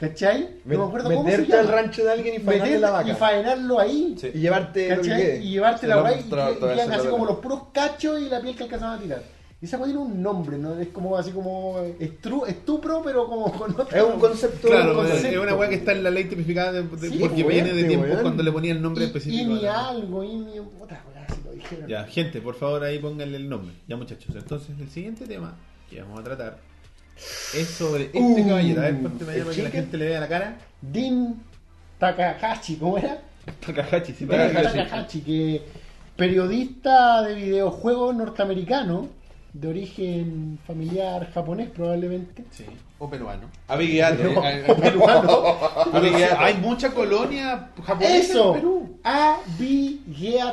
¿Cachai? No me acuerdo cómo se Meterte llama. al rancho de alguien y faenarle la vaca. y faenarlo ahí. Sí. Y llevarte lo que ¿Cachai? quede. Y llevarte la weá y, quedan así como los puros cachos y la piel que alcanzaban a tirar. Y esa tiene un nombre, ¿no? Es como así como estru- estupro, pero como con otro Es un concepto. Claro, un es- concepto. es una weá que está en la ley tipificada de- de- Sí, porque viene de tiempo weón. cuando le ponía el nombre Y, específico. y ni algo, y ni otra weá, si lo dijeron. Ya, gente, por favor ahí pónganle el nombre. Ya muchachos, entonces el siguiente tema que vamos a tratar es sobre este Uh, caballero. A ver, ponte para el para que la gente le vea la cara. Din Takahashi, ¿cómo era? Takahashi, sí, Din Takahashi. Takahashi, que periodista de videojuegos norteamericano de origen familiar japonés probablemente. Sí. O peruano. Abigato. Eh, eh. Hay mucha colonia japonesa Eso, en Perú.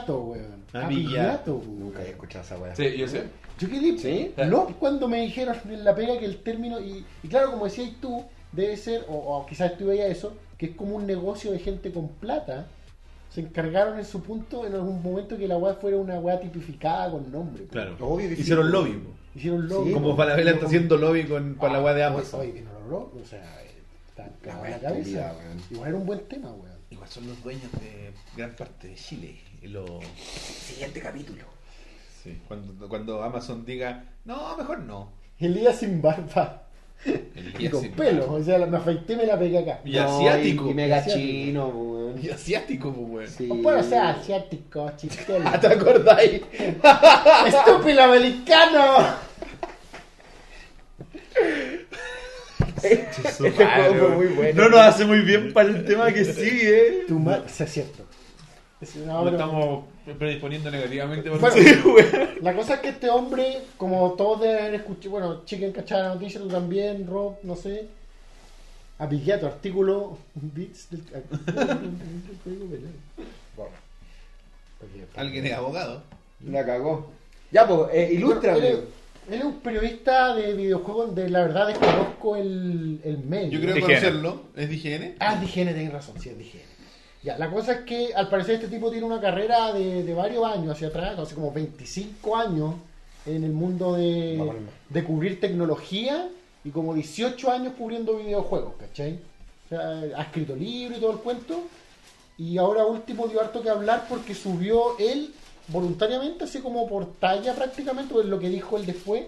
Weón. Abigeato. weón. Nunca he escuchado esa weá. Sí, yo sé. Yo quedé ¿Sí? loco cuando me dijeron en la pega que el término, y, y claro, como decías tú, debe ser, o, o quizás tú veías eso, que es como un negocio de gente con plata. Se encargaron en su punto en algún momento que la weá fuera una weá tipificada con nombre. po. Claro. Obvio que sí, Hicieron po. lobby. po. Hicieron logo. Como Falabella está haciendo lobby con, para la weá de Amazon. Oye, que no lo logró, o sea, eh, está cagado en la weá cabeza. estúpida, weón. Igual era un buen tema, weón. Igual son los dueños de gran parte de Chile. Y lo- Siguiente capítulo. sí, cuando, cuando Amazon diga, no, mejor no. Elías sin barba El y día con sin- pelo. O sea, me afeité y me la pegué acá. Y asiático. Y, mega Asiático. chino, weón. Y asiático, pues, weón. Sí. O puede ser asiático, chistelo. Ah, ¿Te acordáis? ¡Estúpido americano! Este juego fue muy bueno. No nos hace muy bien para el tema que sigue. Tu madre, o sea, es cierto. Lo estamos predisponiendo negativamente por Bueno, Sí, La cosa es que este hombre, como todos deben haber escuchado, bueno, Chicken cachaba la noticia, tú también, Rob, no sé. Apillato, artículo bits del. Bueno. Alguien es abogado. La cagó. Ya, pues, eh, ilústrame. Él, es- él es un periodista de videojuegos de la verdad desconozco el, el medio. Yo creo De conocerlo. ¿Es higiene? Ah, higiene, tenés razón, sí, es higiene. Ya, la cosa es que al parecer este tipo tiene una carrera de, de varios años hacia atrás, hace como 25 años en el mundo de, de cubrir tecnología y como 18 años cubriendo videojuegos, ¿cachai? O sea, ha escrito libros y todo el cuento. Y ahora último dio harto que hablar porque subió él voluntariamente, así como por talla prácticamente, pues lo que dijo él después,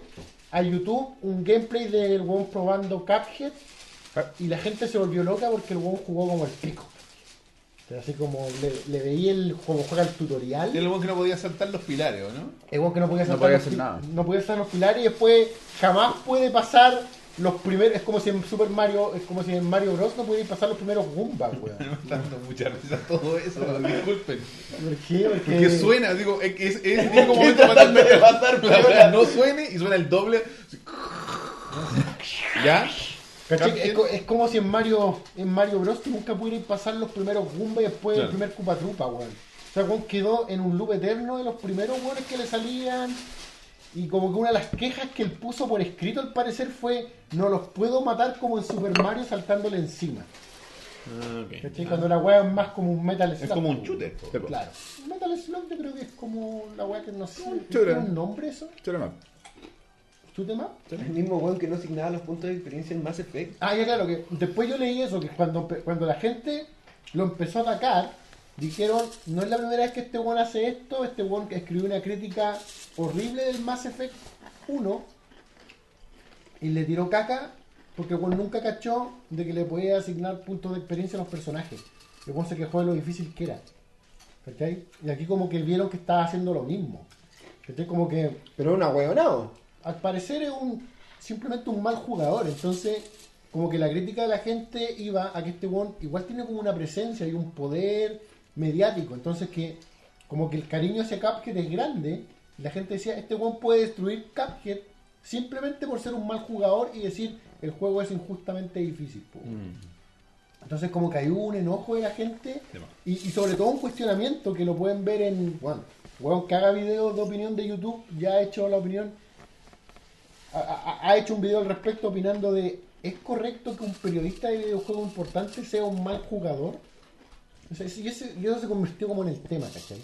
a YouTube un gameplay del weón probando Cuphead y la gente se volvió loca porque el weón jugó como el pico. O sea, así como le, le veía el como juega el tutorial. El weón que no podía saltar los pilares, ¿o no? El weón que no podía No saltar podía los hacer nada. No podía saltar los pilares y después jamás puede pasar los primeros. Es como si en Super Mario, es como si en Mario Bros. no pudiera pasar los primeros Goombas, weón. Me está dando mucha risa todo eso, disculpen. ¿Por qué? Porque, Porque suena, digo, es, es, es el único momento para darme de pasar, la verdad, no suene y suena el doble. ¿Ya? Es, co- es como si en Mario en Mario Bros. nunca pudieras pasar los primeros Goombas y después Claro. el primer Koopa Troopa, weón. O sea, weón quedó en un loop eterno de los primeros weones que le salían. Y como que una de las quejas que él puso por escrito al parecer fue no los puedo matar como en Super Mario saltándole encima. ¿Cachai? Cuando la weá es más como un Metal Slug. Es como un shooter. Claro. Metal Slug yo creo que es como la weá que no sé. ¿Tiene un nombre eso? Chorema. ¿Shoot 'em up? El mismo weón que no asignaba los puntos de experiencia en Mass Effect. Ah, ya claro, que después yo leí eso, que cuando, cuando la gente lo empezó a atacar, dijeron, no es la primera vez que este weón hace esto, este weón que escribió una crítica horrible del Mass Effect 1 y le tiró caca porque el weón nunca cachó de que le podía asignar puntos de experiencia a los personajes. El weón se quejó de lo difícil que era. ¿Cachai? Y aquí como que vieron que estaba haciendo lo mismo. ¿Cachai? Como que Pero una weonado. Al parecer es un simplemente un mal jugador. Entonces, como que la crítica de la gente iba a que este weón igual tiene como una presencia y un poder mediático. Entonces que como que el cariño hacia Cuphead es grande. Y la gente decía, este weón puede destruir Cuphead simplemente por ser un mal jugador y decir el juego es injustamente difícil. po". Entonces como que hay un enojo de la gente y, y sobre todo un cuestionamiento que lo pueden ver en, bueno, weón que haga videos de opinión de YouTube, ya ha hecho la opinión, ha, ha- hecho un video al respecto opinando de, ¿es correcto que un periodista de videojuego importante sea un mal jugador? O sea, y, ese- y eso se convirtió como en el tema, ¿cachai?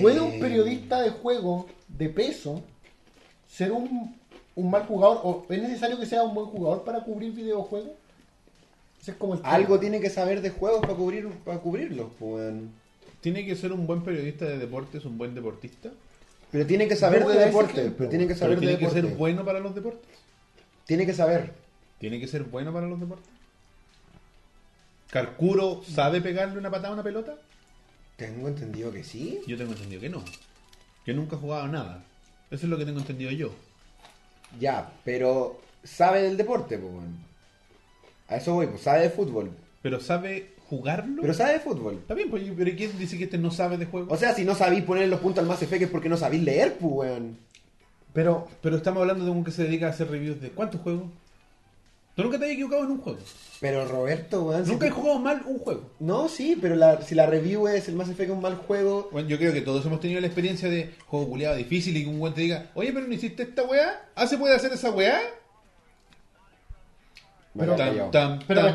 ¿Puede un Eh, periodista de juego de peso ser un, un mal jugador o es necesario que sea un buen jugador para cubrir videojuegos? Es como. Algo tiene que saber de juegos para cubrir para cubrirlos, pues. ¿Tiene que ser un buen periodista de deportes, un buen deportista? Pero tiene que saber de deporte. Pero tiene que saber de tiene que deporte. ser bueno para los deportes. Tiene que saber. ¿Tiene que ser bueno para los deportes? ¿Carcuro sabe pegarle una patada a una pelota? Tengo entendido que sí. Yo tengo entendido que no. Que nunca ha jugado nada. Eso es lo que tengo entendido yo. Ya, pero sabe del deporte, pues, weón. A eso voy, pues sabe de fútbol. Pero sabe jugarlo. Pero sabe de fútbol. Está bien, pues, pero ¿quién dice que este no sabe de juego? O sea, si no sabéis poner los puntos al Mass Effect es porque no sabéis leer, pues, weón. Pero, Pero estamos hablando de un que se dedica a hacer reviews de cuántos juegos. Tú nunca te has equivocado en un juego. Pero Roberto, weón. si Nunca he tú- jugado mal un juego. No, sí, pero la- si la review es el Mass Effect un mal juego. Bueno, yo creo que todos hemos tenido la experiencia de juego culiado difícil y que un güey te diga, oye, pero no hiciste esta weá. ¿Ah, se puede hacer esa weá? Pero- Tam, tam, Pero tam,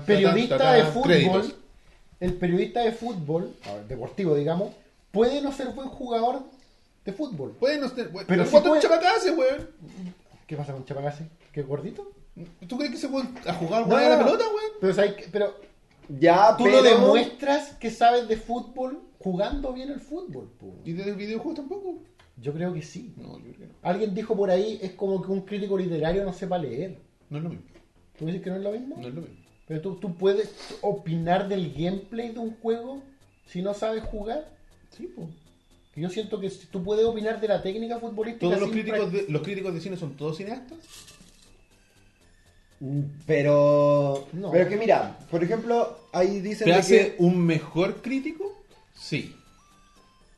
el periodista de fútbol, créditos. el periodista de fútbol, ver, deportivo digamos, puede no ser buen jugador de fútbol. Puede no ser. Pero Pero ¿cuántos puede- chapacase, weón? ¿Qué pasa con Chapagase? ¿Qué es gordito? ¿Tú crees que se puede a jugar weá a la pelota, weón? Pero, ¿sabes qué? pero Ya, tú pero. lo demuestras que sabes de fútbol jugando bien el fútbol. po. ¿Y de videojuegos tampoco? Yo creo que sí. No, yo creo que no. Alguien dijo por ahí, es como que un crítico literario no sepa leer. No es lo mismo. ¿Tú dices que no es lo mismo? No es lo mismo. Pero tú, tú puedes opinar del gameplay de un juego si no sabes jugar. Sí, pues. Yo siento que tú puedes opinar de la técnica futbolística. ¿Todos los sin críticos, de, los críticos de cine son todos cineastas? Mm, Pero. No. Pero que mira, por ejemplo, ahí dicen ¿Te hace que. un mejor crítico? Sí.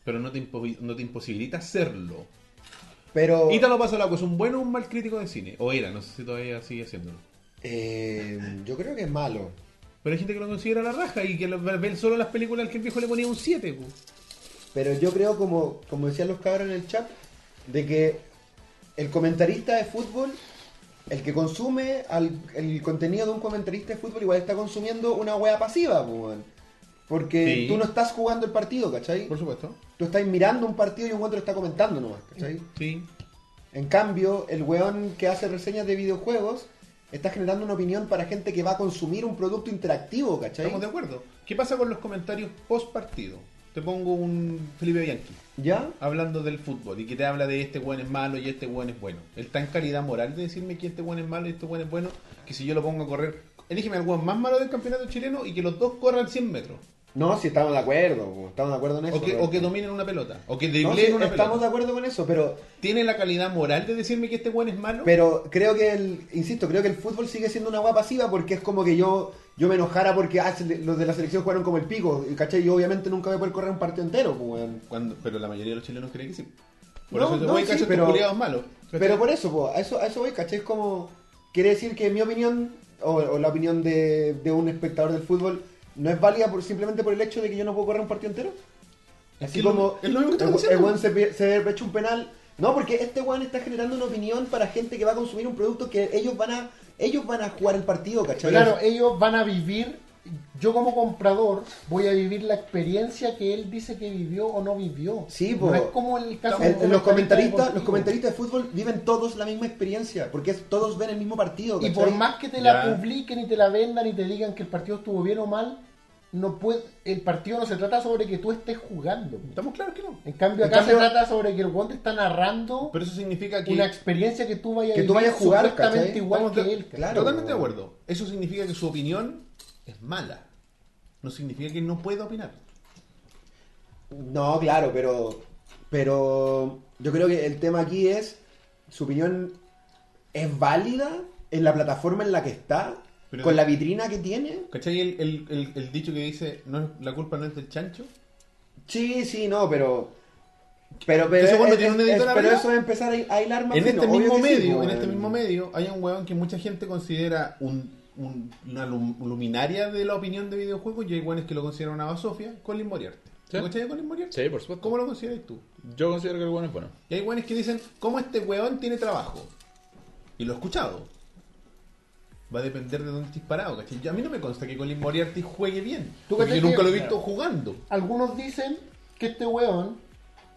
Pero no te, impo- no te imposibilita serlo. Pero. Ítalo Pasolaco es un bueno o un mal crítico de cine. O era, no sé si todavía sigue haciéndolo. eh, yo creo que es malo. Pero hay gente que lo considera la raja y que lo- ve solo las películas al que el viejo le ponía un 7. pues. Pero yo creo, como, como decían los cabros en el chat, de que el comentarista de fútbol, el que consume al- el contenido de un comentarista de fútbol, igual está consumiendo una wea pasiva, pues. Porque Sí. tú no estás jugando el partido, ¿cachai? Por supuesto. Tú estás mirando un partido y un weón lo está comentando nomás, ¿cachai? Sí. En cambio, el weón que hace reseñas de videojuegos está generando una opinión para gente que va a consumir un producto interactivo, ¿cachai? Estamos de acuerdo. ¿Qué pasa con los comentarios post partido? Te pongo un Felipe Bianchi ¿Ya? hablando del fútbol y que te habla de este buen es malo y este buen es bueno. Él está en calidad moral de decirme que este buen es malo y este buen es bueno, que si yo lo pongo a correr, elígeme al buen más malo del campeonato chileno y que los dos corran 100 metros. No, sí, estamos de acuerdo, estamos de acuerdo en eso. O que, Roberto. o que dominen una pelota. O que No, sí, una estamos de pelota. acuerdo con eso, pero ¿Tiene la calidad moral de decirme que este buen es malo? pero creo que el, insisto, creo que el fútbol sigue siendo una guapa pasiva porque es como que yo yo me enojara porque ah, los de la selección jugaron como el pico, ¿cachai? Yo obviamente nunca voy a poder correr un partido entero, pues, weón. Cuando, pero la mayoría de los chilenos cree que sí. Por No, eso no, voy sí, pero-. Pero por eso, po, a eso, a eso voy, ¿cachai? Es como, quiere decir que mi opinión, o, o la opinión de, de un espectador del fútbol, no es válida por, simplemente por el hecho de que yo no puedo correr un partido entero. Así Es lo- como que el, el se, se ha hecho un penal. No, porque este weón está generando una opinión para gente que va a consumir un producto que ellos van a ellos van a jugar el partido, ¿cachai? Claro, ellos van a vivir. Yo como comprador voy a vivir la experiencia que él dice que vivió o no vivió. Sí, no es como el caso El- de los comentaristas, los comentaristas de fútbol viven todos la misma experiencia, porque es- todos ven el mismo partido, Y ¿cachai? por más que te la publiquen y te la vendan y te digan que el partido estuvo bien o mal, no puede, el partido no se trata sobre que tú estés jugando. Estamos claros que no. En cambio, En acá cambio- se trata sobre que el guante está narrando Pero eso significa que... una experiencia que tú vayas que a tú vayas a jugar, ¿cachai? igual Estamos que de- él. Claro. Totalmente de acuerdo. Eso significa que su opinión es mala. No significa que no pueda opinar. No, claro, pero pero yo creo que el tema aquí es su opinión es válida en la plataforma en la que está, Pero- con la vitrina que tiene. ¿Cachai el, el- el- el dicho que dice no la culpa no es del chancho? Sí, sí, no, pero pero pero, Ese bueno es- tiene pero eso es empezar a, hilar más En este mismo sí, medio, en este mismo medio, hay un weón que mucha gente considera un, un- una lum- luminaria de la opinión de videojuegos y hay weones que lo consideran una basofia, Colin Moriarty. Sí. ¿Tú cachai a Colin Moriarty? Sí, por supuesto. ¿Cómo lo consideras tú? Yo considero que el bueno es bueno. Y hay weones que dicen, ¿cómo este weón tiene trabajo? Y lo he escuchado. Va a depender de dónde estés parado, ¿cachai? Yo- A mí no me consta que Colin Moriarty juegue bien. ¿Tú porque yo nunca que- lo he visto jugando. Algunos dicen que este weón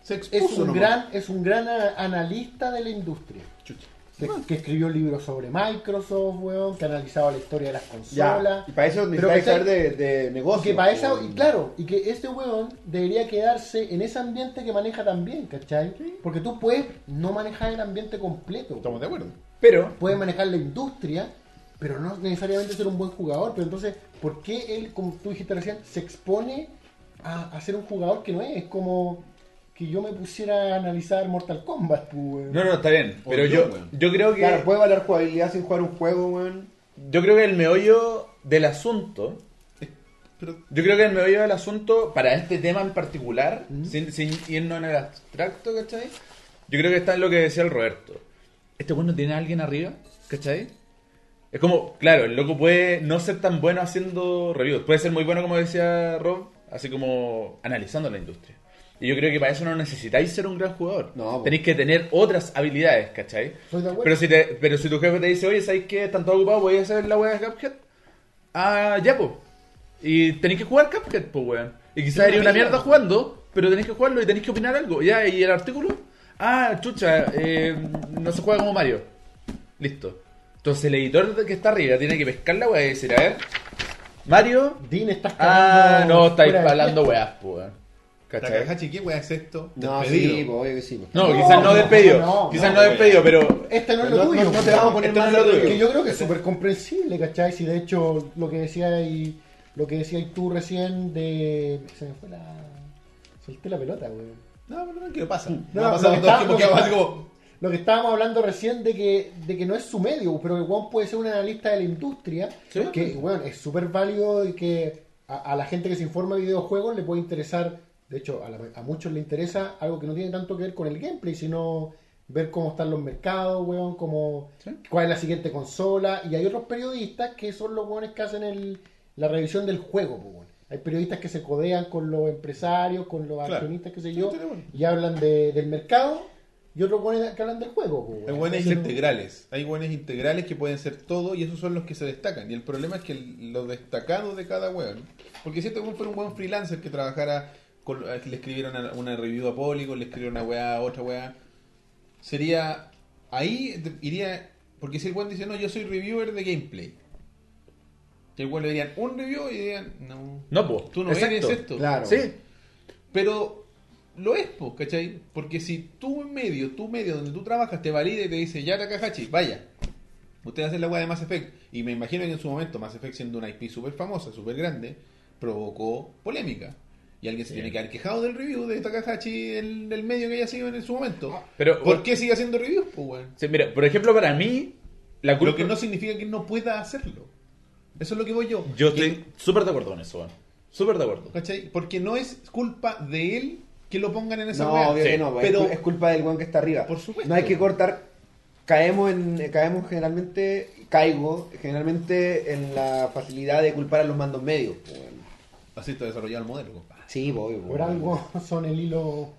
Se es expuso un nomás. gran, es un gran analista de la industria. Chucha. Que, que escribió libros sobre Microsoft, weón, que ha analizado la historia de las Ya, consolas. y para eso ¿cachai? saber de, de negocio. que para esa, y claro, y que este weón debería quedarse en ese ambiente que maneja también, ¿cachai? Porque tú puedes no manejar el ambiente completo. Estamos de acuerdo. Pero, Puedes manejar la industria, pero no necesariamente ser un buen jugador. Pero entonces, ¿por qué él, como tú dijiste recién, se expone a, a ser un jugador que no es? Es como que yo me pusiera a analizar Mortal Kombat, pues, weón. no, no, está bien. Pero yo, yo, weón. yo creo que Claro, puede valer jugabilidad sin jugar un juego, weón. yo creo que el meollo del asunto, Pero yo creo que el meollo del asunto para este tema en particular, sin, sin irnos en el abstracto, ¿cachai? yo creo que está en lo que decía el Roberto. Este weón no tiene a alguien arriba, ¿cachai? Es como, claro, el loco puede no ser tan bueno haciendo reviews. Puede ser muy bueno, como decía Rob, así como analizando la industria. Y yo creo que para eso no necesitáis ser un gran jugador. No. Tenéis que tener otras habilidades, ¿cachai? Pero si, te, pero si tu jefe te dice, oye, ¿sabes qué? Están todos ocupados, voy a hacer la wea de Cuphead. Ah, ya, pues. Y tenéis que jugar Cuphead, pues, weón. Y quizás sería una mierda jugando, pero tenéis que jugarlo y tenéis que opinar algo. Ya, ¿y el artículo? Ah, chucha, eh, no se juega como Mario. Listo. Entonces el editor que está arriba tiene que pescar la wea y decir, a ver, Mario. Dean, estás Ah, no, estáis hablando weas, pues, weón. ¿Cachai? ¿qué weá es esto? No, sí, pues, obvio que sí. pues. No, No, quizás no despedido. no, quizás no, no, despedido, pero. Este no es lo tuyo. no, no te vamos a poner Este no más es lo tuyo. Que yo creo que es súper comprensible, ¿cachai? Si de hecho lo que decía y lo que decías tú recién de. Se me fue la. Solté la pelota, güey. No, pero no, ¿qué pasa? No, No, ha pasado lo que todo el tiempo que va algo. Lo que estábamos hablando recién de que, de que no es su medio, pero que Juan puede ser un analista de la industria, Sí. que bueno, es súper válido y que a, a la gente que se informa de videojuegos le puede interesar, de hecho a, la- a muchos le interesa algo que no tiene tanto que ver con el gameplay, sino ver cómo están los mercados, weón, cómo, Sí. cuál es la siguiente consola, y hay otros periodistas que son los weones que hacen el, la revisión del juego, weón. Hay periodistas que se codean con los empresarios, con los Claro. accionistas, qué sé yo, bueno. y hablan de- del mercado, y otros weones que hablan del juego. pues, Hay buenos integrales. Hay buenos integrales que pueden ser todo y esos son los que se destacan. Y el problema es que el- lo destacado de cada weón. Porque si este weón fuera un buen freelancer que trabajara, le escribiera una, una review a Polygon, le escribiera una weá a otra weá, sería. Ahí te- iría. Porque si el weón dice, no, yo soy reviewer de gameplay. Y el weón le dirían un review y dirían, no. No, pues. Tú no exacto. eres esto. Claro. Sí. Pero lo es, pues, ¿cachai? Porque si tú en medio, tu medio donde tú trabajas te valida y te dice, ya Takahashi, vaya, usted hace la weá de Mass Effect. Y me imagino que en su momento Mass Effect siendo una IP súper famosa, súper grande, provocó polémica. Y alguien se Sí. tiene que haber quejado del review de Takahashi en el medio que haya sido en su momento. Pero, ¿Por qué sigue haciendo reviews? Pues, weón? Sí, mira, por ejemplo, para mí, la culpa. Lo que no significa que no pueda hacerlo. Eso es lo que voy yo. Yo estoy súper de acuerdo con eso, weón. Súper de acuerdo. ¿Cachai? Porque no es culpa de él que lo pongan en esa No, obvio Sí, que no, pero- es, cul- es culpa del weón que está arriba. Por supuesto. No hay que cortar. Caemos en caemos generalmente, caigo generalmente en la facilidad de culpar a los mandos medios. pues. Así está desarrollado el modelo, compadre. Sí, pues, obvio. Por algo son el hilo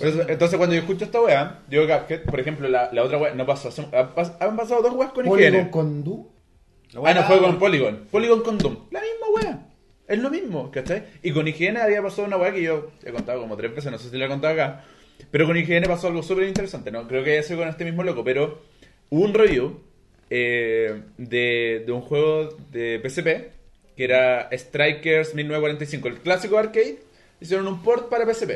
eso- entonces, cuando yo escucho esta weá, digo Cuphead, por ejemplo, la, la otra weá, no pasó. hace- han pas- Han pasado dos weas con Polygon IGN. con Doom. Ah, no, fue con Polygon. Polygon con Doom. La misma weá. Es lo mismo, ¿cachai? Y con IGN había pasado una weá que yo he contado como tres veces, no sé si la he contado acá. Pero con IGN pasó algo súper interesante, ¿no? Creo que haya sido con este mismo loco, pero hubo un review eh, de, de un juego de PSP que era Strikers 1945, el clásico arcade. Hicieron un port para PSP.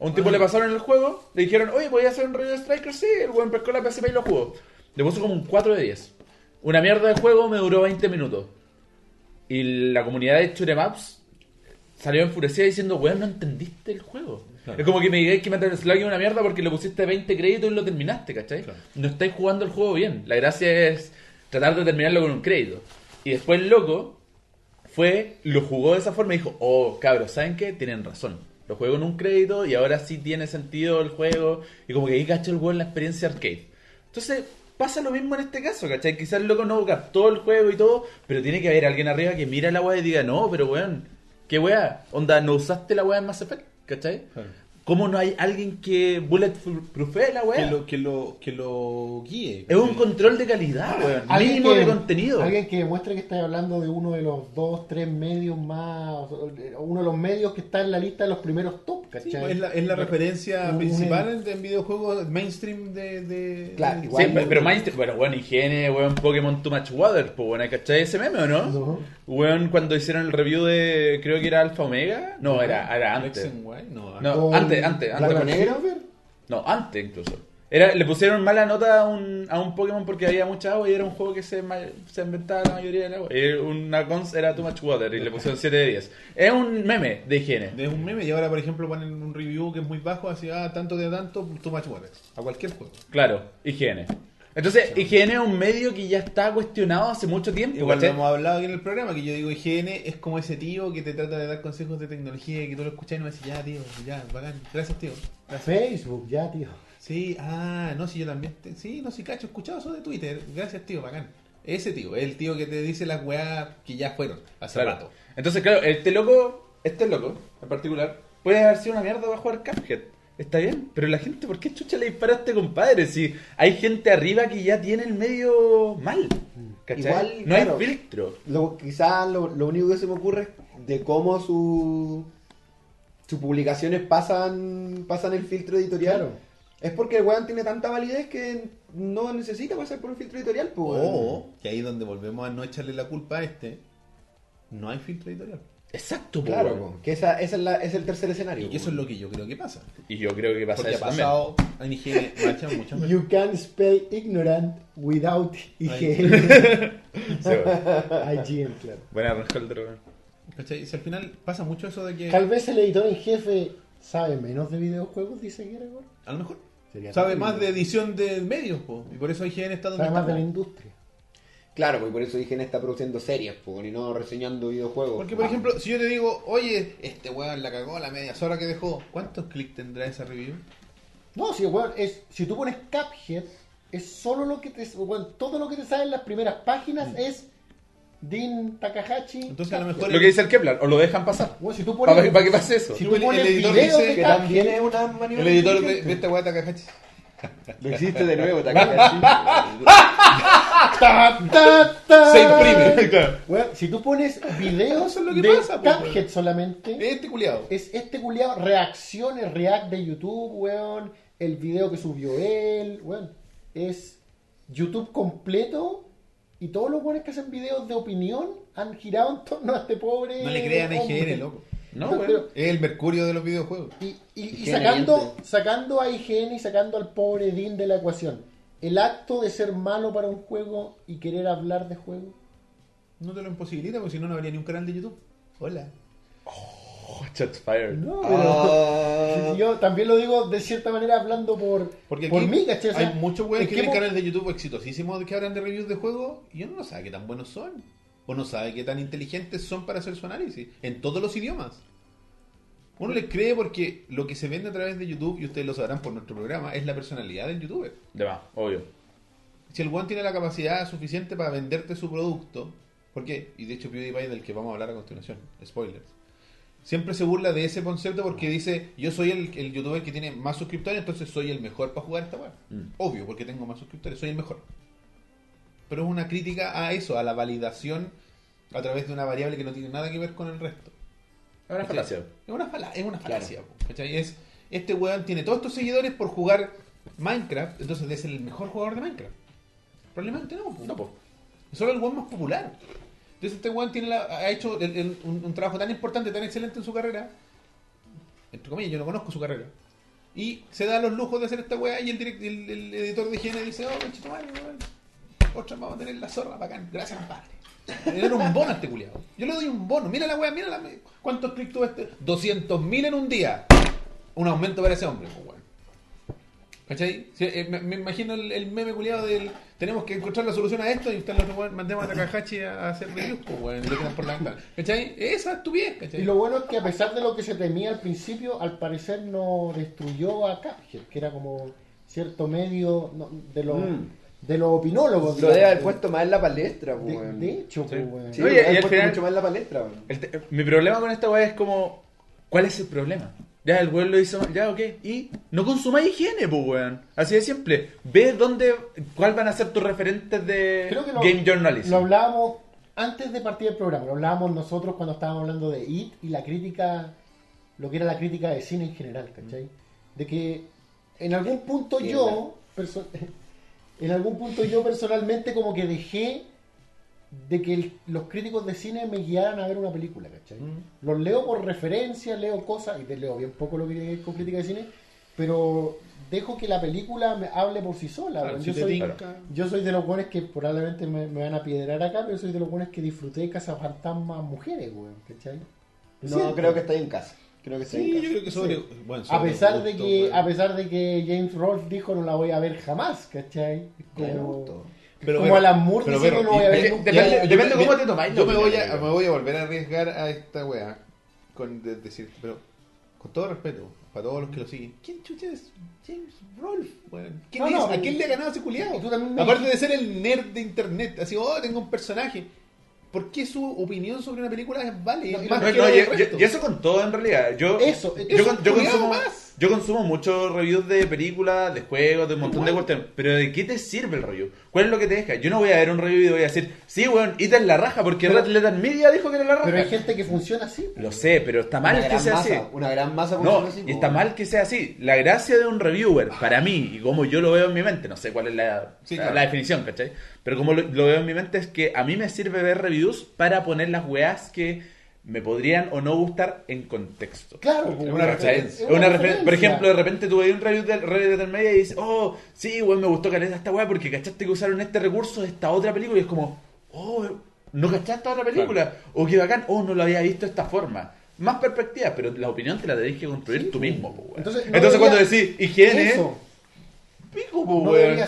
A un tipo le pasaron el juego, le dijeron, oye, ¿voy a hacer un review de Strikers? Sí, el weón pescó la PSP y lo jugó. Le puso como un 4 de 10. Una mierda de juego me duró 20 minutos. Y la comunidad de Churemaps salió enfurecida diciendo, weón, no entendiste el juego. Claro. Es como que me digáis que Metal Slug es una mierda porque le pusiste 20 créditos y lo terminaste, ¿cachai? Claro. No estáis jugando el juego bien. La gracia es tratar de terminarlo con un crédito. Y después el loco fue, lo jugó de esa forma y dijo, oh, cabros, ¿saben qué? Tienen razón. Lo juego en un crédito y ahora sí tiene sentido el juego. Y como que ahí cachó el juego en la experiencia arcade. Entonces, pasa lo mismo en este caso, ¿cachai? Quizás el loco no captó el juego y todo, pero tiene que haber alguien arriba que mira la weá y diga, no, pero weón, ¿qué weá? Onda, no usaste la weá en Mass Effect, ¿cachai? ¿Cómo no hay alguien que bulletproofee la Que weá? lo, que lo, que lo guíe. Es un control de calidad, weón. Mínimo que- de contenido. Alguien que demuestre que estás hablando de uno de los dos, tres medios más, uno de los medios que está en la lista de los primeros top, Sí, ¿cachai? es la, es la referencia Un- principal en, en videojuegos mainstream de. de Claro, de- igual- Sí, pe- pero mainstream, bueno, weón, higiene, weón, Pokémon Too Much Water, pues, weón, ¿cachai ese meme o no? No. Weón, cuando hicieron el review de, creo que era Alpha Omega, no, era, era antes. no, No, Con antes, antes, antes. Negro? No, antes incluso. Era, le pusieron mala nota a un, a un Pokémon porque había mucha agua y era un juego que se, se inventaba la mayoría del agua. Y una cons era Too Much Water y le pusieron 7 de 10. Es un meme de higiene. Es un meme y ahora, por ejemplo, ponen un review que es muy bajo, así, ah, tanto de tanto, too much water. A cualquier juego. Claro, higiene. Entonces, higiene es un medio que ya está cuestionado hace mucho tiempo. Igual lo hemos hablado aquí en el programa, que yo digo higiene es como ese tío que te trata de dar consejos de tecnología y que tú lo escuchas y no me dices, ya tío, ya, bacán, gracias tío. Gracias. Facebook, ya, tío. Sí, ah, no, sí, yo también. te- sí, no, sí, cacho, he escuchado eso de Twitter. Gracias, tío, bacán. Ese tío, el tío que te dice las weas que ya fueron hace Claro. rato. Entonces, claro, este loco, este loco en particular, puede haber sido una mierda para jugar Cuphead. Está bien, pero la gente, ¿por qué chucha le dispara a este compadre? Si hay gente arriba que ya tiene el medio mal. ¿Cachai? Igual, no claro. hay filtro. Lo, quizás lo, lo único que se me ocurre es de cómo su, sus publicaciones pasan, pasan el filtro editorial. Claro. Es porque el weón tiene tanta validez que no necesita pasar por un filtro editorial, pues. O, que ahí donde volvemos a no echarle la culpa a este, no hay filtro editorial. Exacto, Claro, po, que esa, esa es, la- es el tercer escenario. Y eso es lo que yo creo que pasa. Y yo creo que pasa Porque ha eso también. pasado macha muchas veces. You can spell ignorant without IGN. IGN, claro. Buena weón. ¿Cachai? Si al final pasa mucho eso de que Tal vez el editor en jefe sabe menos de videojuegos, dice Gregor. a lo mejor Sería sabe más de edición de medios, po, y por eso IGN está donde Sabe más está, de la industria. Claro, pues por eso IGN está produciendo series, pues, y no reseñando videojuegos. Porque, por ejemplo, si yo te digo, oye, este weón la cagó la media sola que dejó, ¿cuántos clics tendrá esa review? No, si, weón, es, si tú pones Cuphead, es solo lo que te. weón, todo lo que te sale en las primeras páginas es Din Takahashi. Entonces, a lo mejor Lo que dice el Kepler, o lo dejan pasar. Weón, si tú pones, Para, para que pase eso. si tú el- pones el editor dice de que también es una maniobra El editor de, de esta weá Takahashi. Lo hiciste de nuevo, Takahashi. ta, ta, ta. Se imprime. Weón, si tú pones videos es lo que de pasa, Cuphead weón. solamente, Este culiado. es este culiado reacciones, react de YouTube, weón, el video que subió él, weón, es YouTube completo y todos los weones que hacen videos de opinión han girado en torno a este pobre No le crean a. IGN, loco. No, Pero- weón. Es el mercurio de los videojuegos. Y, y- y sacando, sacando a IGN y sacando al pobre Dean de la ecuación, el acto de ser malo para un juego y querer hablar de juego. No te lo imposibilita porque si no, no habría ni un canal de YouTube. Hola. Oh, shots fired. No, pero Ah. yo también lo digo de cierta manera hablando por, Porque por mí, ¿cachai? O sea, hay muchos weones ¿en que tienen canales de YouTube exitosísimos que hablan de reviews de juegos y uno no sabe qué tan buenos son. O no sabe qué tan inteligentes son para hacer su análisis. En todos los idiomas. Uno les cree porque lo que se vende a través de YouTube, y ustedes lo sabrán por nuestro programa, es la personalidad del youtuber. De más, obvio. Si el one tiene la capacidad suficiente para venderte su producto, porque, y de hecho PewDiePie del que vamos a hablar a continuación, spoilers, siempre se burla de ese concepto porque dice, yo soy el, el youtuber que tiene más suscriptores, entonces soy el mejor para jugar esta web. Mm. Obvio, porque tengo más suscriptores, soy el mejor. Pero es una crítica a eso, a la validación a través de una variable que no tiene nada que ver con el resto. Es una ¿Cachai? falacia. Es una, fala- es una falacia. Es, este weón tiene todos estos seguidores por jugar Minecraft, entonces debe ser el mejor jugador de Minecraft. Probablemente no. po. No, po. Es solo el weón más popular. Entonces este weón tiene la- ha hecho el- el- un, un trabajo tan importante, tan excelente en su carrera. Entre comillas, yo no conozco su carrera. Y se da los lujos de hacer esta weá y el, direct- el, el editor de higiene dice, oh, conchito madre. Otra vamos a tener la zorra, bacán. Gracias, compadre. Le dan un bono a este culiado. Yo le doy un bono. Mira la weá, mira la. ¿Cuántos clics tuvo este? 200.000 en un día. Un aumento para ese hombre, pues, weón. ¿Cachai? Sí, eh, me, me imagino el, el meme culiado del. Tenemos que encontrar la solución a esto y usted lo weón, mandemos a Takahashi a, a hacer reviews, pues, weón. y Lo por la ventana. ¿Cachai? Esa estupidez, ¿cachai? Y lo bueno es que a pesar de lo que se temía al principio, al parecer no destruyó a Cuphead, que era como cierto medio no, de los Mm. De los opinólogos. Lo debe haber puesto más en la palestra, de, weón. de hecho, Sí. pues, weón. Sí, debe y al final- mucho más en la palestra, weón. El te- mi problema con esta weá es como, ¿cuál es el problema? Ya, el weón lo hizo mal, ya, ok. Y no consumáis higiene, pues, weón. Así de simple. Ve dónde, cuál van a ser tus referentes de Creo que lo, game journalism. lo hablábamos antes de partir del programa, lo hablábamos nosotros cuando estábamos hablando de IT y la crítica, lo que era la crítica de cine en general, ¿cachai? De que en algún punto yo, en algún punto yo personalmente como que dejé de que el- los críticos de cine me guiaran a ver una película, ¿cachai? Mm. Los leo por referencia, leo cosas, y te leo bien poco lo que con crítica de cine, pero dejo que la película me hable por sí sola. Claro, si yo, te soy, tinca- yo soy de los buenos que probablemente me, me van a piedrar acá, pero soy de los buenos que disfruté Cazafantasmas mujeres, weón, ¿cachai? No, creo que está en casa. Creo que Sí, en yo casa. creo que sobre. Sí. Bueno, A pesar de que, a pesar de que James Rolfe dijo no la voy a ver jamás, ¿cachai? Como. Pero, como pero- Alan Moore pero, diciendo no voy a ver nunca. depende- yo- depende yo- cómo me- te tomáis Yo me voy, a, weón. me voy a volver a arriesgar a esta weá. Con de- decir, pero. con todo respeto, para todos los que lo siguen, ¿quién chucha es James Rolfe? weón? ¿Quién No, es? no, ¿A quién le ha ganado ese culiado? Aparte de ser el nerd de internet, así, oh, tengo un personaje. ¿Por qué su opinión sobre una película es válida? No, y No, eso con todo en realidad. Yo, Eso, yo, eso consumo, más. Yo consumo muchos reviews de películas, de juegos, de un montón de cuestiones. Pero ¿de qué te sirve el review? ¿Cuál es lo que te deja? Yo no voy a ver un review y voy a decir, sí, weón, ita es la raja, porque Red Letter Media dijo que era la raja. Pero hay gente que funciona así. Lo sé, pero está mal una que sea masa, así. Una gran masa No, funciona así, y está mal que sea así. La gracia de un reviewer, para mí, y como yo lo veo en mi mente, no sé cuál es la, Sí, la- claro. la definición, ¿cachai? Pero como lo, lo veo en mi mente es que a mí me sirve ver reviews para poner las weas que me podrían o no gustar en contexto. Claro, Es una ¿Cachai? referencia. Es una referen- Por ejemplo, de repente tú un review del Dead Media y dices, oh, sí, weón, me gustó caleta esta weá porque cachaste que usaron este recurso de esta otra película y es como, oh, no cachaste otra película. O qué bacán, oh, no lo había visto de esta forma. Más perspectivas, pero la opinión te la tenés que construir Sí, tú pues. mismo, weón. Entonces, Entonces, no cuando decís higiene, Eso. pico, po, No weón.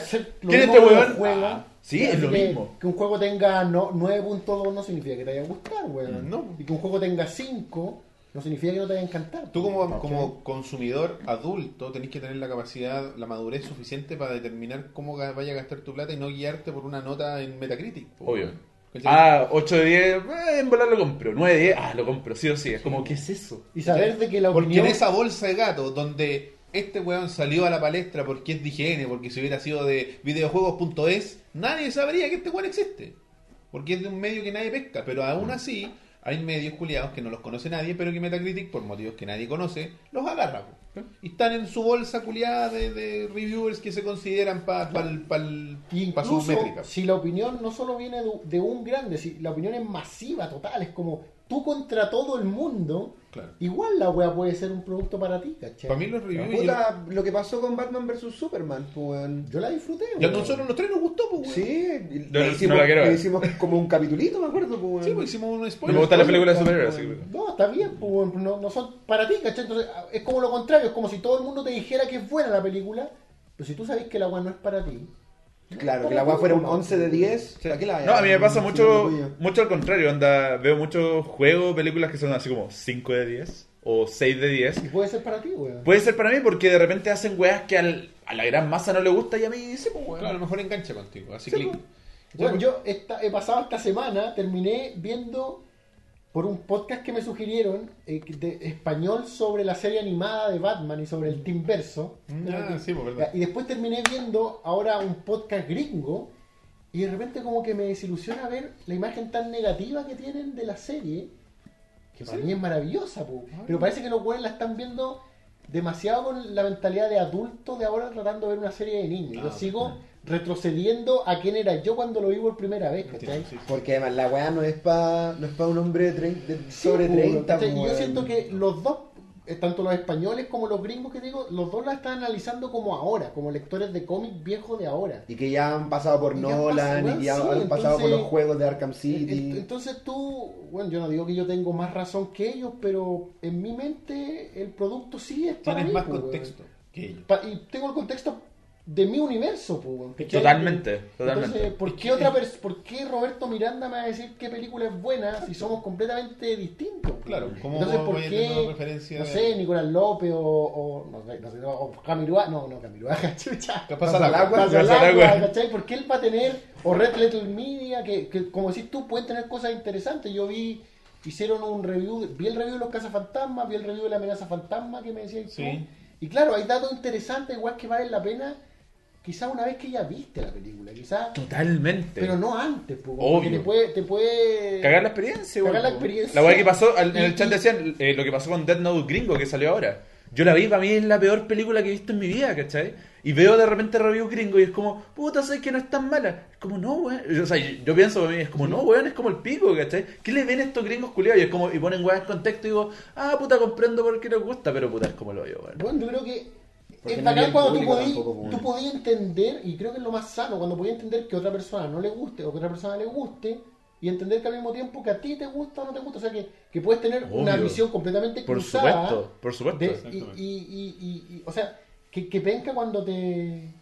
¿Quién este weón? Sí, es lo que- mismo. Que un juego tenga no, 9.2 no significa que te vaya a gustar, weón. No. Y que un juego tenga 5 no significa que no te vaya a encantar. Tú como, ¿cachai? como consumidor adulto tenés que tener la capacidad, la madurez suficiente para determinar cómo vaya a gastar tu plata y no guiarte por una nota en Metacritic. po, Obvio. ¿cachai? Ah, 8 de 10, eh, en volar lo compro. 9 de 10, ah, lo compro, sí o sí. Es como, ¿qué es eso? Y saber de que la Porque opinión... en esa bolsa de gato donde este weón salió a la palestra porque es de higiene, porque si hubiera sido de videojuegos.es, nadie sabría que este weón existe. Porque es de un medio que nadie pesca, pero aún así hay medios culiados que no los conoce nadie, pero que Metacritic, por motivos que nadie conoce, los agarra. po. Y están en su bolsa culiada de, de reviewers que se consideran para pa, pa, pa sus incluso métricas. si la opinión no solo viene de, de un grande, si la opinión es masiva, total, es como tú contra todo el mundo, Claro. igual la wea puede ser un producto para ti, ¿cachai? Para mí los reviews... lo que pasó con Batman vs Superman, pues. Yo la disfruté, y a weón. nosotros los tres nos gustó, pues, weón. Sí, No, le no hicimos, la quiero le hicimos como un capitulito, me acuerdo, pues. Sí, pues hicimos un No spoiler. me gustan las películas de superhéroes, así que- No, está bien, pues, no, no son para ti, ¿cachai? Entonces, es como lo contrario, es como si todo el mundo te dijera que es buena la película, pero si tú sabes que la weá no es para ti. Claro, que la weá fuera un 11 de 10. ¿para qué la No, a mí me pasa mucho, mucho al contrario. Anda, veo muchos juegos, películas que son así como 5 de 10 o 6 de 10. Y puede ser para ti, weón. Puede ser para mí porque de repente hacen weas que al- a la gran masa no le gusta y a mí sí, pues, weón. Claro, a lo mejor engancha contigo. Así Sí, que... pues. Bueno, yo esta, he pasado esta semana, terminé viendo por un podcast que me sugirieron eh, de español sobre la serie animada de Batman y sobre el Team Verso. Ah, sí, pues, verdad. Y después terminé viendo ahora un podcast gringo y de repente como que me desilusiona ver la imagen tan negativa que tienen de la serie, que para mí es maravillosa, po. pero parece que los güeyes la están viendo demasiado con la mentalidad de adulto de ahora tratando de ver una serie de niños. Yo Ah, sigo retrocediendo a quién era yo cuando lo vi por primera vez, ¿cachai? Sí, sí. Porque además la weá no es para no es pa un hombre de, de sobre Sí, 30. ¿cachai? Y pues, yo weón. siento que los dos, tanto los españoles como los gringos que digo, los dos la están analizando como ahora, como lectores de cómic viejos de ahora. Y que ya han pasado por Y ya Nolan pasa, y que ya han pasado por los juegos de Arkham City. Entonces tú, bueno, yo no digo que yo tengo más razón que ellos, pero en mi mente el producto sí es para Tienes mí, más pues, contexto que ellos. Y tengo el contexto de mi universo, pues. Totalmente, totalmente. Entonces, ¿por qué otra pers- por qué Roberto Miranda me va a decir qué película es buena si somos completamente distintos? pues? Claro, ¿cómo Entonces, ¿por qué, referencia no de- sé, Nicolás López o, o no sé, no sé, o Camiroa, no, no, Camiroa, chucha. ¿Qué pasa al agua? Pasa al Pasa al agua, agua. ¿cachai? ¿Por qué él va a tener, o Red Little Media, que, que como decís tú, pueden tener cosas interesantes? Yo vi, hicieron un review, vi el review de los cazafantasmas, vi el review de la amenaza fantasma que me decías tú. Sí. Y claro, hay datos interesantes, igual que valen la pena, quizás una vez que ya viste la película, quizás, Totalmente. pero no antes, pues, Obvio. porque te puede, te puede... Cagar la experiencia, Cagar la po. experiencia. La weá que pasó, al- en el chat decían eh, lo que pasó con Dead Note gringo que salió ahora. Yo la vi, para mí es la peor película que he visto en mi vida, ¿cachai? Y veo de repente reviews gringo y es como, puta, sé que no es tan mala. Es como, no, weón. O sea, yo, pienso para mí, es como, no, weón, es como el pico, ¿cachai? ¿Qué le ven estos gringos culiados? Y es como, y ponen weón en contexto y digo, ah, puta, comprendo por qué les gusta, pero puta, es como lo yo, weón. Bueno, yo creo que es no bacán cuando tú podías, pues. tú podías entender, y creo que es lo más sano, cuando podías entender que a otra persona no le guste o que a otra persona le guste, y entender que al mismo tiempo que a ti te gusta o no te gusta, o sea que, que puedes tener una visión completamente Por cruzada. supuesto, por supuesto. de- y, Exactamente. y- y- y- y- o sea, que, que penca cuando te,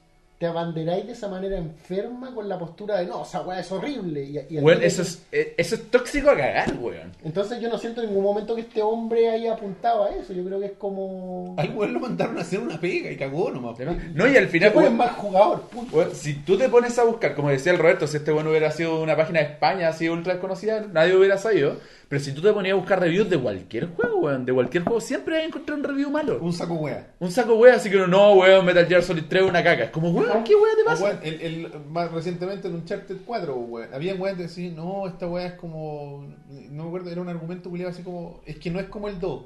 te abanderáis de esa manera enferma con la postura de no, esa weá es horrible. Y, y al Weón, toque- eso es, eh, eso es tóxico a cagar, weón. Entonces yo no siento en ningún momento que este hombre haya apuntado a eso. Yo creo que es como. Al weón lo mandaron a hacer una pega y cagó nomás. No, y al final, weón, mal jugador, punto. weón, si tú te pones a buscar, como decía el Roberto, si este bueno hubiera sido una página de España así ultra desconocida, nadie hubiera sabido. Pero si tú te ponías a buscar reviews de cualquier juego, weón, de cualquier juego, siempre vas a encontrar un review malo. Un saco wea. Un saco weón, así que no, no, weón, Metal Gear Solid 3 es una caca. Es como, weón, ¿qué weón te pasa? weón, el, el- más recientemente en Uncharted 4, weón, había weón que decían, no, esta weá es como. No me acuerdo, era un argumento culiado así como. Es que no es como el 2.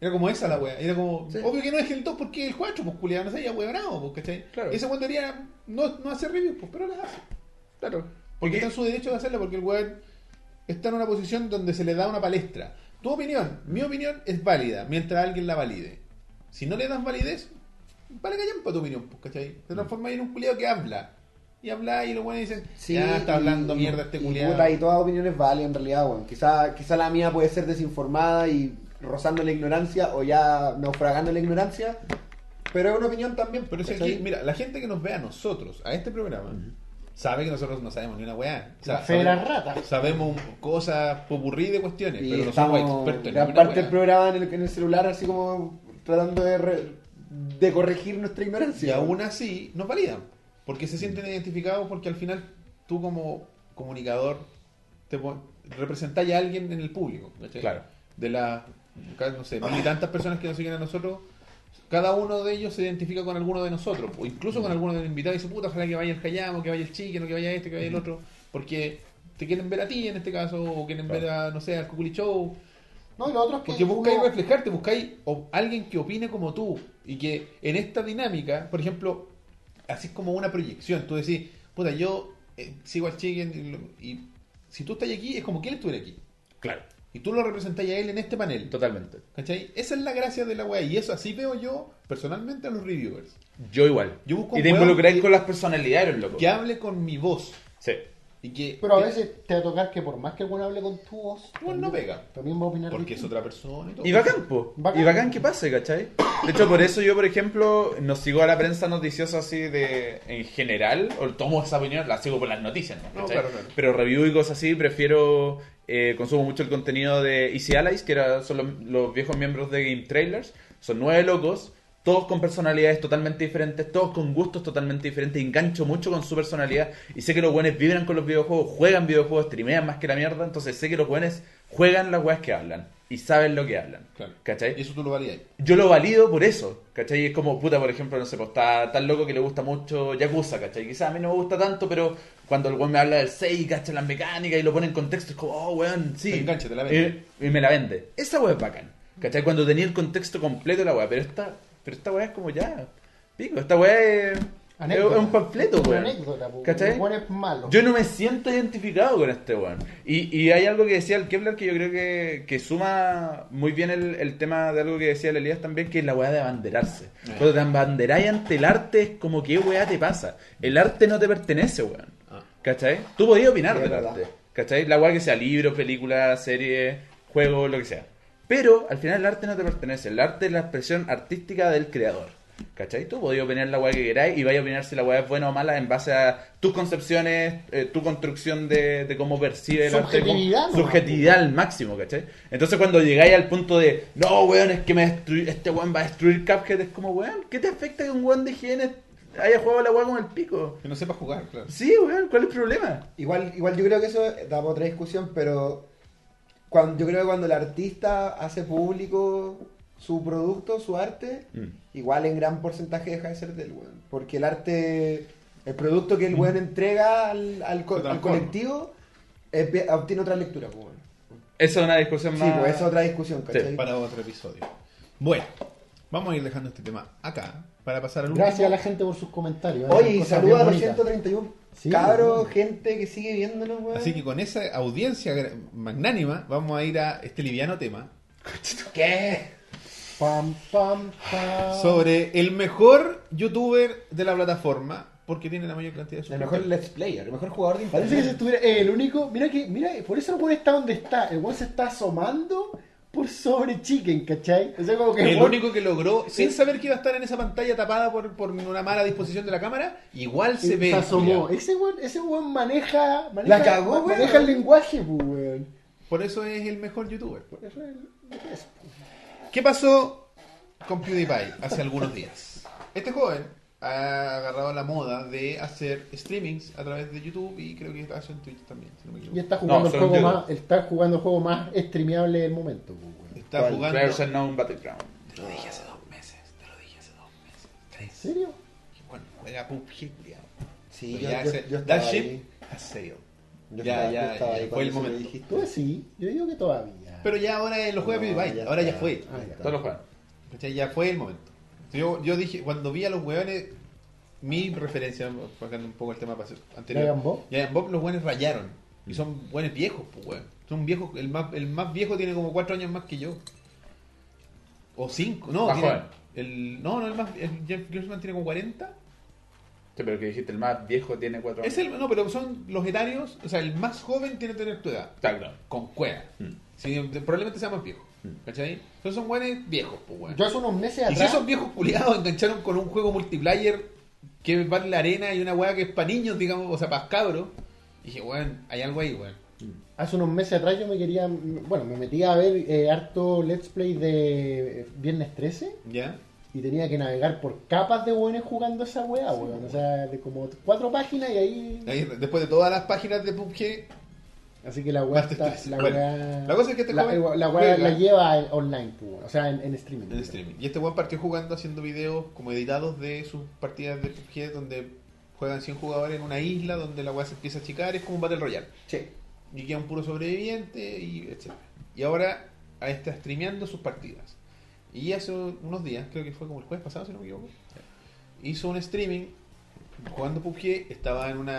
Era como esa la weá. Era como. Sí. Obvio que no es el 2 porque el 4, pues culiado, no sé, ya weón bravo, pues, ¿cachai? Claro. Ese weón debería no, no hacer reviews, pues, pero las hace. Claro. Porque está en su derecho de hacerlo, porque el weón está en una posición donde se le da una palestra. Tu opinión, mi opinión es válida, mientras alguien la valide. Si no le das validez, vale callar para tu opinión, pues, ¿cachai? Te transformas en un culiado que habla. Y habla y los buenos dicen, ya está hablando y- mierda este y, culiado. puta, y todas opiniones válidas en realidad, weón. Quizá, quizá la mía puede ser desinformada y rozando la ignorancia o ya naufragando la ignorancia, pero es una opinión también. Pero es aquí, mira, la gente que nos ve a nosotros, a este programa, sabe que nosotros no sabemos ni una weá. O sea, La fe de las sabemos- ratas. Sabemos cosas popurrí de cuestiones, Y pero no estamos somos expertos en gran parte del programa en el, en el celular así como tratando de, re- de corregir nuestra Y ignorancia. aún así nos validan. Porque se sienten identificados porque al final tú como comunicador te representáis a alguien en el público. ¿cachai? Claro. De las, no sé, mil y tantas personas que nos siguen a nosotros, cada uno de ellos se identifica con alguno de nosotros. O incluso con alguno de los invitados y dice, puta, ojalá que vaya el Hayamo, que vaya el Chicken, o que vaya este, que vaya el otro. Porque te quieren ver a ti en este caso, o quieren Claro. ver a, no sé, al Cuculi Show. No, y lo otro es que. Porque buscáis uno- reflejarte, buscáis o- alguien que opine como tú. Y que en esta dinámica, por ejemplo, así es como una proyección. Tú decís, puta, yo eh, sigo al chicken y, si tú estás aquí, es como que él estuviera aquí. Claro, Y tú lo representáis a él en este panel. totalmente. ¿Cachai? Esa es la gracia de la weá. Y eso así veo yo personalmente a los reviewers. Yo igual. Yo busco y te involucráis con las personalidades, loco. Que hable con mi voz. Sí. Y que, Pero a que- veces te va a tocar que por más que el bueno hable con tu voz. Bueno, no pega. También va a opinar. Porque es otra persona y todo. Y bacán, po. Bacán. Y bacán que pase, ¿cachai? De hecho, por eso yo, por ejemplo, no sigo a la prensa noticiosa así de en general, o tomo esa opinión, la sigo por las noticias, ¿no? No, ¿Cachai? claro, claro. Pero review y cosas así, prefiero, eh, consumo mucho el contenido de Easy Allies, que era, son los, los viejos miembros de Game Trailers. Son nueve locos, todos con personalidades totalmente diferentes, todos con gustos totalmente diferentes. Engancho mucho con su personalidad y sé que los buenos vibran con los videojuegos, juegan videojuegos, streamean más que la mierda. Entonces sé que los buenos juegan las weas que hablan y saben lo que hablan. Claro. ¿Cachai? Y eso tú lo validas. yo lo valido por eso, ¿cachai? Es como, puta, por ejemplo, no sé, pues está tan loco que le gusta mucho Yakuza, ¿cachai? Quizás a mí no me gusta tanto, pero cuando el weón me habla del 6, ¿cachai? Las mecánicas y lo pone en contexto, es como, oh, weón, sí. Te engancha, te la vende. Y, y me la vende. Esa weá es bacán, ¿cachai? Cuando tenía el contexto completo de la weá, pero esta, pero esta weá es como ya, pico, esta weá es, Anécdota. es un panfleto, Una weón. anécdota, po. ¿Cachai? El bueno es malo. Yo no me siento identificado con este weón. Y, y hay algo que decía el Kevlar que yo creo que, que suma muy bien el, el tema de algo que decía el Elías también, que es la weá de abanderarse. Ah. Cuando te abanderáis ante el arte es como, ¿qué weá te pasa? El arte no te pertenece, weón. Ah. ¿Cachai? Tú podías opinar del arte. ¿Cachai? La weá que sea libro, película, serie, juego, lo que sea. Pero al final el arte no te pertenece. El arte es la expresión artística del creador. ¿Cachai? Tú podías opinar la weá que queráis y vais a opinar si la weá es buena o mala en base a tus concepciones, eh, tu construcción de, de cómo percibe el arte. Subjetividad nomás, Subjetividad al máximo, ¿cachai? Entonces cuando llegáis al punto de, no, weón, es que me este weón va a destruir Cuphead, es como, weón, ¿qué te afecta que un weón de GN haya jugado la weá con el pico? Que no sepa jugar, claro. Sí, weón, ¿cuál es el problema? Igual, igual yo creo que eso da para otra discusión, pero cuando, yo creo que cuando el artista hace público su producto, su arte, Mm. igual en gran porcentaje deja de ser del weón. Porque el arte, el producto que el weón entrega al, al, co- colectivo, es obtiene otra lectura, pues, weón. Esa es una discusión Sí, más... pues esa es otra discusión, ¿cachai? Para otro episodio. Bueno, vamos a ir dejando este tema acá para pasar al último. Gracias a la gente por sus comentarios. Oye, y saluda a los bonitas. 131 Sí, cabros, weón. gente que sigue viéndonos, weón. Así que con esa audiencia magnánima vamos a ir a este liviano tema ¿Qué? Pam, pam, pam. sobre el mejor youtuber de la plataforma porque tiene la mayor cantidad de El mejor suscriptores. let's player, el mejor jugador de Parece que si estuviera eh, el único. Mira que, mira, por eso el weón está donde está. El weón se está asomando por sobre Chicken, ¿cachai? O sea, como que El único que logró, sin saber que iba a estar en esa pantalla tapada por, por una mala disposición de la cámara, igual se ve. asomó. culiao. Ese weón, ese weón maneja, maneja, La cagó, weón. maneja el lenguaje, pues, weón. Por eso es el mejor youtuber. Por eso es que es. ¿Qué pasó con PewDiePie hace algunos días? Este joven ha agarrado la moda de hacer streamings a través de YouTube y creo que hace en Twitch también, si no me Y está jugando No, el solo juego más, está jugando el juego más streameable del momento, pues, weón. Está ¿Cuál? jugando. Players Unknown Battleground. Te lo dije hace dos meses, te lo dije hace dos meses. ¿En Tres. serio? Bueno, juega PUBG, culiao. Sí, yo, ya yo- ese- yo estaba that ahí. ship has sailed. Yo Ya, estaba, ya, yo estaba ya, ahí fue cuando el se lo momento. dijiste. Tú sí, yo digo que todavía. Pero ya ahora lo juega No, PewDiePie, ya ahora ya fue. Ah. Todos los juegan. Ya fue el momento. Yo, yo dije, cuando vi a los hueones, mi referencia, sacando un poco el tema anterior. Giant Bob. Los hueones rayaron. Y son hueones viejos, pues hueón. Son viejos, el más, el más viejo tiene como cuatro años más que yo. O cinco, no, Más tiene- joven. el, no, no, el más, el Jeff Gersman tiene como 40. Sí, pero que dijiste, el más viejo tiene cuatro Es el, no, pero son los etarios, o sea, el más joven tiene que tener tu edad. Claro, claro. Con cueva. Mm. Sí, probablemente sea más viejo. ¿Cachai? Entonces son hueones viejos, pues hueón. Yo hace unos meses Y si atrás. esos viejos culiados engancharon con un juego multiplayer que va en la arena y una weá que es para niños, digamos, o sea, para cabros, dije, weón, hay algo ahí, weón. Hace unos meses atrás yo me quería, bueno, me metí a ver eh, harto Let's Play de eh, Viernes 13 ¿Ya? y tenía que navegar por capas de buenos jugando esa weá, weón. O sea, de como cuatro páginas y ahí... Ahí, después de todas las páginas de PUBG, Así que la weá está... 13. La, Bueno, weá- la cosa es que este la, joven la weá la lleva online, o sea, en, en streaming. en streaming. Y este weón partió jugando, haciendo videos como editados de sus partidas de PUBG, donde juegan 100 jugadores en una isla, donde la weá se empieza a achicar, es como un Battle Royale. Sí. y queda un puro sobreviviente y etcétera. Y ahora está streameando sus partidas. Y hace unos días, creo que fue como el jueves pasado, si no me equivoco, hizo un streaming jugando PUBG, estaba en un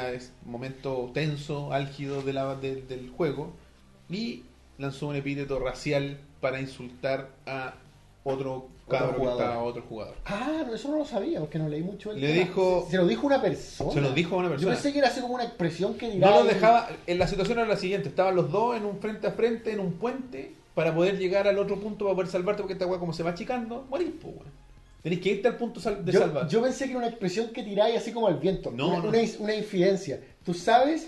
momento tenso, álgido de la- de- del juego y lanzó un epíteto racial para insultar a otro cabro que jugador. estaba otro jugador. Ah, no, eso no lo sabía, porque no leí mucho el Le tema. dijo- Se lo dijo una persona. Se lo dijo a una Yo persona. pensé que era así como una expresión que. No lo dejaba. En la situación era la siguiente: estaban los dos en un frente a frente, en un puente, para poder llegar al otro punto para poder salvarte, porque esta weá, como se va achicando, morís, pues, weón. Tenés que irte al punto sal- de Yo, salvar. yo pensé que era una expresión que tiráis así como al viento. No, una, no. una infidencia. ¿Tú sabes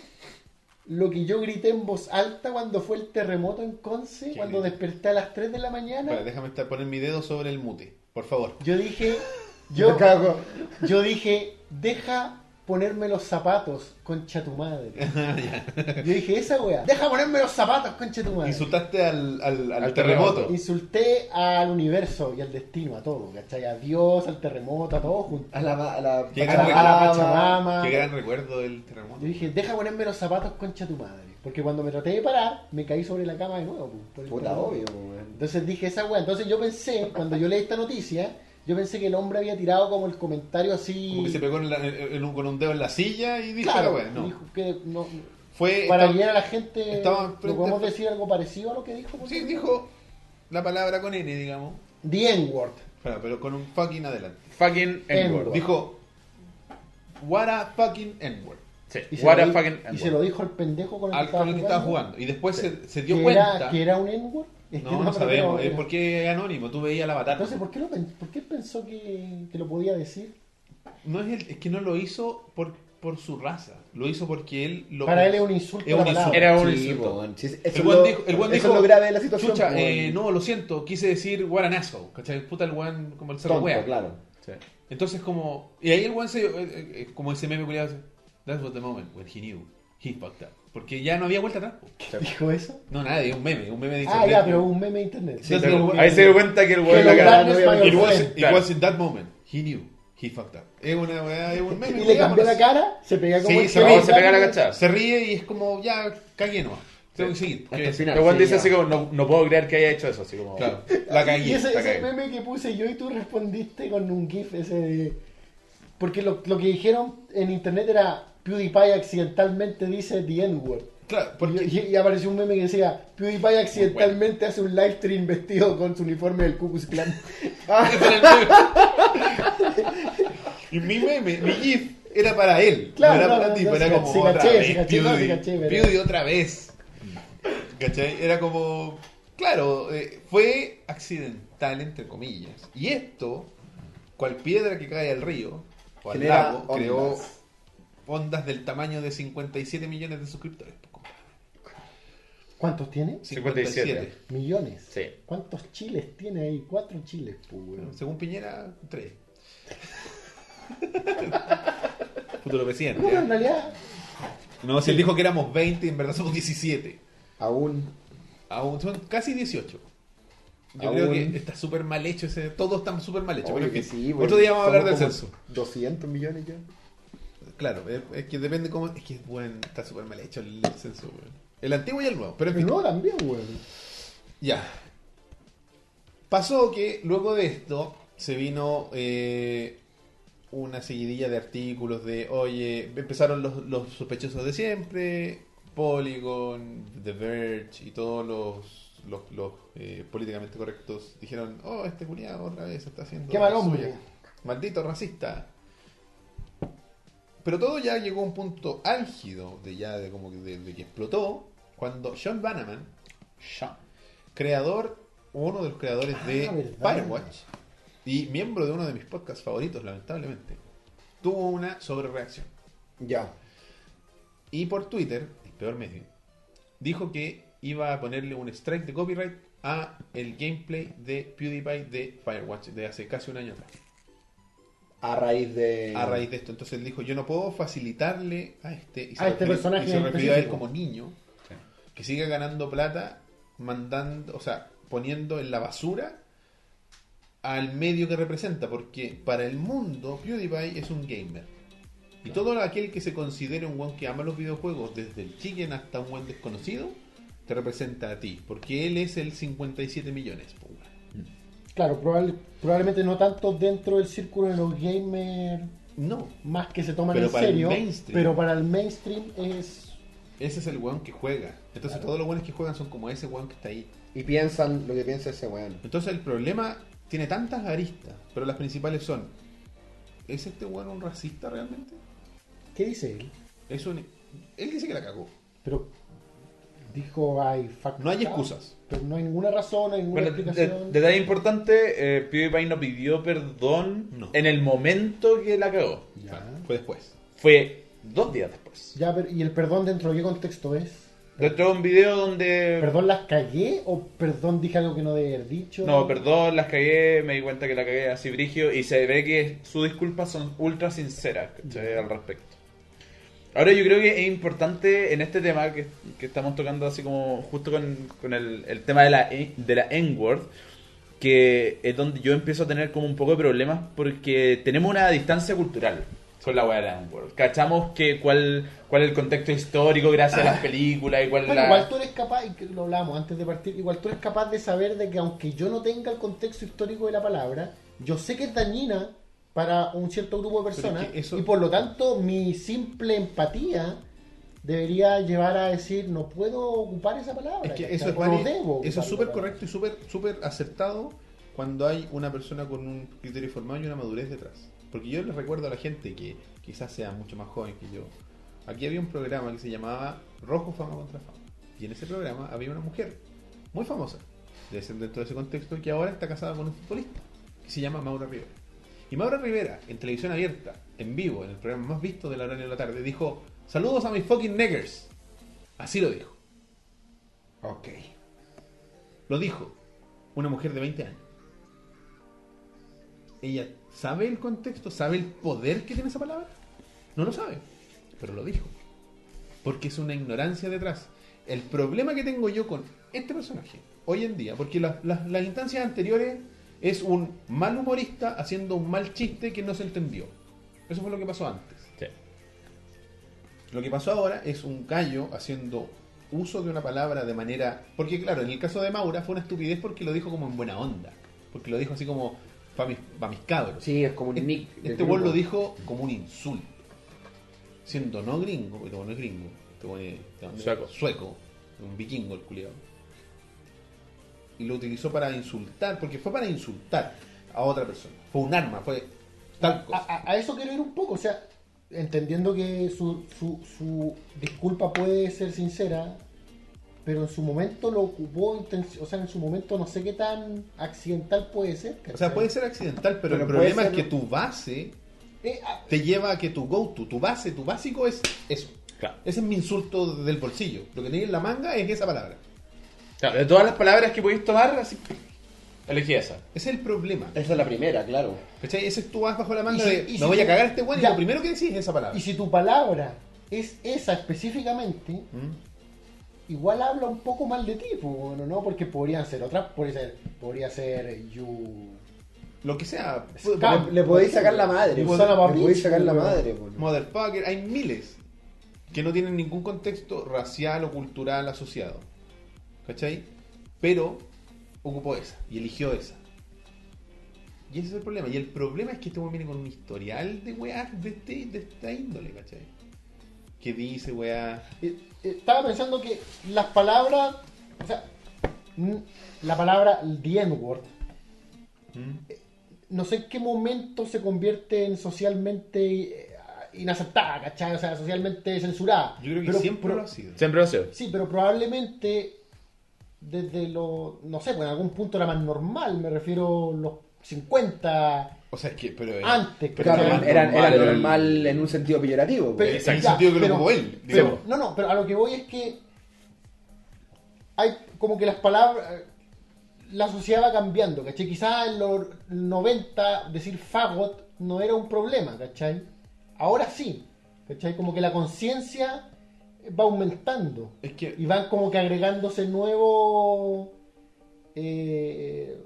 lo que yo grité en voz alta cuando fue el terremoto en Conce? ¿Qué Cuando desperté a las 3 de la mañana. Espera, déjame estar, poner mi dedo sobre el mute, por favor. Yo dije. Me Yo, cago. yo dije, deja ponerme los zapatos, concha tu madre. yo dije, esa weá, deja ponerme los zapatos, concha tu madre. Insultaste al, al, al Al terremoto. terremoto. Insulté al universo y al destino, a todo, ¿cachai? A Dios, al terremoto, a todo junto. A la, a la, Qué A gran, la, la Pachamama. qué gran recuerdo del terremoto. Yo dije, deja ponerme los zapatos, concha tu madre. Porque cuando me traté de parar, me caí sobre la cama de nuevo. pu, por el Puta, terremoto. obvio, weón. Entonces dije esa weá. Entonces yo pensé, cuando yo leí esta noticia, yo pensé que el hombre había tirado como el comentario así. Como que se pegó en la- en- en un- con un dedo en la silla y dijo Claro, la weá. No. dijo que no, Fue. para estaba- guiar a la gente, estaba ¿no enfrente- podemos decir algo parecido a lo que dijo? Sí, dijo la palabra con N, digamos. The N-word. Pero con un fucking adelante. Fucking N-word. Dijo, what a fucking N-word. Sí. Y, se What lo, a di- fucking y se lo dijo al pendejo con el Al que con estaba el que estaba jugando. jugando. Y después se, se dio que cuenta. Era, que era un N-word. Es que no, no sabemos. Es porque es anónimo. Tú veías el avatar. Entonces, ¿por qué, lo, ¿por qué pensó que, que lo podía decir? No es, el- es que no lo hizo por, por su raza. Lo hizo porque él lo. Para él es un insulto Es la un palabra. insulto. Era un Sí, insulto. Sí, eso El lo- dijo, el buen eso dijo, es lo grave de la situación. Chucha, eh, no, lo siento, quise decir what an asshole, ¿cachai? Puta el weón como el cerro wea. claro. Sí. Entonces como, y ahí el weón se, eh, eh, como ese meme culiado, that was the moment when he knew, he fucked up. Porque ya no había vuelta atrás. po. ¿Dijo eso? No, nadie, un meme, un meme de Ah, internet. ya, pero un meme de internet. Sí, pero Ahí se dio cuenta que el weón la cara It was, it was in that moment, he knew, he fucked up. Es una weá, es un meme. Y le cambió la cara, se pega como Sí, se ríe, se pega la cachada. Se ríe y es como, ya, cagué nomás. Tengo que seguir. Hasta el final. Sí, dice ya. así como, no, no puedo creer que haya hecho eso. Así como, Claro, la Y cagué. ese, la ese cagué. meme que puse yo y tú respondiste con un GIF ese de. Porque lo, lo que dijeron en internet era PewDiePie accidentalmente dice The N-word. Claro, porque Y, y apareció un meme que decía PewDiePie accidentalmente hace un live stream vestido con su uniforme del Ku Klux Klan. Y mi meme, mi GIF, era para él. Claro, no era no, para no, ti, pero era como otra vez. sí, caché, no, sí, Pewdie, caché, pero- Pewdie otra vez. ¿Cachai? Era como. Claro, eh, fue accidental, entre comillas. Y esto, cual piedra que cae al río, o al Genera lago, creó ondas. ondas del tamaño de 57 millones de suscriptores. ¿Cuántos tiene? 57. Millones. Sí. ¿Cuántos chiles tiene ahí? Cuatro chiles, pues. Según Piñera, 3. Futuro presidente. Bueno, en ¿eh? realidad, No, si él dijo que éramos 20 y en verdad somos 17. Aún. Aún son casi 18. Yo Aún. creo que está súper mal hecho ese. Todos están súper mal pero que sí, weón. Otro día vamos a hablar del censo. como 200 millones ya. Claro, es, es que depende cómo. Es que bueno, está súper mal hecho el censo, weón. El antiguo y el nuevo. Pero en el fin. nuevo también, weón. Ya. Pasó que luego de esto se vino eh, una seguidilla de artículos de, oye, empezaron los, los sospechosos de siempre, Polygon, The Verge y todos los, los, los, eh, políticamente correctos dijeron, oh, este culiado otra vez está haciendo... Qué mal hombre. Maldito racista. Pero todo ya llegó a un punto álgido de ya de como que, de, de que explotó cuando John Bannerman, creador, uno de los creadores Ah, de verdad. Firewatch y miembro de uno de mis podcasts favoritos, lamentablemente, tuvo una sobrereacción. Ya. Y por Twitter, el peor medio, dijo que iba a ponerle un strike de copyright a el gameplay de PewDiePie de Firewatch de hace casi un año atrás. A raíz de. A raíz de esto, entonces él dijo, yo no puedo facilitarle a este, y A este refirió- personaje y se refirió a él como niño, que siga ganando plata, mandando, o sea, poniendo en la basura al medio que representa, porque para el mundo PewDiePie es un gamer. Y todo aquel que se considere un buen que ama los videojuegos, desde el chicken hasta un buen desconocido, te representa a ti, porque él es el 57 millones. Claro, probable- probablemente no tanto dentro del círculo de los gamers No, más que se toman Pero en para el serio, mainstream. pero para el mainstream es... ese es el weón que juega. Entonces todos los weones que juegan son como ese weón que está ahí. Y piensan lo que piensa ese weón. Entonces el problema tiene tantas aristas, pero las principales son, ¿es este weón un racista realmente? ¿Qué dice él? Es un... Él dice que la cagó. Pero dijo hay No hay excusas. Pero no hay ninguna razón, no hay ninguna Bueno, de- explicación. detalle importante, eh, PewDiePie no pidió perdón No. en el momento que la cagó. Ya. Fue después. Fue dos días después. Ya, pero ¿y el perdón dentro de qué contexto es? Dentro de un video donde... ¿Perdón las cagué o perdón dije algo que no debía haber dicho? No, perdón, las cagué, me di cuenta que la cagué así brigio y se ve que sus disculpas son ultra sinceras ¿cachai? al respecto. Ahora yo creo que es importante en este tema que, que estamos tocando así como justo con, con el, el tema de la, de la N-word, que es donde yo empiezo a tener como un poco de problemas porque tenemos una distancia cultural con la weá de la N-word. Cachamos que cuál, cuál es el contexto histórico gracias a las películas y cuál Bueno, la... igual tú eres capaz, y lo hablamos antes de partir, igual tú eres capaz de saber de que aunque yo no tenga el contexto histórico de la palabra, yo sé que es dañina para un cierto grupo de es personas que eso- y por lo tanto mi simple empatía debería llevar a decir no puedo ocupar esa palabra. Es que eso es, no debo eso es súper correcto y súper súper acertado cuando hay una persona con un criterio formado y una madurez detrás. Porque yo les recuerdo a la gente que quizás sea mucho más joven que yo. Aquí había un programa que se llamaba Rojo Fama contra Fama. Y en ese programa había una mujer muy famosa dentro de ese contexto que ahora está casada con un futbolista que se llama Maura Rivera. Y Maura Rivera, en televisión abierta, en vivo, en el programa más visto de la hora de la tarde, dijo: Saludos a mis fucking niggers. Así lo dijo. Ok. Lo dijo una mujer de 20 años. Ella sabe el contexto, sabe el poder que tiene esa palabra. No lo sabe, pero lo dijo. Porque es una ignorancia detrás. El problema que tengo yo con este personaje hoy en día, porque las instancias anteriores es un mal humorista haciendo un mal chiste que no se entendió. Eso fue lo que pasó antes. Sí. Lo que pasó ahora es un gallo haciendo uso de una palabra de manera. Porque, claro, en el caso de Maura fue una estupidez porque lo dijo como en buena onda. Porque lo dijo así como para mis, pa' mis cabros. Sí, es como un nick. del Este grupo. lo dijo como un insulto. Siendo no gringo, porque no es gringo. Este es. Sueco. Sueco. Un vikingo el culiado. Y lo utilizó para insultar, porque fue para insultar a otra persona. Fue un arma, fue tal cosa. a- a eso quiero ir un poco, o sea, entendiendo que su, su, su disculpa puede ser sincera, pero en su momento lo ocupó, o sea, en su momento no sé qué tan accidental puede ser. O sea, puede ser accidental, pero, Pero el problema es ser- que tu base Eh, ah, te lleva a que tu go-to, tu base, tu básico es eso. Claro. Ese es mi insulto del bolsillo. Lo que tenía en la manga es esa palabra. Claro, de todas las palabras que podéis tomar, así, elegí esa. Ese es el problema. Esa es la primera, claro. ¿Cachai? Ese es tú vas bajo la manga si- de me si voy a cagar a este weón y Ya. lo primero que decís es esa palabra. y si tu palabra es esa específicamente, ¿Mm? igual habla un poco mal de ti, bueno, ¿no? Porque podrían ser otras, podría ser, podría ser you... Lo que sea. Scam. Le, le podéis sacar la madre. You Le podéis sacar la madre. po. Motherfucker, hay miles que no tienen ningún contexto racial o cultural asociado. ¿Cachai? Pero ocupó esa y eligió esa. Y ese es el problema. Y el problema es que este weón viene con un historial de weas de, este, de esta índole, ¿cachai? Que dice weá. Eh, eh, Estaba pensando que las palabras, o sea, la palabra the N-word, ¿Mm? no sé en qué momento se convierte en socialmente eh, inaceptada, ¿cachai? O sea, socialmente censurada. Yo creo que Pero siempre lo ha sido. Siempre lo ha sido. Sí, pero probablemente desde lo, no sé, pues en algún punto era más normal, me refiero los 50 O sea, es que. Pero, antes. pero Claro, era, normal. era normal en un sentido peyorativo. Pero- en el sentido que pero- lo ocupó él. Pero- no, no, pero a lo que voy es que hay como que las palabras, la sociedad va cambiando, ¿cachai? Quizás en los 90 decir fagot no era un problema, ¿cachai? Ahora sí, ¿cachai? Como que la conciencia va aumentando Es que. y van como que agregándose nuevos eh,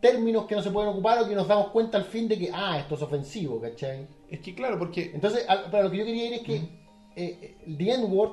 términos que no se pueden ocupar o que nos damos cuenta al fin de que, ah, esto es ofensivo, ¿cachai? Es que claro, porque. Entonces, pero lo que yo quería ir es que eh, el The N-Word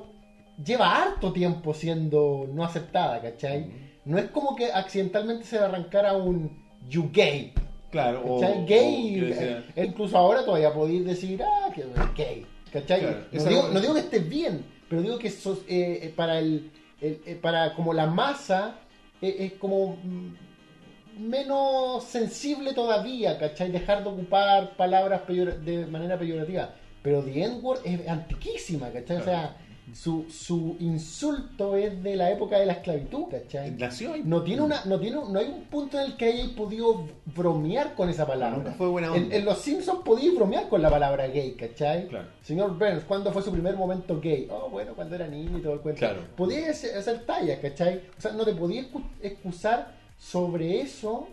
lleva harto tiempo siendo no aceptada, ¿cachai? No es como que accidentalmente se le arrancara un you gay, Claro. ¿cachai? o gay, eh, incluso ahora todavía podéis decir, ah, que es gay, ¿cachai? Claro, no, digo, algo- no digo que esté bien, pero digo que sos- eh, eh, para el, el- eh, para como la masa eh, es como mm, menos sensible todavía, ¿cachai? Dejar de ocupar palabras peyor- de manera peyorativa. Pero The N-Word es antiquísima, ¿cachai? O sea, su, su insulto es de la época de la esclavitud, ¿cachai? Nació ahí. No tiene una, no tiene, no hay un punto en el que hayáis podido bromear con esa palabra. Nunca fue buena En, onda. en Los Simpsons podíais bromear con la palabra gay, ¿cachai? Claro. Señor Burns, ¿cuándo fue su primer momento gay? Oh, bueno, cuando era niño y todo el cuento. Claro. Podíais hacer, tallas, ¿cachai? O sea, no te podías excu- excusar sobre eso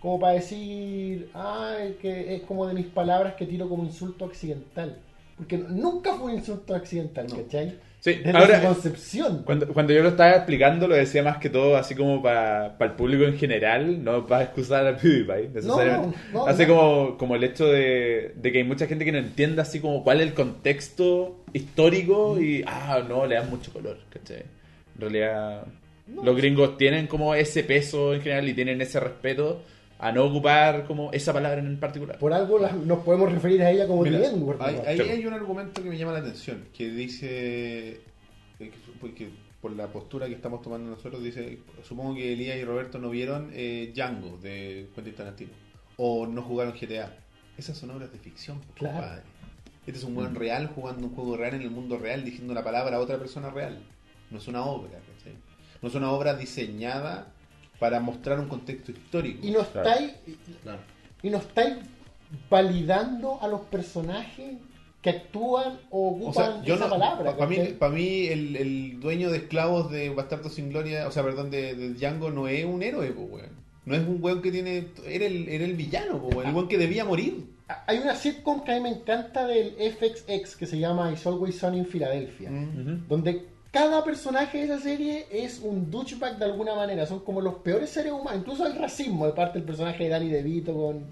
como para decir, ay, que es como de mis palabras que tiro como insulto accidental. Porque nunca fue un insulto accidental, ¿cachai? Sí, Desde ahora- su concepción. Cuando, cuando yo lo estaba explicando, lo decía más que todo así como para el público en general, no para excusar a PewDiePie necesariamente. No, no, así no. como, como el hecho de, de que hay mucha gente que no entiende así como cuál es el contexto histórico y, ah, no, le dan mucho color, ¿cachai? En realidad, los gringos tienen como ese peso en general y tienen ese respeto a no ocupar como esa palabra en particular. Por algo las- nos podemos referir a ella como Mira, The N-word, hay- ¿no? ahí Sí. hay un argumento que me llama la atención, que dice, eh, que, porque por la postura que estamos tomando nosotros, dice, supongo que Elías y Roberto no vieron eh, Django de Quentin Tarantino, o no jugaron GTA. Esas son obras de ficción, pues, Claro. Este es un buen real jugando un juego real en el mundo real, diciendo la palabra a otra persona real. No es una obra, ¿cachai? No es una obra diseñada para mostrar un contexto histórico. Y no estáis Claro. y no estáis validando a los personajes que actúan o O ocupan sea, yo esa no, palabra. para mí, ¿cachai? pa' mí el, el dueño de esclavos de Bastardo sin Gloria, o sea, perdón, de, de Django no es un héroe, po, weón. No es un weón que tiene. Era el, era el villano, po, weón. El weón que debía morir. Hay una sitcom que a mí me encanta del FXX que se llama It's Always Sunny in Philadelphia, Ujú. donde cada personaje de esa serie es un douchebag de alguna manera. Son como los peores seres humanos. Incluso el racismo de parte del personaje de Danny DeVito con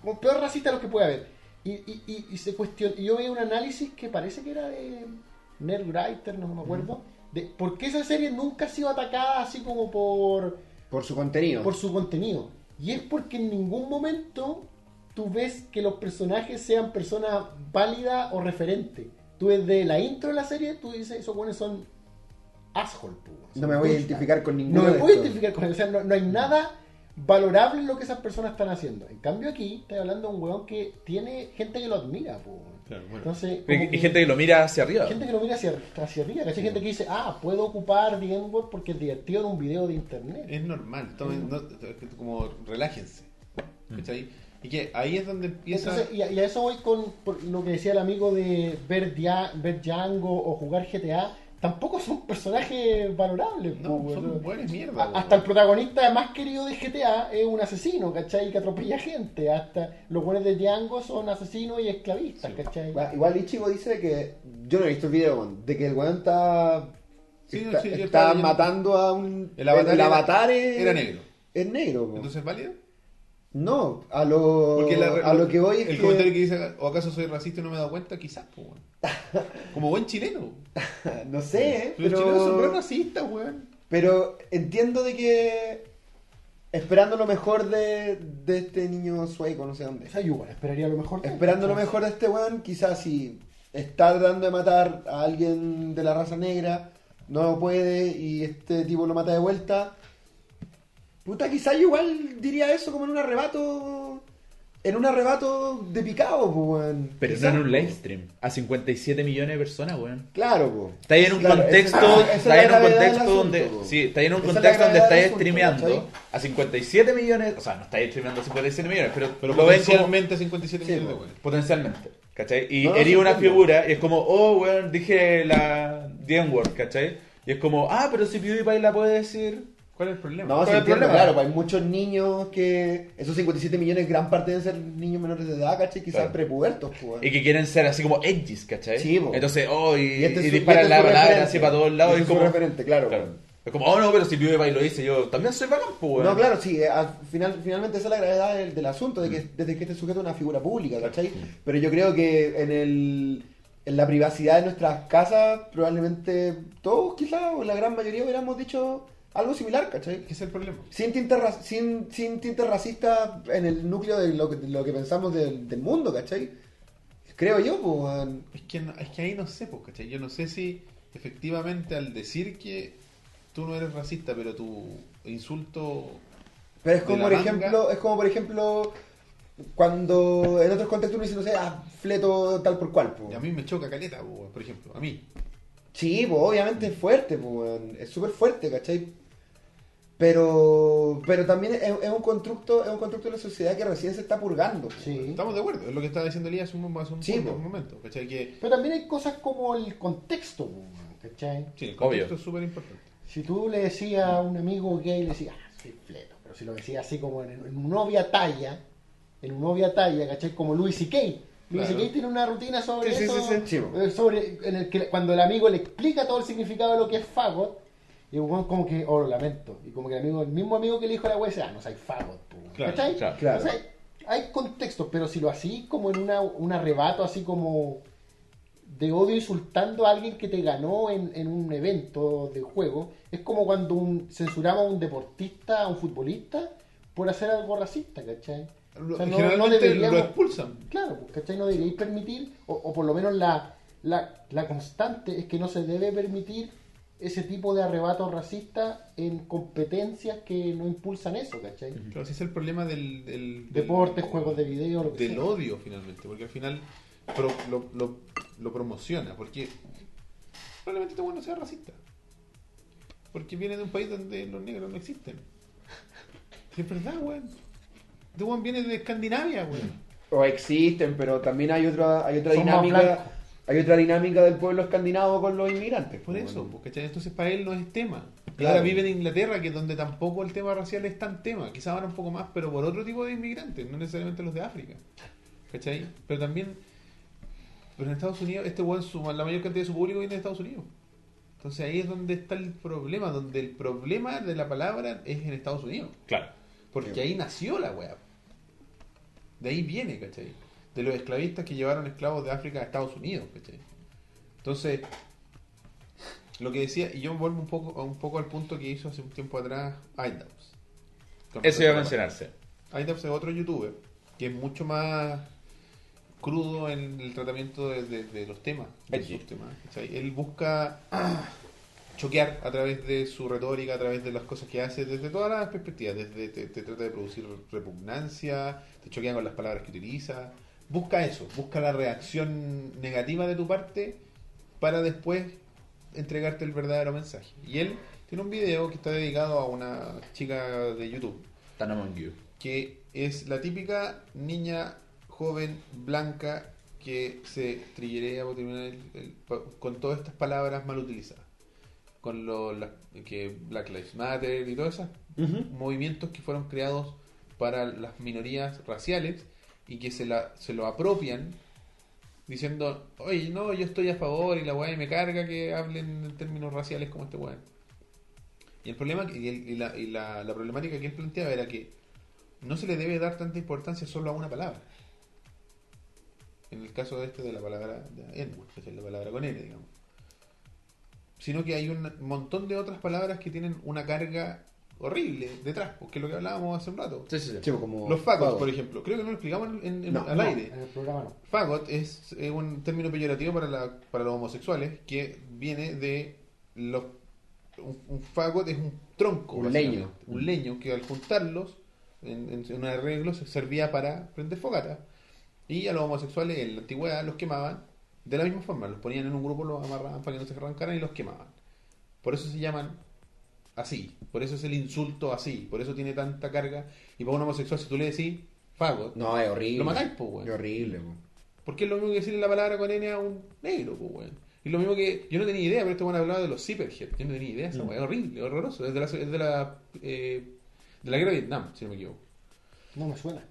como peor racista de los que puede haber. Y, y, y, y se cuestiona, yo veía un análisis que parece que era de Nerdwriter, no me acuerdo, de por qué esa serie nunca ha sido atacada así como por, Por su contenido. por su contenido. Y es porque en ningún momento tú ves que los personajes sean personas válidas o referentes. Tú desde la intro de la serie, tú dices, esos buenos son asshole. pu, No son me voy a douchebag". identificar con ninguno No me de puedo estos. identificar con él. O sea, no, no hay nada valorable en lo que esas personas están haciendo. En cambio aquí, estoy hablando de un weón que tiene gente que lo admira. po. Claro, bueno. Entonces, Y como y gente que lo mira hacia arriba. Hay gente que lo mira hacia, hacia arriba, ¿cachai? gente que dice, ah, puedo ocupar The N-word porque es divertido en un video de internet. Es normal, tomen- no- como relájense. ¿cachai? Y que ahí es donde empieza. Entonces, y a, y a eso voy con lo que decía el amigo de ver, Dia- ver Django o jugar GTA. Tampoco son personajes valorables. no, po, son weón. buenas mierdas. Hasta el protagonista más querido de GTA es un asesino, ¿cachai? Que atropella gente. Hasta los buenos de Django son asesinos y esclavistas, ¿cachai? Va, Igual Ichigo dice que. Yo no he visto el video, de que el weón está. Sí, está, sí, matando a un. El avatar el era- avatar es, era negro. Es negro, po. Entonces, ¿válido? No, a lo, Porque la- a lo que voy es el que. comentario que dice, ¿o acaso soy racista y no me he dado cuenta? Quizás, pues, weón. Como buen chileno. No sé, ¿eh? Pero los chilenos son re racistas, weón. Pero entiendo de que. Esperando lo mejor de, de este niño sueco, no sé dónde. O sea, yo igual esperaría lo mejor. de Esperando lo mejor de este weón, quizás si está tratando de matar a alguien de la raza negra, no puede y este tipo lo mata de vuelta. Puta, quizás yo igual diría eso como en un arrebato. En un arrebato de picado, pues, weón. Pero no Quizás, en un live stream. A 57 millones de personas, weón. Claro, pues. Está ahí en un Claro, contexto, esa- esa es está ahí en un contexto asunto, donde, po. sí, está ahí en un Esa contexto donde estáis streameando a 57 millones, o sea, no estáis streameando a 57 millones, pero, Pero lo ven como potencialmente 57 Sí, millones weones. potencialmente, ¿cachai? Y No, no, herí una figura y es como, oh, weón, dije la The N-word, ¿cachai? Y es como, ah, pero si PewDiePie la puede decir, ¿Cuál es el problema? No, ¿Cuál sí entiendo, problema? claro, pues hay muchos niños que. Esos 57 millones, gran parte deben ser niños menores de edad, ¿cachai? Quizás Claro. prepubertos, pues. y que quieren ser así como edgys, ¿cachai? Sí, po. Entonces, oh, y, Y este y disparan este la palabra así para todos lados Y este es como, referente, claro. claro. Es como, oh no, pero si PewDiePie lo dice, yo también soy bacán, pues. No, claro, sí, eh, al final, finalmente esa es la gravedad del, del asunto, de que Mm. desde que este sujeto es una figura pública, ¿cachai? Pero yo creo que en el en la privacidad de nuestras casas, probablemente todos quizás, o la gran mayoría hubiéramos dicho algo similar, ¿cachai? ¿Qué es el problema? Sin tinte, ra- sin, sin tinte racista en el núcleo de lo que, de lo que pensamos del, del mundo, ¿cachai? Creo yo, pues... Es que, no- es que ahí no sé, pues, ¿cachai? Yo no sé si efectivamente al decir que tú no eres racista, pero tu insulto... Pero es como, por manga. ejemplo, es como, por ejemplo, cuando en otros contextos uno dice, no sé, ah, fleto tal por cual, pues. A mí me choca caleta, pues, weón, por ejemplo. A mí. Sí, pues obviamente es fuerte, pues, es súper fuerte, ¿cachai? Pero, pero también es, es un constructo, es un constructo de la sociedad que recién se está purgando. Sí. Estamos de acuerdo, es lo que estaba diciendo Elías hace un, hace un, Sí, un momento. Que, Pero también hay cosas como el contexto, ¿cachai? sí, el Obvio. contexto es súper importante. Si tú le decías a un amigo gay, le decías, ah, soy fleto. Pero si lo decías así como en, en una novia talla, en una novia talla, ¿cachai? Como Louis C.K. Louis Claro. Tiene una rutina sobre Sí, sí, eso, sí, sí. Eh, sobre, en el que cuando el amigo le explica todo el significado de lo que es fagot, y el weón como que, oh, lo lamento. Y como que el amigo, el mismo amigo que le dijo a la wea dice, ah, no soy fagot, po", Claro, ¿cachai? claro. Claro. O sea, hay contextos, pero si lo así como en una, un arrebato, así como de odio insultando a alguien que te ganó en, en un evento de juego, es como cuando un, censuraba a un deportista, a un futbolista, por hacer algo racista, ¿cachai? O sea, no- generalmente no deberíamos- lo expulsan. Claro, pues, ¿cachai? No deberíais permitir, o, o por lo menos la, la, la constante es que no se debe permitir ese tipo de arrebatos racistas en competencias que no impulsan eso, ¿cachai? Pero ese es el problema del... del- del- Deportes, juegos de video, lo que del sea. odio finalmente, porque al final pro- lo, lo- lo promociona, porque probablemente este bueno sea racista, porque viene de un país donde los negros no existen. Sí, es verdad, weón. Este weón viene de Escandinavia, weón. O existen, pero también hay otra, hay otra Son dinámica, blancos. Hay otra dinámica del pueblo escandinavo con los inmigrantes. Por pues, eso, pues, ¿cachai? entonces para él no es tema. Y Claro. ahora vive en Inglaterra, que es donde tampoco el tema racial es tan tema. Quizás ahora un poco más, pero por otro tipo de inmigrantes, no necesariamente los de África. ¿Cachai? Pero también, pero en Estados Unidos, este weón, su- la mayor cantidad de su público viene de Estados Unidos. Entonces ahí es donde está el problema, donde el problema de la palabra es en Estados Unidos. Claro. Porque ahí nació la weá. De ahí viene, ¿cachai? De los esclavistas que llevaron esclavos de África a Estados Unidos, ¿cachai? Entonces, lo que decía, y yo vuelvo un poco, un poco al punto que hizo hace un tiempo atrás. Con Eso iba a mencionarse. iDubbbz es otro youtuber que es mucho más crudo en el tratamiento de, de- de los temas, de sus temas. ¿cachai? Él busca choquear a través de su retórica, a través de las cosas que hace, desde todas las perspectivas. Desde te, te trata de producir repugnancia, te choquea con las palabras que utiliza, busca eso, busca la reacción negativa de tu parte para después entregarte el verdadero mensaje. Y él tiene un video que está dedicado a una chica de YouTube, you. que es la típica niña y que se, la, se lo apropian diciendo, oye, no, yo estoy a favor y la weá me carga que hablen en términos raciales como este weón. Y el problema y, el- y la, y la- la problemática que él planteaba era que no se le debe dar tanta importancia solo a una palabra. En el caso de este de la palabra de N-word, que es la palabra con N, digamos. Sino que hay un montón de otras palabras que tienen una carga horrible detrás, porque es lo que hablábamos hace un rato. Sí, sí, sí. Como Los fagots, fagot. por ejemplo. Creo que no lo explicamos en, en- No, al No, aire. En el programa no. Fagot es eh, un término peyorativo para, la, para los homosexuales que viene de los. Un, un fagot es un tronco. Un leño. Un leño que al juntarlos en, en, en un arreglo se servía para prender fogata. Y a los homosexuales en la antigüedad los quemaban de la misma forma. Los ponían en un grupo, los amarraban para que no se arrancaran y los quemaban. Por eso se llaman así. Por eso es el insulto así. Por eso tiene tanta carga. Y para un homosexual, si tú le decís fagot, No, es horrible. Lo matáis, po, weón. Es horrible, po. porque es lo mismo que decirle la palabra con N a un negro, pues, weón. Y lo mismo que. Yo no tenía idea, pero este weón hablaba de los zipperhead. Yo no tenía idea, esa weón. Es horrible, horroroso. Es de la, es de la, eh, de la guerra de Vietnam, si no me equivoco. No me suena.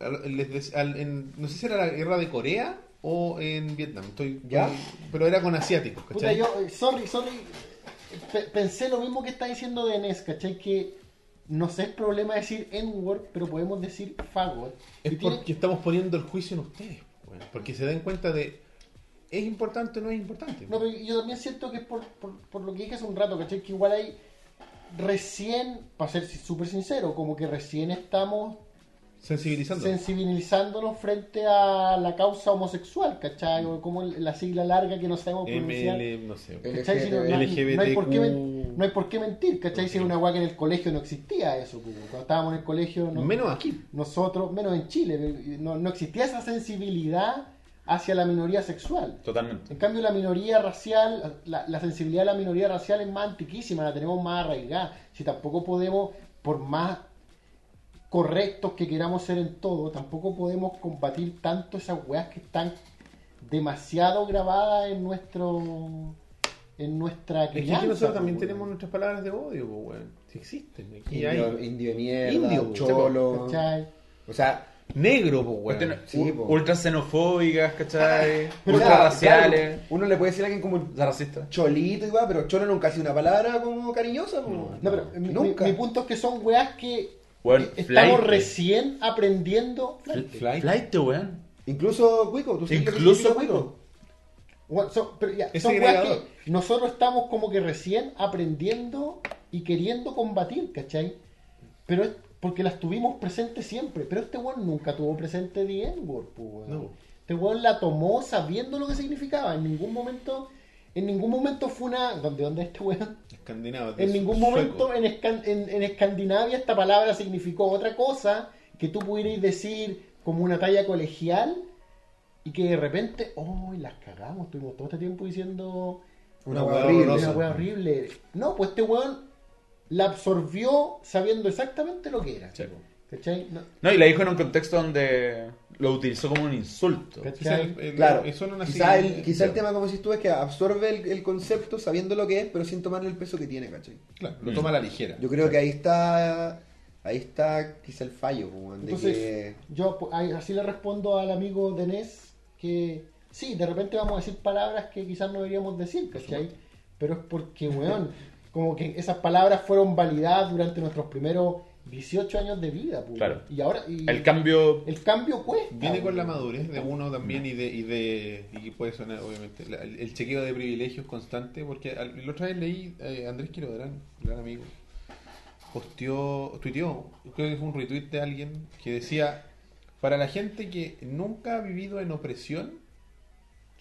Al- les dec- al- en- no sé si era la guerra de Corea o en Vietnam. Estoy, ¿Ya? Pero era con asiáticos, Puta, ¿cachai? yo, eh, sorry, sorry. Pe- pensé lo mismo que está diciendo de Nes, ¿cachai? Que no sé, es problema decir N-word, pero podemos decir fagot. Es Y tiene- porque estamos poniendo el juicio en ustedes, weón. Porque se den cuenta de. ¿Es importante o no es importante? No, pero yo también siento que es por, por, por lo que dije hace un rato, ¿cachai? Que igual hay recién, para ser súper sincero, como que recién estamos. Sensibilizándonos frente a la causa homosexual, ¿cachai? O como la sigla larga que no sabemos pronunciar. ML, no sé. ¿Cachai? No, no- LGBTQ. no hay por qué men- no hay por qué mentir, ¿cachai? Si es una guay que en el colegio no existía eso, pues, cuando estábamos en el colegio no- Menos aquí. nosotros, menos en Chile, no, no existía esa sensibilidad hacia la minoría sexual. Totalmente. En cambio, la minoría racial, la, la sensibilidad de la minoría racial es más antiquísima, la tenemos más arraigada. Si tampoco podemos, por más correctos que queramos ser en todo, tampoco podemos combatir tanto esas weas que están demasiado grabadas en nuestro en nuestra Es que crianza. nosotros pues, también tenemos nuestras palabras de odio, pues, weón. Si existen. Aquí Indio, hay. indio de mierda, Indio, cholo. ¿Cachai? O sea, Negro, pues, weón. Sí, u- po. ultra xenofóbicas, ¿cachai? Pero ultra claro, raciales. claro, uno le puede decir a alguien como La racista. cholito y va, pero cholo nunca ha sido una palabra como cariñosa, po. No, pero mi, nunca. mi- mi punto es que son weas que Weón, eh, estamos flight. recién aprendiendo. Flight. Flight, weón. Incluso tú que Incluso. Bueno, son, pero ya, son que nosotros estamos como que recién aprendiendo y queriendo combatir, ¿cachai? Pero es porque las tuvimos presentes siempre. Pero este weón nunca tuvo presente The N-word, pues, weón. No. Este weón la tomó sabiendo lo que significaba. En ningún momento, en ningún momento fue una. ¿Dónde, dónde es este weón? Escandinavo. En ningún sueco. momento en, Escan- en- en Escandinavia esta palabra significó otra cosa que tú pudieras decir como una talla colegial y que de repente, ¡oh! Las cagamos, estuvimos todo este tiempo diciendo Una Una hueá hueá horrible. horrorosa. una wea horrible. No, pues este weón la absorbió sabiendo exactamente lo que era. Sí. ¿Cachai? No, No, y la dijo en un contexto donde lo utilizó como un insulto. ¿Cachai? Quizá el- el- Claro, quizá, el, quizá el tema, como decís tú, es que absorbe el, el concepto sabiendo lo que es, pero sin tomarle el peso que tiene, ¿cachai? Claro, lo toma a la ligera. Yo creo que ahí está ahí está quizá el fallo, de Entonces, que... yo pues, así le respondo al amigo de Nes que sí, de repente vamos a decir palabras que quizás no deberíamos decir, ¿cachai? Pero es porque, weón, como que esas palabras fueron validadas durante nuestros primeros 18 años de vida, pues, Claro. Y ahora... y- El cambio. el cambio cuesta. Viene con la weón. madurez de uno también y de y de y puede sonar obviamente la- el, el chequeo de privilegios constante porque al- la otra vez leí eh, Andrés Quirodran, gran amigo, posteó, tuiteó, creo que fue un retweet de alguien que decía para la gente que nunca ha vivido en opresión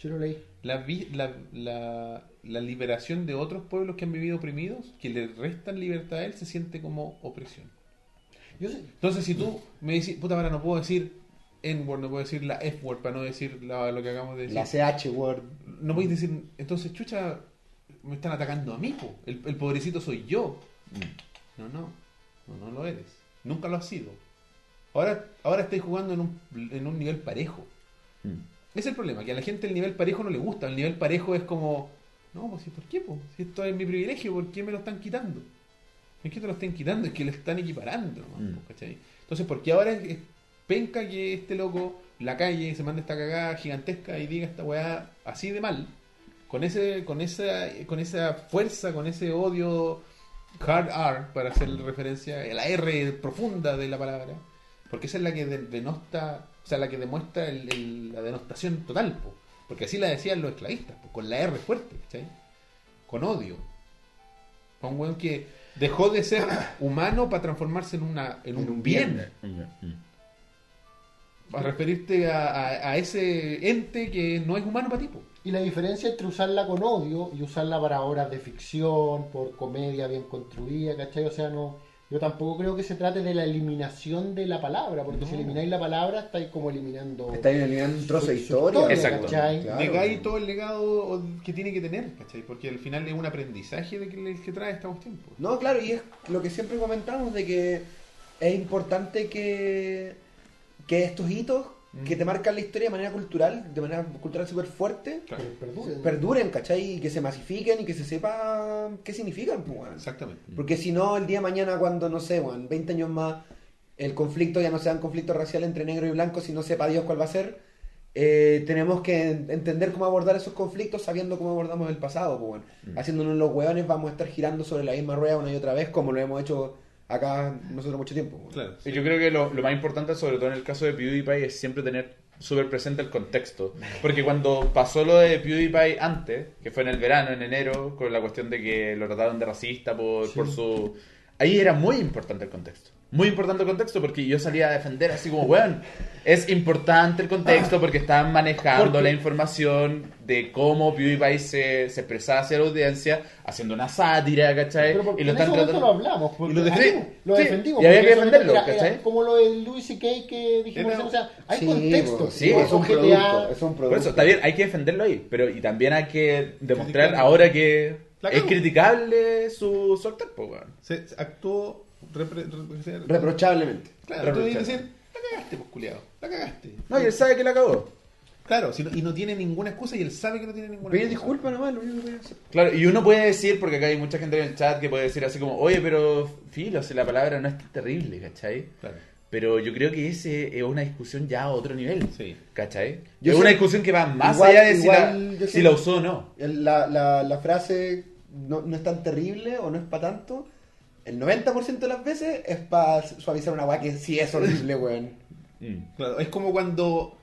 Yo lo leí. la, vi- la, la, la liberación de otros pueblos que han vivido oprimidos, que le restan libertad a él, se siente como opresión. Yo sé- Entonces, si tú me dices, puta, ahora no puedo decir N-word, no puedo decir la F-word para no decir la- lo que acabamos de decir. La CH word. No podéis decir, entonces, chucha, me están atacando a mí, po. El, el pobrecito soy yo. No, no, no, no lo eres. Nunca lo has sido. Ahora, ahora estáis jugando en un, en un nivel parejo. Mm. Ese es el problema, que a la gente el nivel parejo no le gusta. El nivel parejo es como, no, pues, ¿y ¿por qué? po? Si esto es mi privilegio, ¿por qué me lo están quitando? Es que te lo estén quitando, es que lo están equiparando. nomás, Mm. ¿cachai? Entonces, ¿por qué ahora es, penca que este loco, la calle, se mande esta cagada gigantesca y diga esta weá así de mal? Con, ese, con, esa, con esa fuerza, con ese odio hard R, para hacer referencia, la R profunda de la palabra, porque esa es la que de- denosta, o sea, la que demuestra el- el- la denostación total, po. porque así la decían los esclavistas, po, con la R fuerte, ¿cachai? Con odio. Con un weón que dejó de ser humano para transformarse en, una, en un bien. Mm. Para referirte a, a- a ese ente que no es humano para ti. Y la diferencia entre usarla con odio y usarla para obras de ficción, por comedia bien construida, ¿cachai? O sea, no, yo tampoco creo que se trate de la eliminación de la palabra, porque si elimináis la palabra estáis como eliminando... Está eliminando un trozo de historia. Exacto. Claro. Negáis todo el legado que tiene que tener, ¿cachai? Porque al final es un aprendizaje de que, que trae esta cuestión. po. No, claro, y es lo que siempre comentamos de que es importante que, que estos hitos que te marcan la historia de manera cultural, de manera cultural súper fuerte, Claro. Que perduren. perduren, ¿cachai? Y que se masifiquen y que se sepa qué significan, pues. Exactamente. Porque si no, el día de mañana, cuando, no sé, weón, 20 años más, el conflicto ya no sea un conflicto racial entre negro y blanco, si no sepa Dios cuál va a ser, eh, tenemos que en- entender cómo abordar esos conflictos sabiendo cómo abordamos el pasado, pues, weón. Haciéndonos los hueones, vamos a estar girando sobre la misma rueda una y otra vez, como lo hemos hecho acá nosotros mucho tiempo. Claro. Y Yo creo que lo, lo más importante, sobre todo en el caso de PewDiePie, es siempre tener súper presente el contexto. Porque cuando pasó lo de PewDiePie antes, que fue en el verano, en enero, con la cuestión de que lo trataron de racista por, por su... Ahí era muy importante el contexto. Muy importante el contexto porque yo salía a defender así como, weón, es importante el contexto porque estaban manejando la información de cómo PewDiePie se, se expresaba hacia la audiencia, haciendo una sátira, ¿cachai? Pero y lo en ese están momento tratando... lo hablamos, porque Y lo defendimos. lo Sí, defendimos. y había que ese defenderlo, era- era ¿cachai? como lo de Louis C.K. que dijimos, Era- o sea, hay Sí, contexto. pues, sí, es un GTA, producto, es un producto. Por eso, está bien, hay que defenderlo ahí, pero y también hay que demostrar ahora que es criticable su, su actor, pues, weón. Se, se actuó. Repre- repre- Reprochablemente. claro, tú dices, la cagaste, pues, culiado. La cagaste. No, y él sabe que la acabó. Claro, si no- y no tiene ninguna excusa y él sabe que no tiene ninguna Pedir excusa. disculpas nomás, lo único que voy a hacer. Claro, y uno puede decir, porque acá hay mucha gente en el chat que puede decir así como, oye, pero filo, si la palabra no es tan terrible, ¿cachai? Claro. Pero yo creo que ese es una discusión ya a otro nivel, Sí. ¿cachai? Yo es sé- una discusión que va más igual- allá de si, igual la, yo si sé- la usó o no. El- La, la, la frase no, no es tan terrible o no es para tanto. El 90% de las veces es para suavizar una weá que sí es horrible, weón. Mm. Claro, es como cuando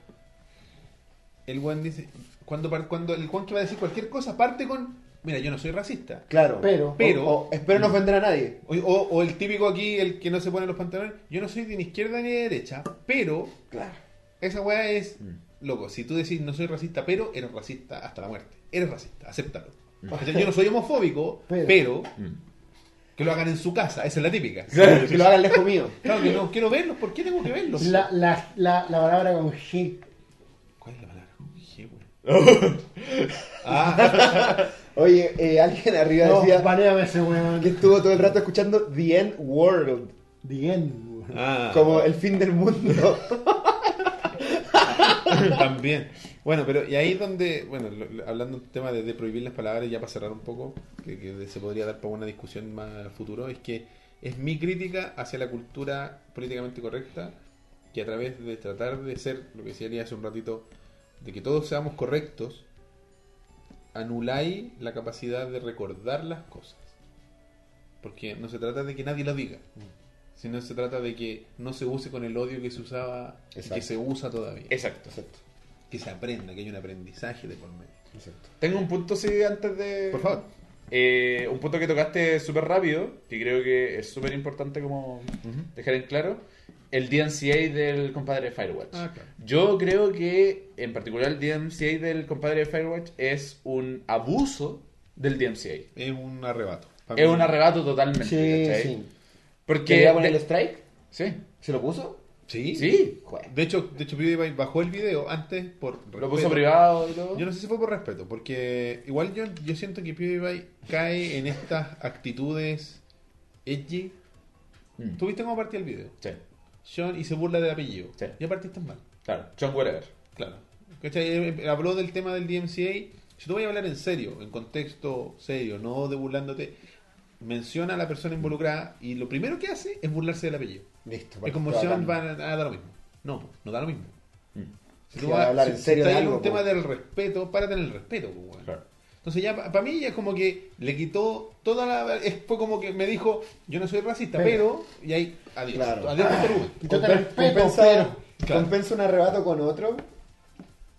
el Juan dice, cuando, par- cuando el Juan que va a decir cualquier cosa parte con, mira, yo no soy racista. Claro. Pero- Pero- O- o espero no ofender a nadie. O, o- o el típico aquí, el que no se pone los pantalones, yo no soy de ni izquierda ni de derecha, pero Claro. esa weá es, Mm. loco, si tú decís no soy racista, pero eres racista hasta la muerte. Eres racista, acéptalo. O sea, yo no soy homofóbico, Pero- pero, Mm. Que lo hagan en su casa, esa es la típica. Que lo hagan lejos mío. Claro que no quiero verlos, ¿por qué tengo que verlos? La, la, la, la palabra con G. ¿Cuál es la palabra? Dije, weón. ah, Oye, eh, alguien arriba No, decía baneame ese weón. que estuvo todo el rato escuchando The End World. The end, weón. ah, Como el fin del mundo. También. Bueno, pero y ahí es donde, bueno, hablando del tema de, prohibir las palabras, ya para cerrar un poco, que, se podría dar para una discusión más futuro, es que es mi crítica hacia la cultura políticamente correcta, que a través de tratar de ser, lo que decía hace un ratito, de que todos seamos correctos, anuláis la capacidad de recordar las cosas. Porque no se trata de que nadie lo diga, sino se trata de que no se use con el odio que se usaba y que se usa todavía Exacto. Exacto. que se aprenda, que haya un aprendizaje de por medio. Exacto. Tengo un punto, sí, antes de... Por favor. Eh, un punto que tocaste súper rápido, que creo que es súper importante como dejar en claro, el DMCA del compadre de Firewatch. Ah, claro. Yo creo que, en particular, el DMCA del compadre de Firewatch es un abuso del DMCA. Es un arrebato. Es un arrebato totalmente, Sí, sí. Porque... ¿Quería poner el strike? Sí. ¿Se lo puso? Sí. Sí. Joder. De hecho, de hecho PewDiePie bajó el video antes por Lo puso respeto. privado y todo. Yo no sé si fue por respeto, porque igual yo, yo siento que PewDiePie cae en estas actitudes edgy. Mm. ¿Tuviste cómo partía el video? Sí, Sean y se burla del apellido. Sí. Y aparte estás mal. claro. John Whatever. Claro. ¿Cachai? Eh, Habló del tema del DMCA. Si tú voy a hablar en serio, en contexto serio, no de burlándote, menciona a la persona involucrada y lo primero que hace es burlarse del apellido. Listo. Es como bacán. Sean va a, a dar lo mismo. No, no da lo mismo. Mm. Si tú va a vas hablar en si- serio si de algo, un tema po. del respeto, párate en el respeto, pues. Claro. Entonces ya para mí ya es como que le quitó toda la es- fue como que me dijo, yo no soy racista, pero, Pero- y ahí adiós. Claro. Adiós Compen- respeto, compensa, pero. Claro. compensa un arrebato con otro.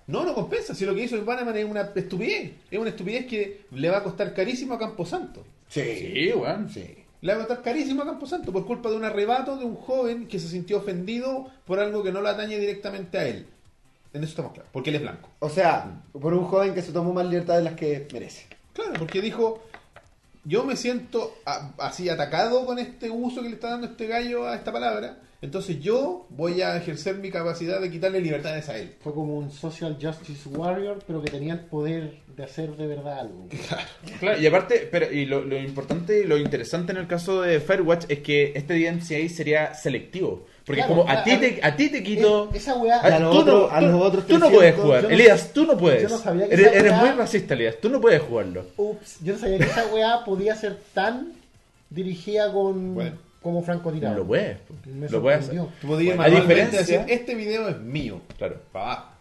No, no compensa, si lo que hizo Bannerman es una estupidez, es una estupidez que le va a costar carísimo a Camposanto. Sí, weón. Sí. Le va a costar carísimo a Camposanto por culpa de un arrebato de un joven que se sintió ofendido por algo que no lo atañe directamente a él. En eso estamos claros, porque él es blanco. O sea, por un joven que se tomó más libertad de las que merece. Claro, porque dijo, yo me siento a- así atacado con este uso que le está dando este gallo a esta palabra, entonces yo voy a ejercer mi capacidad de quitarle libertades a él. Fue como un social justice warrior, pero que tenía el poder de hacer de verdad algo. Claro, y aparte, pero y lo, lo importante y lo interesante en el caso de Firewatch es que este DMCA sería selectivo. Porque Claro, como a ti, claro. te, a ti te quito... Eh, esa weá- a- los tú, otros- no, a los tú- otros tú no 300, puedes jugar. yo no- Elías, tú no puedes. yo no sabía que eres esa eres weá- muy racista, Elías. Tú no puedes jugarlo. Ups, yo no sabía que esa weá podía ser tan dirigida con Bueno. Como francotirador. Lo puedes. Me Lo puedes hacer. sorprendió. Tú podías Bueno, a diferencia- decir, este video es mío. Claro.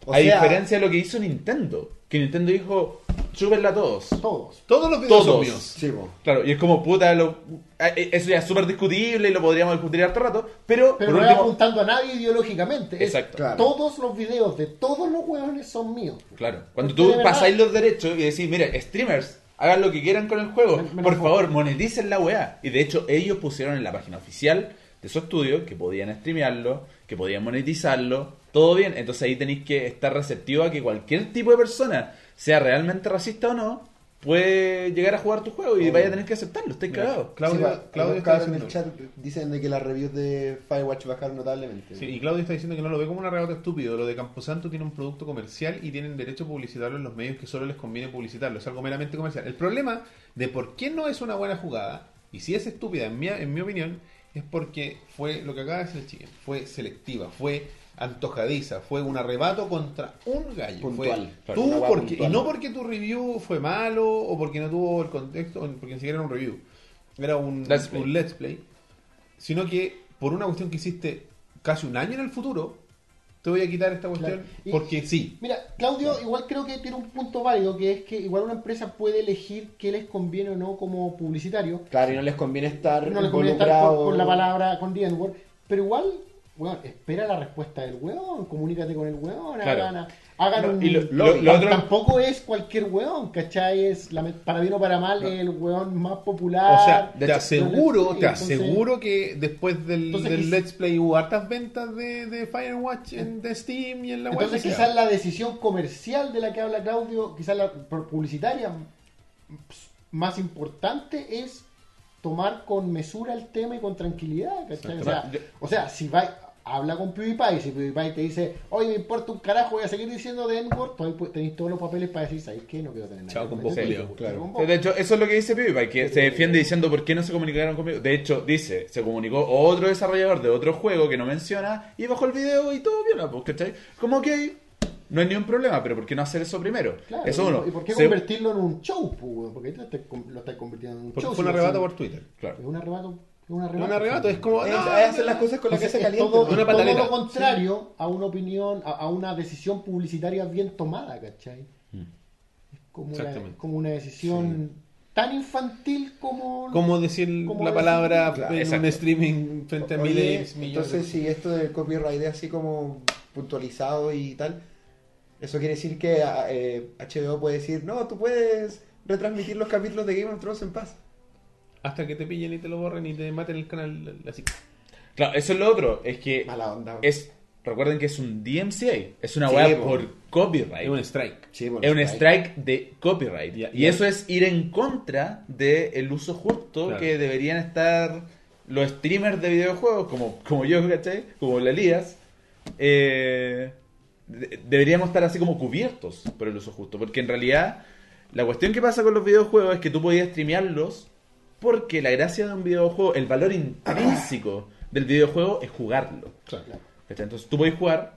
O a sea- diferencia de lo que hizo Nintendo. Que Nintendo dijo, chúpenla a todos. Todos. Todos los videos son Todos. míos. Sí, po. Claro, y es como puta, lo, eh, eso ya es súper discutible y lo podríamos discutir harto rato, pero, Pero no último, apuntando a nadie ideológicamente. es Exacto. Claro. Todos los videos de todos los hueones son míos. Claro, cuando Porque tú pasáis los derechos y decís, mire, streamers, hagan lo que quieran con el juego, Men- por favor, moneticen la weá. Y de hecho, ellos pusieron en la página oficial de su estudio que podían streamearlo, que podían monetizarlo, todo bien. Entonces ahí tenéis que estar receptivo a que cualquier tipo de persona, sea realmente racista o no, puede llegar a jugar tu juego y Obvio. vaya a tener que aceptarlo. Estáis cagados. Claudio, Sí, Claudio está en el diciendo, chat dicen de que las reviews de Firewatch bajaron notablemente. Sí, y Claudio está diciendo que no lo ve como un arrebato estúpido. Lo de Camposanto tiene un producto comercial y tienen derecho a publicitarlo en los medios que solo les conviene publicitarlo. Es algo meramente comercial. El problema de por qué no es una buena jugada, y si es estúpida, en mi, en mi opinión, es porque fue lo que acaba de decir el chicken. Fue selectiva, fue antojadiza, fue un arrebato contra un gallo. Puntual, Fue claro, una tú hueá porque, puntual. y no porque tu review fue malo o porque no tuvo el contexto, porque ni siquiera era un review. Era un Let's play. un let's play sino que por una cuestión que hiciste casi un año en el futuro, te voy a quitar esta cuestión Claro. Y- porque sí. Mira, Claudio igual creo que tiene un punto válido, que es que igual una empresa puede elegir qué les conviene o no como publicitario. Claro, y no les conviene estar No les conviene estar con, con la palabra, con The N-word, pero igual, weón, espera la respuesta del weón, comunícate con el weón, Claro. hagan, hagan No, un... y lo- lo- lo otro- Tampoco es cualquier weón, ¿cachai? Es, la- para bien o para mal, el weón más popular. O sea, te aseguro, Play, te entonces- aseguro que después del, Entonces, del Let's Play hubo hartas ventas de, de Firewatch en de Steam y en la web. Entonces quizás la decisión comercial de la que habla Claudio, quizás la publicitaria ps, más importante es tomar con mesura el tema y con tranquilidad, ¿cachai? O sea, o sea, si va, habla con PewDiePie, si PewDiePie te dice, oye, me importa un carajo, voy a seguir diciendo de N-word, tú ahí pu- tenéis todos los papeles para decir, ¿sabes qué? No quiero tener nada. Chao con vos, esto, Julio. quiero Claro. con vos". De hecho, eso es lo que dice PewDiePie, que se defiende diciendo por qué no se comunicaron conmigo. De hecho, dice, se comunicó otro desarrollador de otro juego que no menciona y bajó el video y todo bien, pues, ¿cachai? Como que no hay ni un problema, pero ¿por qué no hacer eso primero? Claro, eso ¿y- uno. ¿Y por qué Se- convertirlo en un show? pues? Porque ahí lo estás con- lo estás convirtiendo en un Porque show. fue un arrebato por Twitter. Claro. Es un arrebato. Un Es arrebato. un arrebato, es como. Es, no, es hacer las cosas con las que se calienta. todo, Una todo lo contrario a una opinión, a, a una decisión publicitaria bien tomada, ¿cachai? Es como una, como una decisión tan infantil como... Como decir Como la decir- palabra Claro, en un exacto. streaming frente a Oye, miles, millones. entonces si esto del copyright es así como puntualizado y tal, eso quiere decir que eh, HBO puede decir, no, tú puedes retransmitir los capítulos de Game of Thrones en paz. Hasta que te pillen y te lo borren y te maten el canal así. Claro, eso es lo otro, es que Mala onda. es, recuerden que es un DMCA, es una Sí, weá por copyright. Es un strike. Sí, Es un strike. de copyright. Y eso es ir en contra del uso justo Claro. que deberían estar los streamers de videojuegos, como, como yo, ¿cachai? Como la Elías, eh, de- deberíamos estar así como cubiertos por el uso justo. Porque en realidad, la cuestión que pasa con los videojuegos es que tú podías streamearlos porque la gracia de un videojuego, el valor intrínseco del videojuego es jugarlo. ¿cachai? Entonces tú puedes jugar,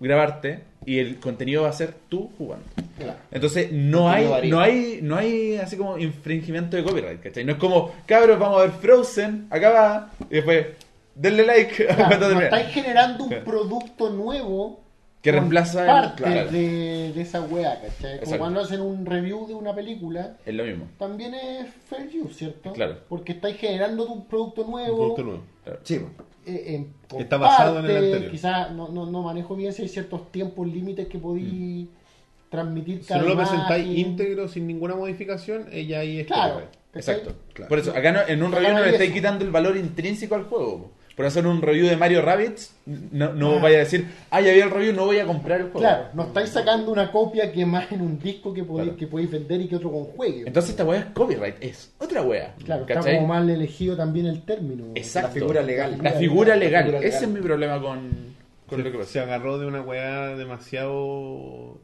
grabarte y el contenido va a ser tú jugando. Claro. Entonces no hay, no hay, no hay así como infringimiento de copyright, ¿cachai? No es como, cabros, vamos a ver Frozen, acá va, y después, denle like Claro, no estáis generando un Claro. producto nuevo Que reemplaza el- parte claro. de, de esa weá, ¿cachai? Como Exacto. cuando hacen un review de una película, Es lo mismo. también es fair use, ¿cierto? Claro. Porque estáis generando un producto nuevo. Un producto nuevo. claro. Sí, po. eh, en- con Está basado en el anterior. Quizás no, no, no manejo bien si hay ciertos tiempos límites que podéis transmitir Mm. Si cada no lo presentáis imagen. íntegro sin ninguna modificación, ella ahí es Claro. Exacto. Claro. Por eso, acá no- en un Acá review no le estáis quitando el valor intrínseco al juego. Po. Por hacer un review de Mario Rabbids, no, no Ah. vaya a decir, ah, ya vi el review, no voy a comprar el juego. Claro, no estáis sacando una copia que más en un disco que podéis, Claro. que podéis vender y que otro con juegue. Entonces esta weá es copyright, es otra weá. claro, está ¿cachai? como mal elegido también el término. Exacto. La figura legal. La figura legal. figura Ese legal. es mi problema con, con se, lo que pasa. se agarró de una weá demasiado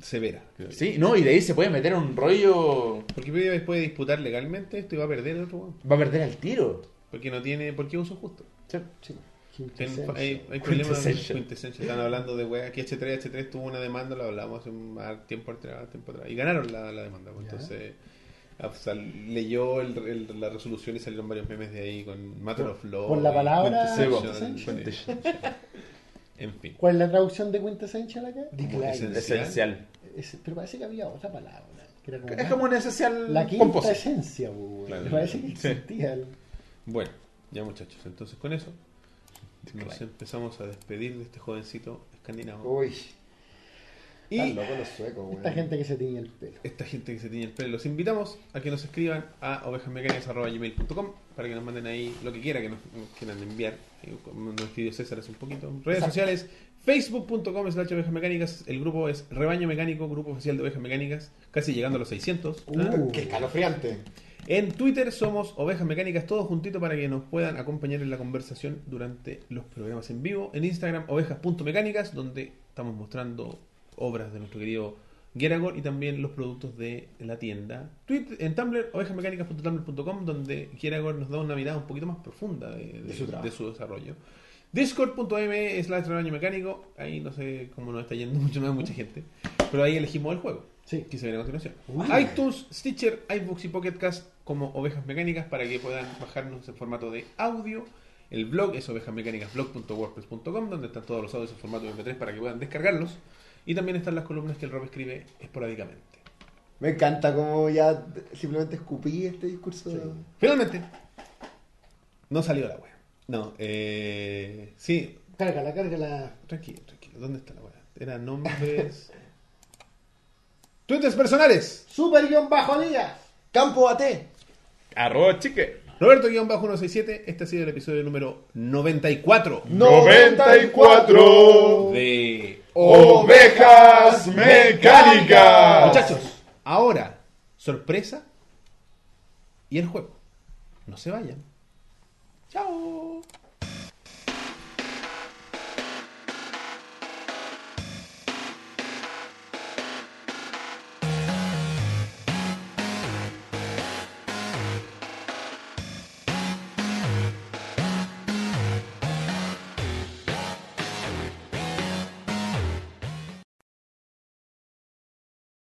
severa. Sí, no, y de ahí se puede meter un rollo. Porque después puede disputar legalmente esto y va a perder el otro weón. Va a perder el tiro. Porque no tiene, porque uso justo. Sí. Quintesencia. hay, hay problemas Quintessential. Quintessential. Están hablando de weá. Aquí H3, H3 tuvo una demanda, lo hablamos hace un tiempo atrás, tiempo atrás. Y ganaron la, la demanda. pues. Entonces, ah, o sea, leyó el- el- la resolución y salieron varios memes de ahí con Matter of Law. Por la palabra Quintessential, Quintessential. sí. En fin. ¿Cuál es la traducción de quintessential acá? Decline. Esencial. Es- pero parece que había otra palabra. Que era como Es como un esencial la quinta esencia. Claro. Me parece que Sí. existía. el- Bueno, ya muchachos, entonces con eso nos empezamos a despedir de este jovencito escandinavo. Uy. Y Están locos los suecos, weón. Esta gente que se tiñe el pelo. esta gente que se tiñe el pelo, los invitamos a que nos escriban a ovejasmecánicas.gmail.com para que nos manden ahí lo que quiera que nos, quieran enviar. Como Nos escribió César hace un poquito. Redes sociales, facebook.com slash ovejas mecánicas. El grupo es Rebaño Mecánico, grupo oficial de ovejas mecánicas, casi llegando a los 600. Uh, Qué escalofriante. En Twitter somos Ovejas Mecánicas, todos juntitos para que nos puedan acompañar en la conversación durante los programas en vivo. En Instagram, ovejas.mecánicas, donde estamos mostrando obras de nuestro querido Geragor y también los productos de la tienda. Tweet, en Tumblr, ovejasmecánicas.tumblr.com, donde Geragor nos da una mirada un poquito más profunda de, de- De su de su desarrollo. Discord.m slash mecánico, ahí no sé cómo nos está yendo mucho, no hay mucha gente, pero ahí elegimos el juego Sí. que se viene a continuación. ITunes, Stitcher, iBooks y Pocket Cast como Ovejas Mecánicas para que puedan bajarnos en formato de audio. El blog es ovejasmecánicasblog.wordpress.com donde están todos los audios en formato MP3 para que puedan descargarlos. Y también están las columnas que el Rob escribe esporádicamente. Me encanta como ya simplemente escupí este discurso. Finalmente, no salió la wea. No, eh, sí, Cárgala, cárgala. tranquilo, tranquilo. ¿Dónde está la wea? Era nombres. Twitters personales. Super guion bajo días. Campo AT. Arroba chique. Roberto-167, este ha sido el episodio número 94 94 de Ovejas Mecánicas. Muchachos, ahora, sorpresa y el juego. No se vayan. Chao.